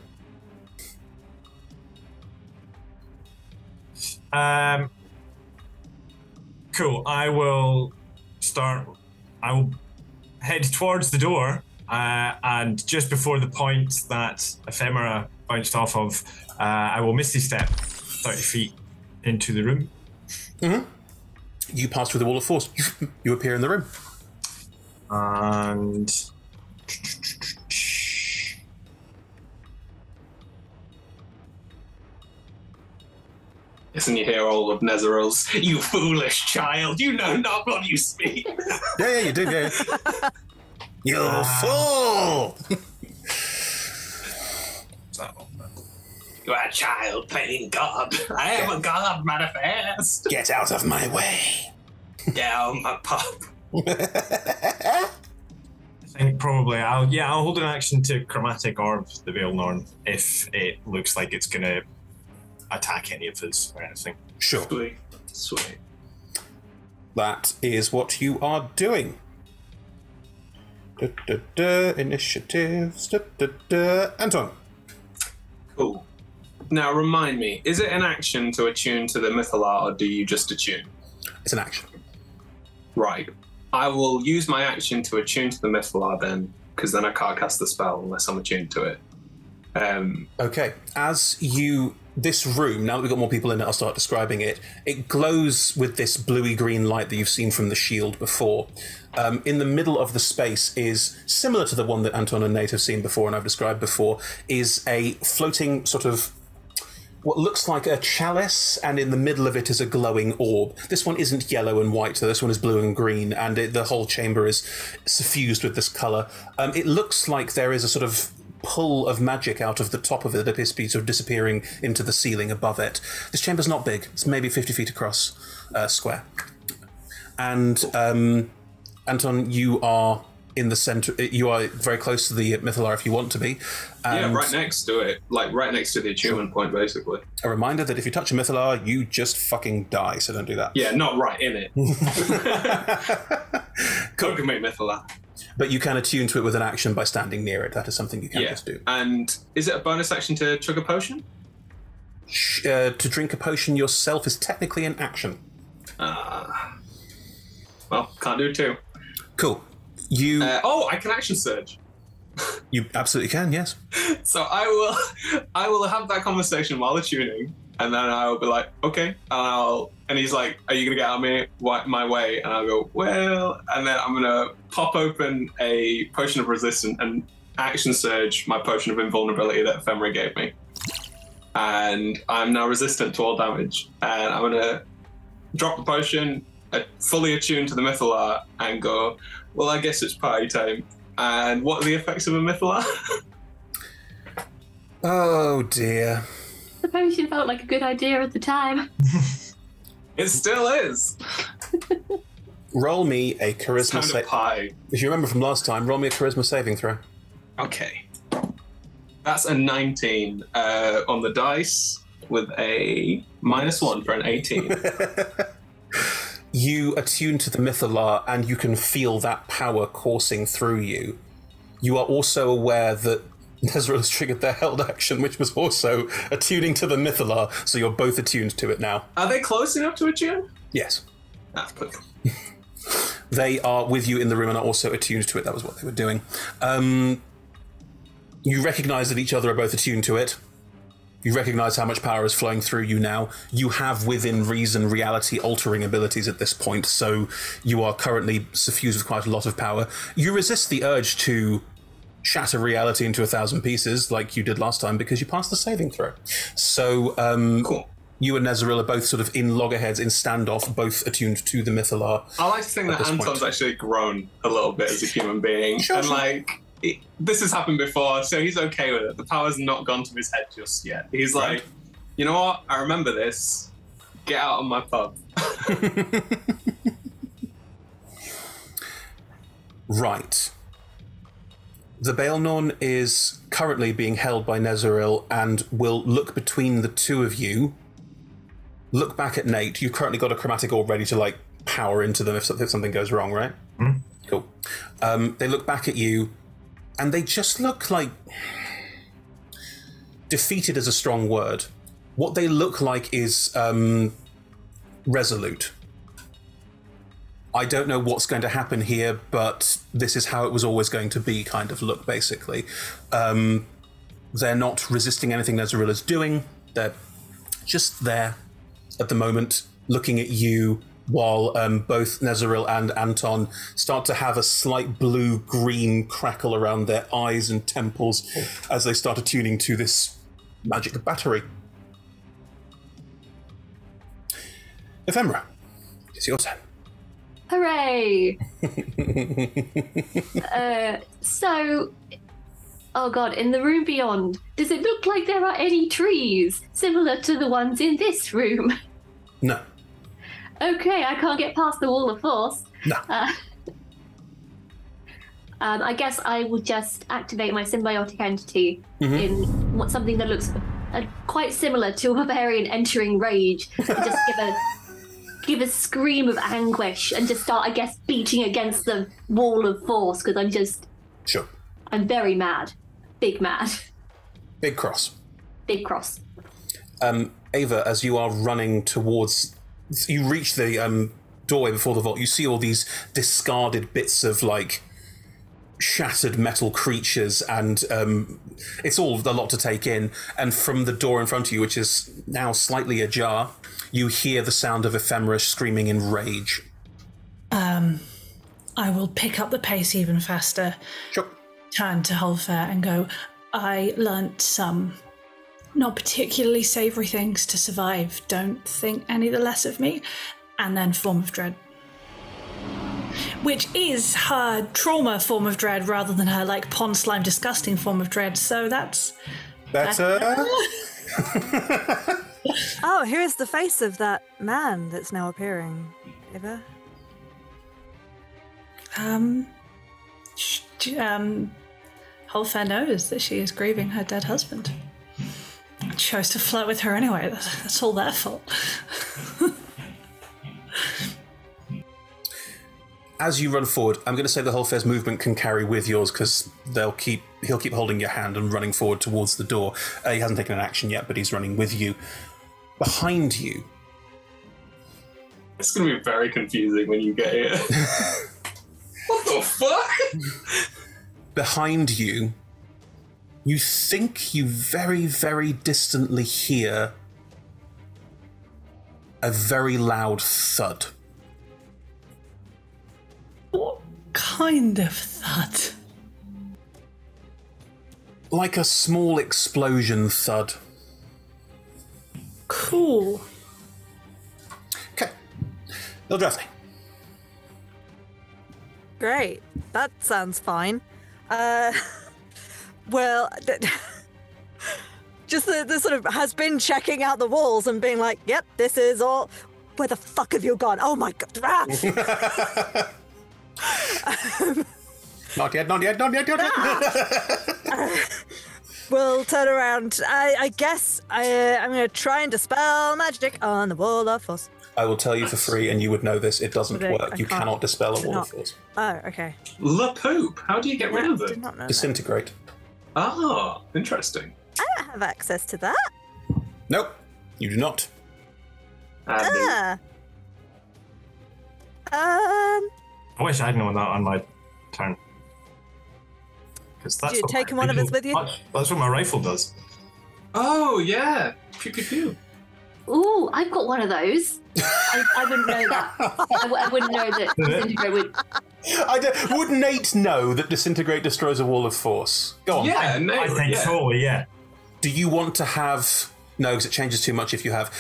Um, cool. I will start. I will head towards the door, uh, and just before the point that ephemera bounced off of, uh, I will misty step thirty feet into the room. Mm-hmm. You pass through the wall of force. You appear in the room. And and you hear all of Nezeral's, you foolish child, you know not what you speak. Yeah, yeah, you do, yeah. you ah. fool! You're a child playing God. I am a God manifest. Get out of my way. Down my pop. I think probably I'll yeah I'll hold an action to chromatic orb the Baelnorn if it looks like it's gonna attack any of us or anything. Sure. Sweet. Sweet. That is what you are doing. Da, da, da, initiatives. Da, da, da. Anton. Cool. Now remind me, is it an action to attune to the Mythallar or do you just attune? It's an action. Right. I will use my action to attune to the Mythallar then, because then I can't cast the spell unless I'm attuned to it. Um, Okay, as you. This room, now that we've got more people in it, I'll start describing it. It glows with this bluey green light that you've seen from the shield before. Um, in the middle of the space is similar to the one that Anton and Nate have seen before and I've described before, is a floating sort of what looks like a chalice, and in the middle of it is a glowing orb. This one isn't yellow and white, though. This one is blue and green, and it, the whole chamber is suffused with this color. Um, it looks like there is a sort of pull of magic out of the top of it that appears to be sort of disappearing into the ceiling above it. This chamber's not big; it's maybe fifty feet across, uh, square. And um, Anton, you are in the center. You are very close to the Mythallar if you want to be. yeah, And right next to it. Like right next to the attunement point, basically. A reminder that if you touch a Mythallar, you just fucking die. So don't do that. Yeah, not right in it. Don't commit Mythallar. But you can attune to it with an action by standing near it. That is something you can Yeah. just do. And is it a bonus action to chug a potion? Uh, to drink a potion yourself is technically an action. Ah. well, can't do it too. Cool. You. Uh, oh, I can action surge. You absolutely can. Yes. So I will, I will have that conversation while attuning, and then I will be like, okay, and I'll, and he's like, are you gonna get out of me, my way? And I'll go, well, and then I'm gonna pop open a potion of resistance and action surge my potion of invulnerability that Ephemera gave me, and I'm now resistant to all damage, and I'm gonna drop the potion, uh, fully attuned to the Mythallar, and go, well, I guess it's party time. And what are the effects of a Mythallar? Oh dear. The potion felt like a good idea at the time. It still is. Roll me a charisma Sound of save. pie. If you remember from last time, roll me a charisma saving throw. Okay. That's a 19 uh, on the dice with a minus one for an 18. You attune to the Mythallar, and you can feel that power coursing through you. You are also aware that Nezril has triggered their held action, which was also attuning to the Mythallar, so you're both attuned to it now. Are they close enough to attune? Yes. Ah, good. They are with you in the room and are also attuned to it. That was what they were doing. Um, you recognize that each other are both attuned to it. You recognize how much power is flowing through you now. You have within reason reality altering abilities at this point, so you are currently suffused with quite a lot of power. You resist the urge to shatter reality into a thousand pieces like you did last time because you passed the saving throw. So, um, you and Nezaril are both sort of in loggerheads in standoff, both attuned to the Mythallar. I like to think that this point. Anton's actually grown a little bit as a human being, Sure, and sure. like it, this has happened before, so he's okay with it. The power's not gone to his head just yet. He's Right. like, you know what? I remember this. Get out of my pub. Right. The Baelnorn is currently being held by Nezaril and will look between the two of you. Look back at Nate. You've currently got a chromatic orb ready to like power into them if something, if something goes wrong, right? Cool. Um, they look back at you, and they just look like defeated is a strong word. What they look like is um, resolute. I don't know what's going to happen here, but this is how it was always going to be kind of look, basically. Um, they're not resisting anything Nezaril is doing. They're just there at the moment, looking at you, while um, both Nezaril and Anton start to have a slight blue green crackle around their eyes and temples as they start attuning to this magic battery. Ephemera, it's your turn. Hooray! uh, so, oh god, in the room beyond, does it look like there are any trees similar to the ones in this room? No. Okay, I can't get past the wall of force. No. Uh, um, I guess I will just activate my symbiotic entity Mhm. in what something that looks uh, quite similar to a barbarian entering rage. just give a give a scream of anguish and just start, I guess, beating against the wall of force because I'm just Sure. I'm very mad, big mad, Big cross. big cross. Um, Ava, as you are running towards, you reach the um, doorway before the vault. You see all these discarded bits of like shattered metal creatures, and um, it's all a lot to take in. And from the door in front of you, which is now slightly ajar, you hear the sound of Ephemera screaming in rage. Um, I will pick up the pace even faster. Sure. Turn to Holfair and go. I learnt some not particularly savoury things to survive. Don't think any the less of me. And then form of dread. Which is her trauma form of dread rather than her like pond slime disgusting form of dread. So that's Better. Oh, here's the face of that man that's now appearing. Ava? Um, um, Holfair knows that she is grieving her dead husband. Chose to flirt with her anyway. That's, that's all their fault. As you run forward, I'm going to say the Holfair's movement can carry with yours because they'll keep he'll keep holding your hand and running forward towards the door. Uh, he hasn't taken an action yet, but he's running with you. Behind you, It's gonna be very confusing when you get here. what the fuck? behind you, you think you very, very distantly hear a very loud thud. What kind of thud? Like a small explosion thud. Cool. Ildrathni. Great. That sounds fine. Uh, well, just the, the sort of has been checking out the walls and being like, "Yep, this is all." Where the fuck have you gone? Oh my god! Ah! Not yet, not yet, not yet, not yet. Will turn around. I, I guess I, I'm going to try and dispel magic on the wall of force. I will tell you for free, and you would know this. It doesn't Would I- work. I you can't- cannot dispel a Is it wall not? of force. Oh, okay. La poop. How do you get rid of Did it? not know that. Disintegrate. Ah, interesting. I don't have access to that. Nope, you do not. Ah. Um, I wish I'd known that on my turn. Because that's you what taken one of us with you? That's what my rifle does. Oh yeah. Pew pew pew. Ooh, I've got one of those. I, I wouldn't know that. I, w- I wouldn't know that disintegrate would. I don't- would Nate know that disintegrate destroys a wall of force? Go on. Yeah, Nate, I think yeah. so, yeah. Do you want to have? No, because it changes too much if you have.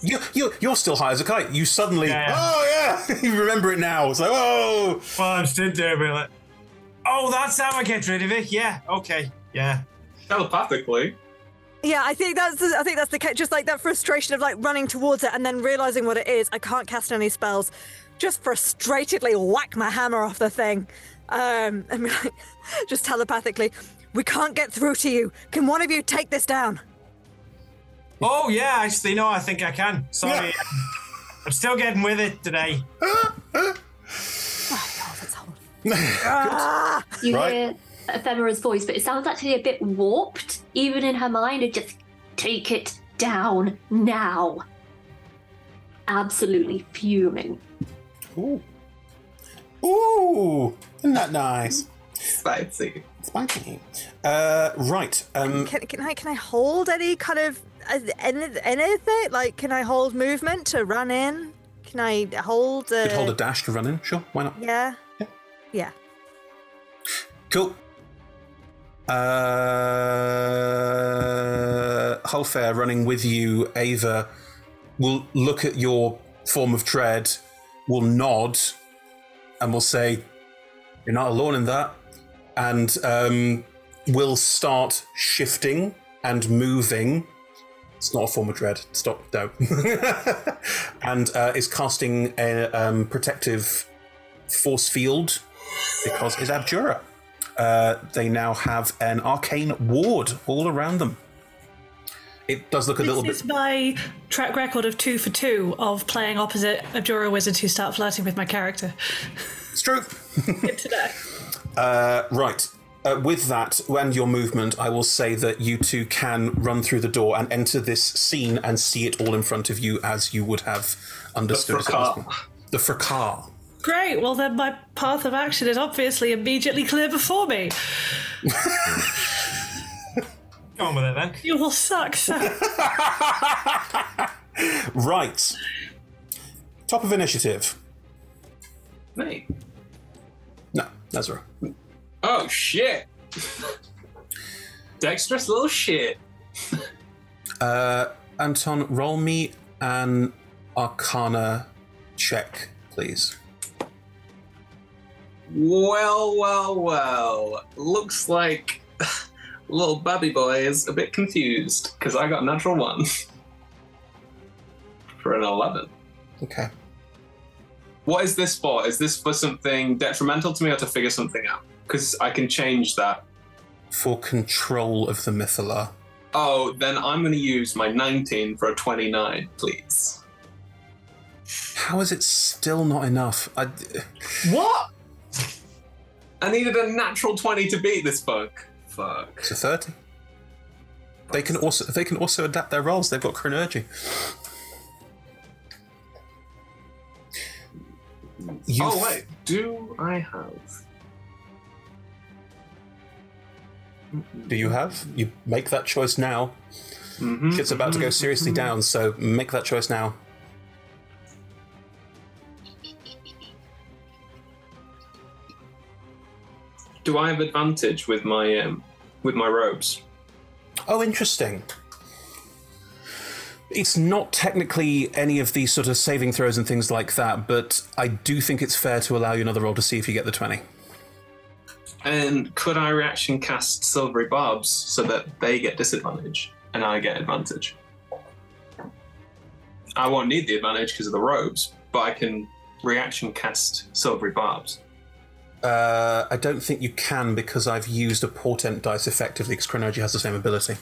You, you, you're still high as a kite. You suddenly, Yeah. oh yeah, you remember it now. It's like, oh, Well, I'm stood there being like, oh, that's how I get rid of it. Yeah, okay, yeah. Telepathically. yeah, I think that's the, I think that's the ca- just like that frustration of like running towards it and then realizing what it is. I can't cast any spells. Just frustratedly whack my hammer off the thing. Um, and be like, just telepathically, we can't get through to you. Can one of you take this down? Oh, yeah, actually, no, I think I can. Sorry. I'm still getting with it today. Ah! You Right. hear Ephemera's voice, but it sounds actually a bit warped, even in her mind. It just take it down now. Absolutely fuming. Ooh. Ooh, isn't that nice? Spicy. Spicy. Uh, right. Um, Can, can I can I hold any kind of uh, any, anything? Like, can I hold movement to run in? Can I hold? Uh, could hold a dash to run in. Sure, why not? Yeah. Yeah. Cool. Uh, Holfair running with you, Ava, will look at your form of dread, will nod, and will say, You're not alone in that. And um, will start shifting and moving. It's not a form of dread. Stop, no. and uh, is casting a um, protective force field because it's Abjurer. Uh, they now have an arcane ward all around them. It does look a little This bit. is my track record of two for two of playing opposite Abjurer wizards who start flirting with my character. It's true. Good to know. Uh, right. Uh, with that and your movement, I will say that you two can run through the door and enter this scene and see it all in front of you as you would have understood it. at this fracas. The fracas. Great. Well, then my path of action is obviously immediately clear before me. Go on with it then. You will suck, sir. Right. Top of initiative. Nate. No, that's right. Oh shit. Dexterous little shit. Uh, Anton, roll me an Arcana check, please. Well, well, well. Looks like little babby boy is a bit confused because I got a natural one for an 11. Okay. What is this for? Is this for something detrimental to me or to figure something out? Because I can change that. For control of the Mythallar. Oh, then I'm going to use my 19 for a 29, please. How is it still not enough? I, What? I needed a natural 20 to beat this bug. Fuck. it's a 30. They can also they can also adapt their roles. They've got chronurgy. You oh, wait. Do I have. Do you have? You make that choice now. Mhm, It's about to go mhm, seriously mhm. down, so make that choice now. Do I have advantage with my um, with my robes? Oh, interesting. It's not technically any of these sort of saving throws and things like that, but I do think it's fair to allow you another roll to see if you get the 20. And could I reaction cast silvery barbs so that they get disadvantage and I get advantage? I won't need the advantage because of the robes, but I can reaction cast silvery barbs. Uh, I don't think you can because I've used a portent dice effectively because Chronurgy has the same ability.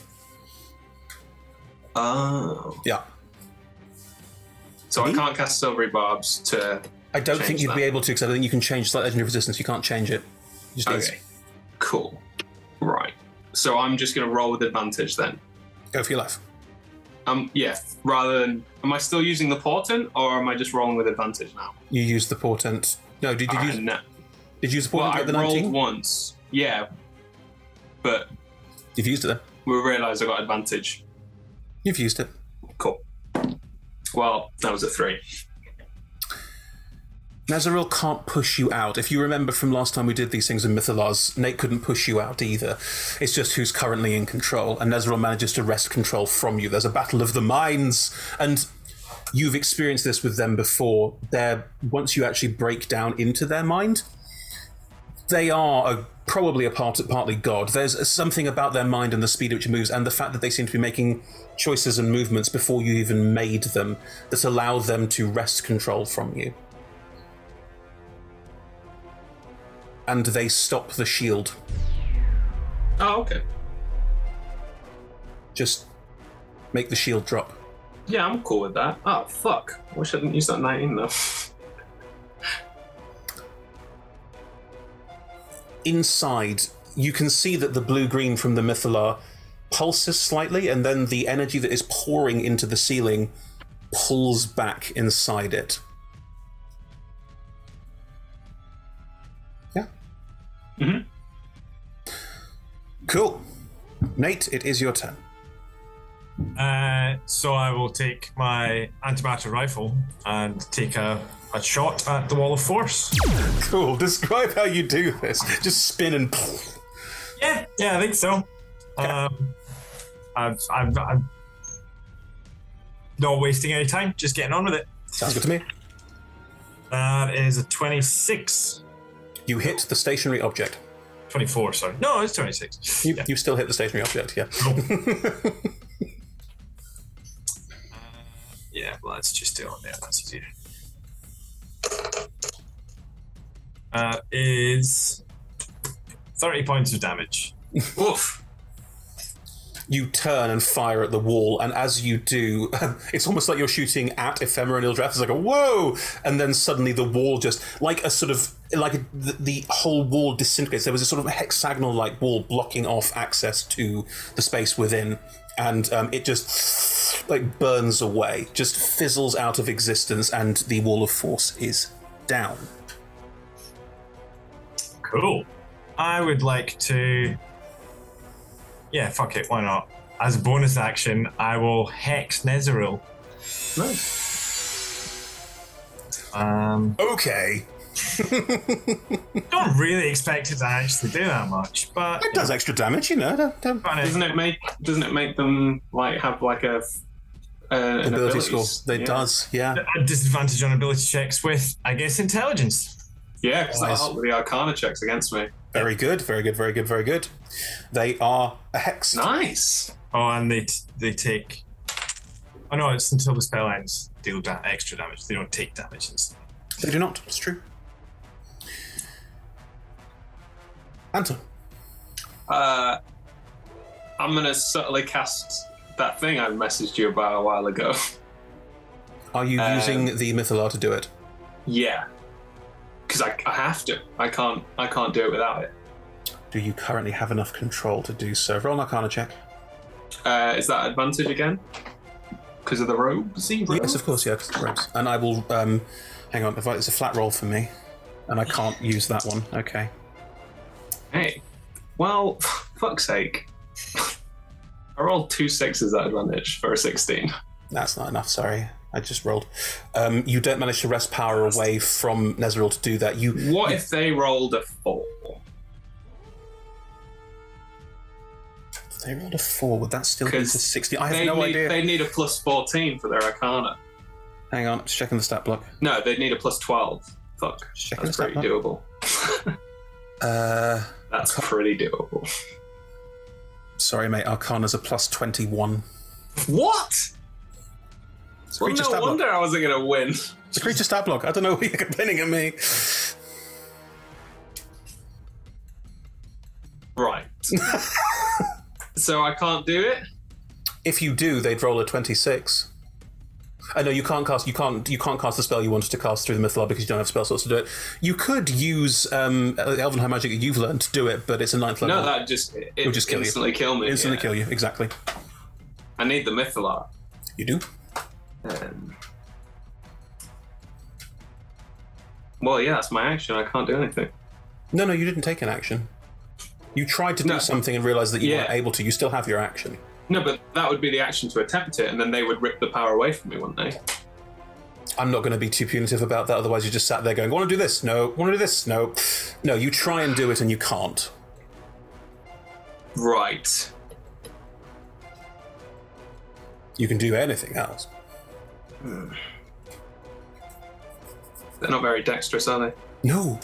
Oh. Yeah. So I can't cast Silvery Barbs to. I don't think you'd that. be able to because I think you can change slight legendary resistance. You can't change it. Need- Okay. Cool. Right. So I'm just going to roll with advantage then. Go for your life. Um. Yeah. Rather than, am I still using the portent or am I just rolling with advantage now? You used the portent. No, did you Alright, use? no. Did you use the Well, portent I at the rolled once. Yeah. But You've used it then. we realised I got advantage. You've used it. Cool. Well, that was a three. Nazaril can't push you out. If you remember from last time we did these things in Mythallars, Nate couldn't push you out either. It's just who's currently in control, and Nazaril manages to wrest control from you. There's a battle of the minds, and you've experienced this with them before. They're once you actually break down into their mind, they are a, probably a part, partly God. There's something about their mind and the speed at which it moves, and the fact that they seem to be making choices and movements before you even made them that allow them to wrest control from you. And they stop the shield. Oh, okay. Just make the shield drop. Yeah, I'm cool with that. Oh, fuck. I wish I didn't use that 19 though. Inside, you can see that the blue green from the Mythallar pulses slightly, and then the energy that is pouring into the ceiling pulls back inside it. Yeah. Mm-hmm. Cool. Nate, it is your turn. Uh, so I will take my antimatter rifle and take a, a shot at the wall of force. Cool. Describe how you do this. Just spin and. Yeah, yeah, I think so. Um, I've, I've, I'm not wasting any time, just getting on with it. Sounds good to me. That is a 26. You hit the stationary object. 24, sorry. No, it's 26. You, you still hit the stationary object, yeah. Yeah, well, let's just do it on there. That's easier. Uh, is 30 points of damage. Oof. You turn and fire at the wall, and as you do, it's almost like you're shooting at Ephemera and Ildrath. It's like a whoa! And then suddenly the wall just, like a sort of, like a, the, the whole wall disintegrates. There was a sort of hexagonal like wall blocking off access to the space within, and um, it just like burns away, just fizzles out of existence, and the wall of force is down. Cool. I would like to. Yeah, fuck it, why not? As a bonus action, I will hex Nezeril. Um, okay. don't really expect it to actually do that much, but it does extra damage, you know. Don't, don't... Doesn't it make doesn't it make them like have like a uh, Ability ability score. It does, yeah. A disadvantage on ability checks with, I guess, intelligence. Yeah, because that'll Nice. help with the Arcana checks against me. Very good, very good, very good, very good. They are a hex. Nice. Oh, and they t- they take. Oh no, it's until the spell ends. Deal da- extra damage. They don't take damage. It's- They do not. It's true. Anton. Uh, I'm gonna subtly cast that thing I messaged you about a while ago. Are you Um, using the Mythallar to do it? yeah, because I, I have to. I can't. I can't do it without it. Do you currently have enough control to do so? Roll an Arcana check. Uh, is that advantage again? Because of the robes? Yes, of course, yeah, 'cause the robes. And I will. Um, hang on, if I, it's a flat roll for me, and I can't use that one. Okay. Hey, well, fuck's sake. I rolled two sixes at advantage for a 16. That's not enough. Sorry, I just rolled. Um, you don't manage to wrest power away from Nezeril to do that. You. What if they rolled a four? If they rolled a four? Would that still be to sixty? I have they no need, idea. They need a plus 14 for their Arcana. Hang on, just checking the stat block. No, they'd need a plus 12. Fuck. checking That's pretty doable. Uh, that's pretty doable. Sorry, mate. Arcana's a plus twenty-one. What? Well, creature no wonder. I wasn't gonna win. It's a creature stat block. I don't know why you're complaining at me. Right. so I can't do it. If you do, they'd roll a twenty-six. I know you can't cast. You can't. You can't cast the spell you wanted to cast through the Mythallar because you don't have spell slots to do it. You could use um, Elven High Magic that you've learned to do it, but it's a ninth level. No, that just it, It would just kill instantly you. kill me. Instantly yeah. kill you. Exactly. I need the Mythallar. You do. Um, well, yeah, that's my action. I can't do anything. No, no, you didn't take an action. You tried to do something and realized that you Yeah. weren't able to. You still have your action. No, but that would be the action to attempt it, and then they would rip the power away from me, wouldn't they? I'm not going to be too punitive about that. Otherwise, you just sat there going, "Want to do this? No. Want to do this? No. No." You try and do it, and you can't. Right. You can do anything else. They're not very dexterous, are they? No.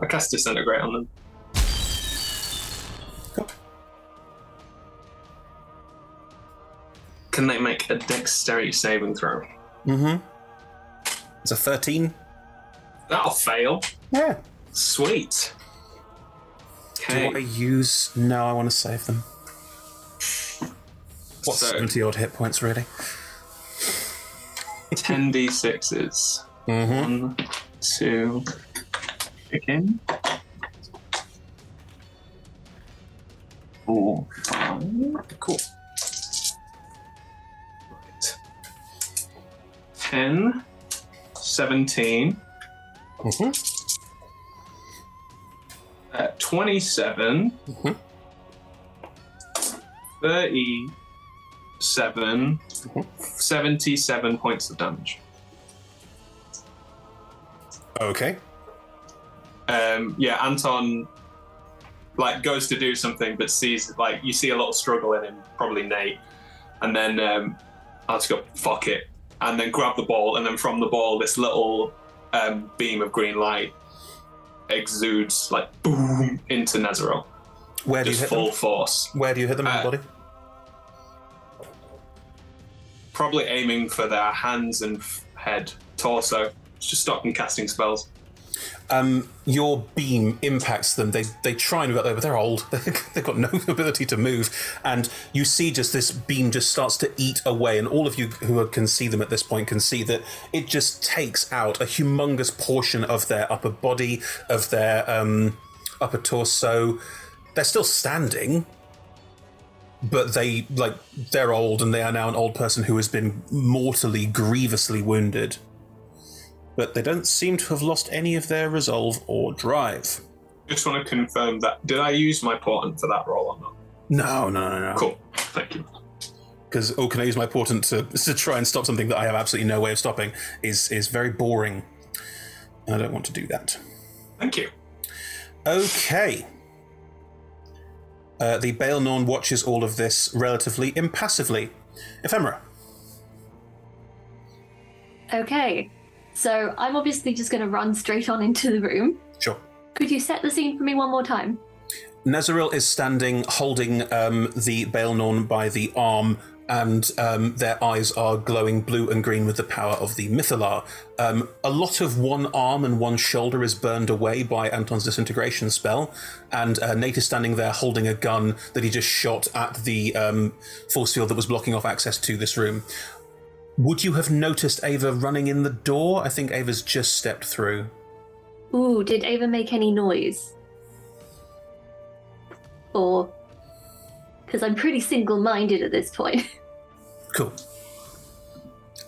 I cast disintegrate on them. Can they make a dexterity saving throw? Mm-hmm. It's a thirteen. That'll fail. Yeah. Sweet. Okay. Do I use? No, I want to save them. What So- seventy odd hit points, really? 10 d6s. Mm-hmm. One, two, again. Four, five. Cool. 10, 17, Mm-hmm. uh, 27, Mm-hmm. 37, 77 points of damage. Okay. um, yeah, Anton like goes to do something, but sees like you see a lot of struggle in him, probably Nate, and then um, I just go fuck it, and then grab the ball, and then from the ball, this little um, beam of green light exudes like boom into Nezero. Where do you just hit full them? force? Where do you hit them in Uh, the body? Probably aiming for their hands and f- head, torso. Just stop them casting spells. Um, your beam impacts them. They they try and out there, but they're old. They've got no ability to move. And you see just this beam just starts to eat away. And all of you who can see them at this point can see that it just takes out a humongous portion of their upper body, of their um, upper torso. They're still standing, but they like they're old, and they are now an old person who has been mortally, grievously wounded but they don't seem to have lost any of their resolve or drive. Just want to confirm that. Did I use my portent for that roll or not? No, no, no, no. Cool. Thank you. Because oh, can I use my portent to, to try and stop something that I have absolutely no way of stopping? Is is very boring. I don't want to do that. Thank you. Okay. Uh, the Baelnorn watches all of this relatively impassively. Ephemera. Okay, so I'm obviously just going to run straight on into the room. Sure. Could you set the scene for me one more time? Nezeril is standing holding um, the Baelnorn by the arm, and um, their eyes are glowing blue and green with the power of the Mythallar. Um, a lot of one arm and one shoulder is burned away by Anton's disintegration spell, and uh, Nate is standing there holding a gun that he just shot at the um, force field that was blocking off access to this room. Would you have noticed Ava running in the door? I think Ava's just stepped through. Ooh, did Ava make any noise? Or. Because I'm pretty single minded at this point. Cool.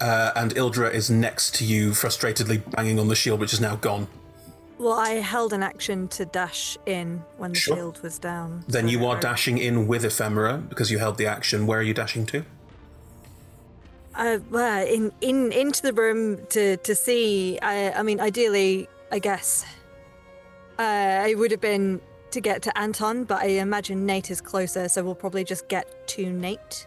Uh, and Ildra is next to you, frustratedly banging on the shield, which is now gone. Well, I held an action to dash in when the Sure. shield was down. Then you are I- dashing in with Ephemera because you held the action. Where are you dashing to? Uh, well, in in into the room to to see. I I mean, ideally, I guess. Uh, it would have been to get to Anton, but I imagine Nate is closer, so we'll probably just get to Nate.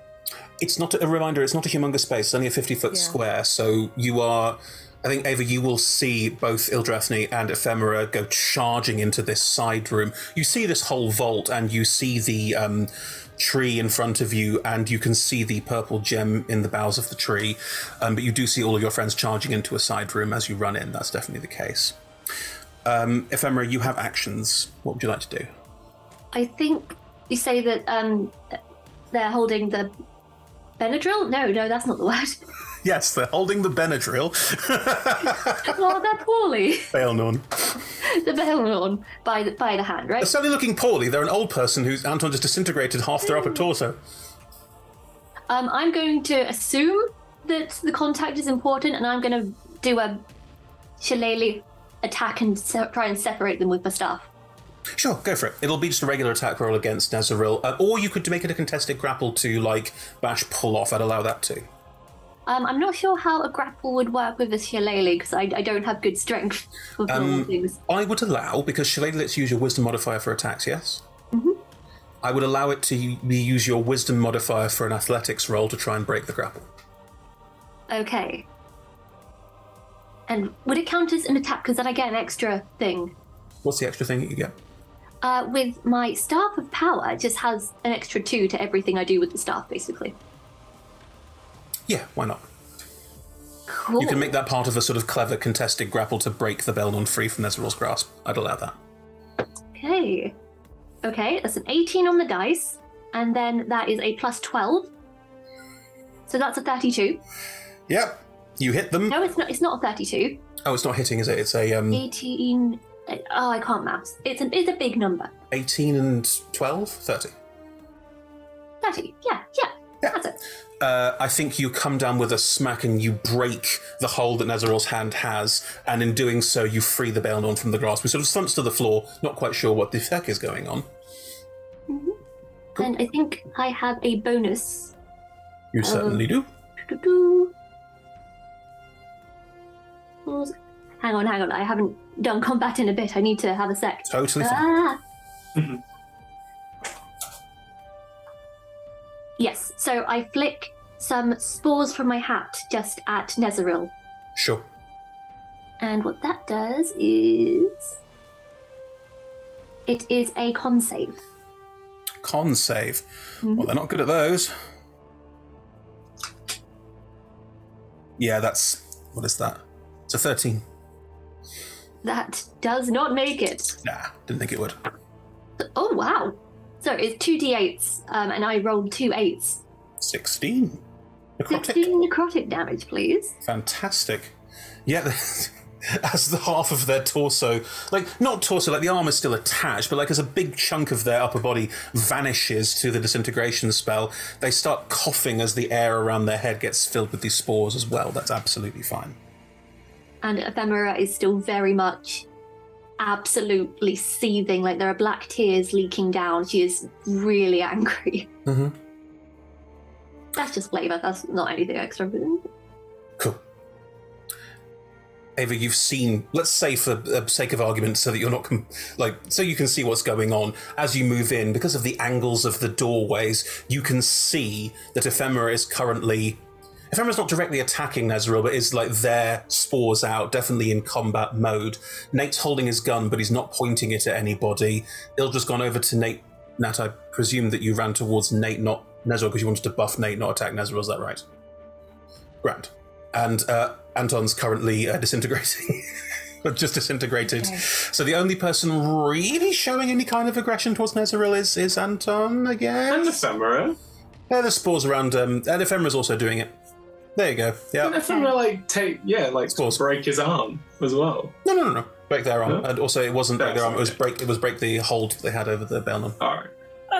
It's not a reminder. It's not a humongous space. It's only a fifty-foot square. So you are. I think Ava, you will see both Ildrathni and Ephemera go charging into this side room. You see this whole vault, and you see the um, tree in front of you, and you can see the purple gem in the boughs of the tree. Um, but you do see all of your friends charging into a side room as you run in. That's definitely the case. Um, Ephemera, you have actions. What would you like to do? I think You say that um, they're holding the Benadryl? No, no, that's not the word. Yes, they're holding the Benadryl. well, they're poorly. Baelnorn. the Baelnorn by the by the hand, right? They're certainly looking poorly. They're an old person who's Anton just disintegrated half their upper torso. Um, I'm going to assume that the contact is important, and I'm going to do a shillelagh attack and se- try and separate them with my staff. Sure, go for it. It'll be just a regular attack roll against Nazaril, uh, or you could make it a contested grapple to like bash pull off. I'd allow that too. Um, I'm not sure how a grapple would work with a shillelagh because I, I don't have good strength for Um, things. I would allow because Shillelagh lets you use your Wisdom modifier for attacks. Yes. I would allow it to be use your Wisdom modifier for an Athletics roll to try and break the grapple. Okay. And would it count as an attack? Because then I get an extra thing. What's the extra thing that you get? Uh, with my staff of power, it just has an extra two to everything I do with the staff, basically. Yeah, why not? Cool. You can make that part of a sort of clever contested grapple to break the Baelnorn free from Nezeril's grasp. I'd allow that. Okay. Okay, that's an 18 on the dice, and then that is a plus 12. So that's a 32. Yep. You hit them. No, it's not. It's not a 32. Oh, it's not hitting, is it? It's a um, 18. Oh, I can't maths. It's a it's a big number. 18 and 12? 30. 30. Yeah, yeah. That's it. Uh, I think you come down with a smack and you break the hold that Nezeril's hand has, and in doing so, you free the Baelnorn from the grasp. He sort of slumps to the floor, not quite sure what the heck is going on. And I think I have a bonus. You certainly do. Hang on, hang on. I haven't done combat in a bit. I need to have a sec. Totally fine. Ah. So I flick some spores from my hat just at Nezeril. Sure. And what that does is. It is a con save. Con save. Well, they're not good at those. Yeah, that's. What is that? It's a 13. That does not make it. Nah, didn't think it would. Oh, wow. So it's two d8s, um, and I rolled two eights. 16. 16 necrotic damage, please. Fantastic. Yeah, as the half of their torso, like not torso, like the armor's still attached, but like as a big chunk of their upper body vanishes to the disintegration spell, they start coughing as the air around their head gets filled with these spores as well. That's absolutely fine. And Ephemera is still very much absolutely seething, like there are black tears leaking down. She is really angry. Mm-hmm. That's just flavour, that's not anything extra. Cool. Ava, you've seen, let's say for the sake of argument, so that you're not, com- like, so you can see what's going on as you move in, because of the angles of the doorways, you can see that Ephemera is currently. Ephemera's not directly attacking Nazaril, but is like their spores out, definitely in combat mode. Nate's holding his gun, but he's not pointing it at anybody. Ildra's gone over to Nate. Nat, I presume that you ran towards Nate, not Nezril, because you wanted to buff Nate, not attack Nezril, is that right? Grand. And uh, Anton's currently uh, disintegrating. But just disintegrated. So the only person really showing any kind of aggression towards Nezeril is, is Anton again. And Ephemera. Yeah, the spores around. Um, and Ephemera's also doing it. There you go. Yeah. And Ephemera, like, take, yeah, like, spores. break his arm as well. No, no, no, no. Break their arm. And also, it wasn't break their arm. It was break. It was break the hold they had over the Baelnorn. All right.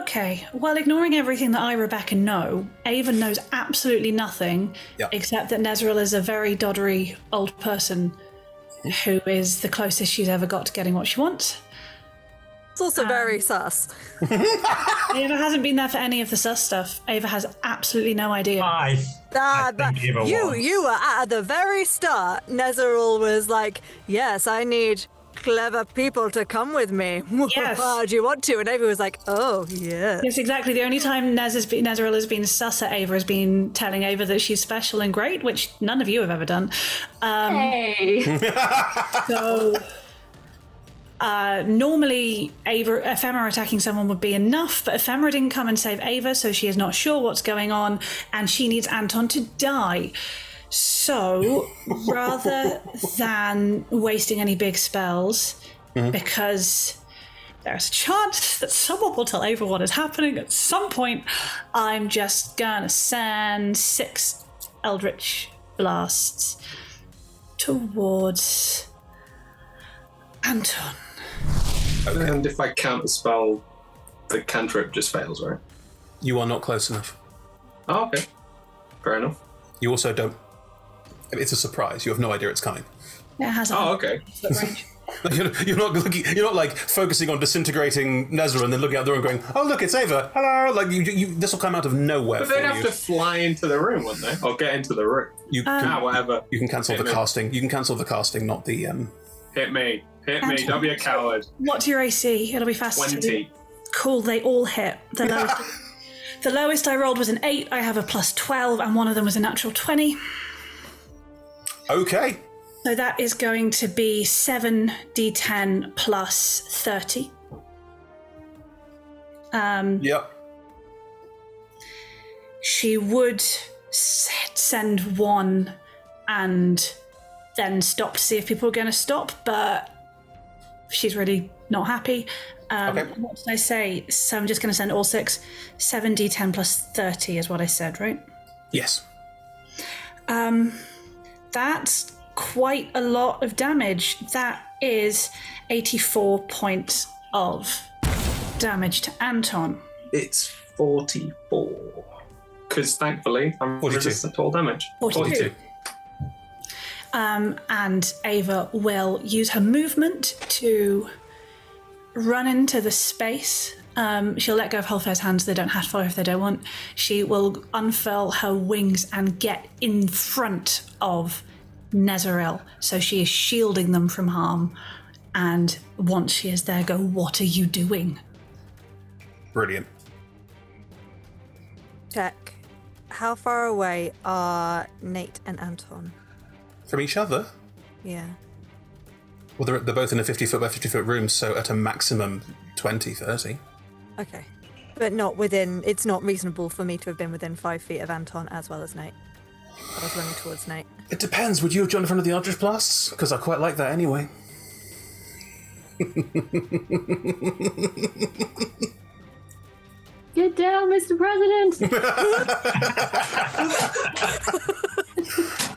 Okay, well, ignoring everything that I, Rebecca, know, Ava knows absolutely nothing Yeah. except that Nezeril is a very doddery old person who is the closest she's ever got to getting what she wants. It's also very sus. Ava hasn't been there for any of the sus stuff. Ava has absolutely no idea. Aye. Ah, but Ava you won. you were at the very start. Nezeril was like, "Yes, I need clever people to come with me. Yes. Do you want to?" And Ava was like, "Oh, yeah." Yes, exactly. The only time Nez has been, Nezeril has been sus at Ava has been telling Ava that she's special and great, which none of you have ever done. Um, Hey. so uh, normally Ava ephemera attacking someone would be enough, but ephemera didn't come and save Ava, so she is not sure what's going on, and she needs Anton to die. So rather than wasting any big spells, mm-hmm. because there's a chance that someone will tell Ava what is happening at some point. I'm just gonna send six Eldritch blasts towards Anton. And if I counter spell, the cantrip just fails, right? You are not close enough. Oh, okay. Fair enough. You also don't. It's a surprise. You have no idea it's coming. It has a Oh, okay. You're, you're not looking. You're not like focusing on disintegrating Nezra and then looking out the room, going, "Oh, look, it's Ava! Hello!" Like you, you this will come out of nowhere. But they'd you. have to fly into the room, wouldn't they? Or get into the room. You Um, ah, whatever. You can cancel Hit the me. casting. You can cancel the casting, not the. um Hit me. Hit me. Don't be a coward. What's your AC? It'll be fast. 20. Cool, they all hit. The lowest, the lowest I rolled was an 8. I have a plus 12, and one of them was a natural 20. Okay. So that is going to be 7d10 plus 30. Um, Yep. she would send one and then stop to see if people are going to stop, but she's really not happy. Um, Okay. What did I say? So I'm just going to send all six. 7d10 plus 30 is what I said, right? Yes. Um, that's quite a lot of damage. That is 84 points of damage to Anton. It's 44. Because thankfully, I'm 42. resistant to all damage. 42. Um, and Ava will use her movement to run into the space. Um, she'll let go of Holfair's hands. They don't have to follow if they don't want. She will unfurl her wings and get in front of Nezeril. So she is shielding them from harm. And once she is there, go, What are you doing? Brilliant. Check. How far away are Nate and Anton? From each other. Yeah. Well, they're, they're both in a 50 foot by 50 foot room, so at a maximum 20, 30. Okay. But not within. It's not reasonable for me to have been within five feet of Anton as well as Nate. I was running towards Nate. It depends. Would you have joined in front of the Eldritch Blasts? Because I quite like that anyway. Get down, Mr. President!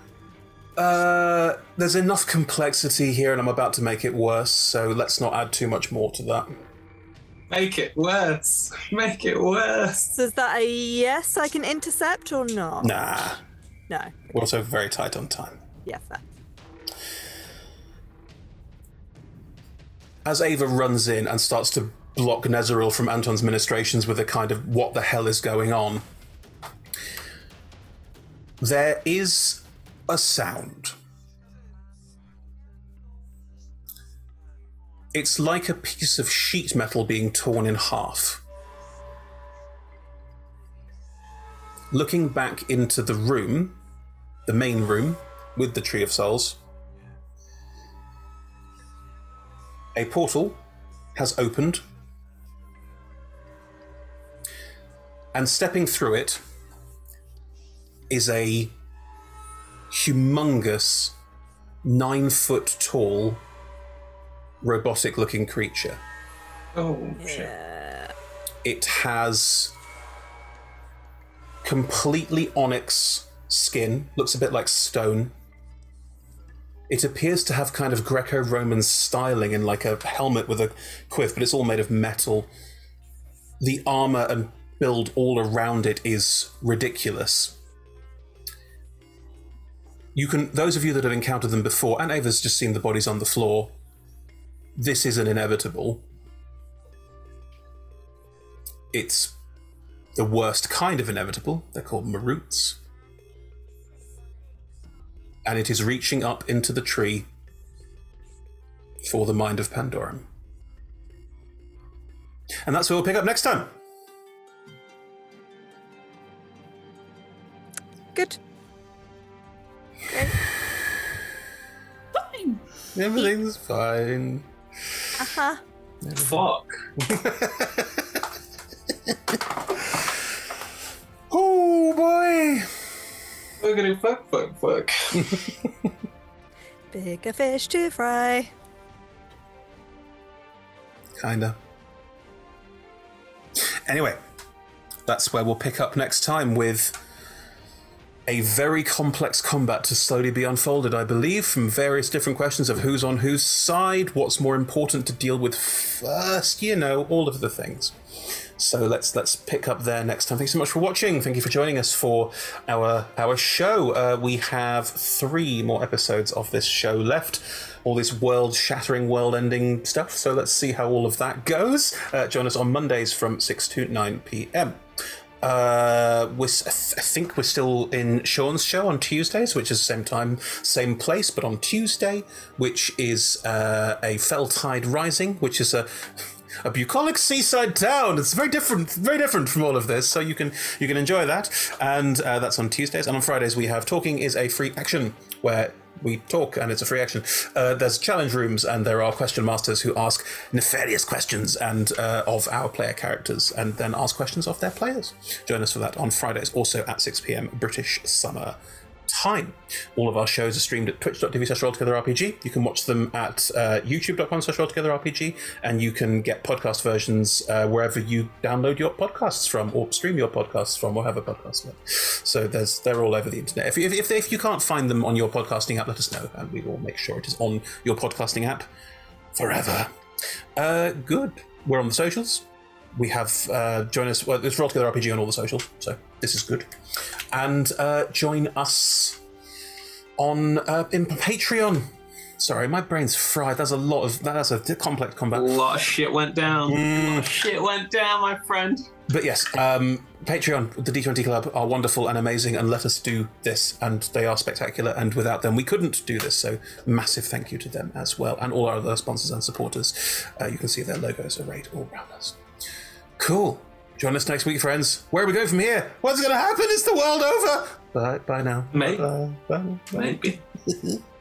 Uh, there's enough complexity here, and I'm about to make it worse, so let's not add too much more to that. Make it worse. Make it worse. So is that a yes I can intercept or not? Nah. No. We're also very tight on time. Yeah, fair. As Ava runs in and starts to block Nezeril from Anton's ministrations with a kind of what the hell is going on, there is a sound. It's like a piece of sheet metal being torn in half. Looking back into the room, the main room with the Tree of Souls, a portal has opened, and stepping through it is a humongous, nine foot tall, robotic looking creature. Oh, shit. It has completely onyx skin, looks a bit like stone. It appears to have kind of Greco Roman styling in like a helmet with a quiff, but it's all made of metal. The armor and build all around it is ridiculous. You can, those of you that have encountered them before, and Ava's just seen the bodies on the floor, this isn't inevitable. It's the worst kind of inevitable. They're called maruts. And it is reaching up into the tree for the mind of Pandorym. And that's where we'll pick up next time. Good. Fine. Everything's fine. Uh huh. Fuck. oh boy. We're gonna fuck, fuck, fuck. Bigger fish to fry. Kinda. Anyway, that's where we'll pick up next time with a very complex combat to slowly be unfolded, I believe, from various different questions of who's on whose side, what's more important to deal with first, you know, all of the things. So let's let's pick up there next time. Thanks so much for watching. Thank you for joining us for our our show. Uh, we have three more episodes of this show left. All this world shattering, world ending stuff. So let's see how all of that goes. Uh, join us on Mondays from six to nine p.m. Uh, we're, I th- I think we're still in Sean's show on Tuesdays, which is the same time, same place, but on Tuesday, which is uh, a Fell Tide Rising, which is a a bucolic seaside town. It's very different, very different from all of this. So you can you can enjoy that, and uh, that's on Tuesdays. And on Fridays we have talking is a free action where we talk and it's a free action. Uh, there's challenge rooms and there are question masters who ask nefarious questions and uh, of our player characters and then ask questions of their players. Join us for that on Fridays, also at 6 p.m. British summer time. All of our shows are streamed at twitch.tv slash rolltogetherrpg. You can watch them at uh, youtube.com slash rolltogetherrpg, and you can get podcast versions uh, wherever you download your podcasts from or stream your podcasts from or have a podcast net. So there's they're all over the internet. If, if, if, if you can't find them on your podcasting app, let us know, and we will make sure it is on your podcasting app forever. Uh, good. We're on the socials. We have uh, join us. Well, it's Roll Together RPG on all the socials, so this is good. And uh, join us on uh, in Patreon. Sorry, my brain's fried. That's a lot of that's a complex combat. A lot of shit went down. A lot of shit went down, my friend. But yes, um, Patreon, the D20 Club are wonderful and amazing and let us do this, and they are spectacular. And without them, we couldn't do this. So, massive thank you to them as well, and all our other sponsors and supporters. Uh, you can see their logos arrayed all around us. Cool. Join us next week, friends. Where are we going from here? What's going to happen? Is the world over? Bye, bye now. Maybe. Bye, bye, bye. Maybe.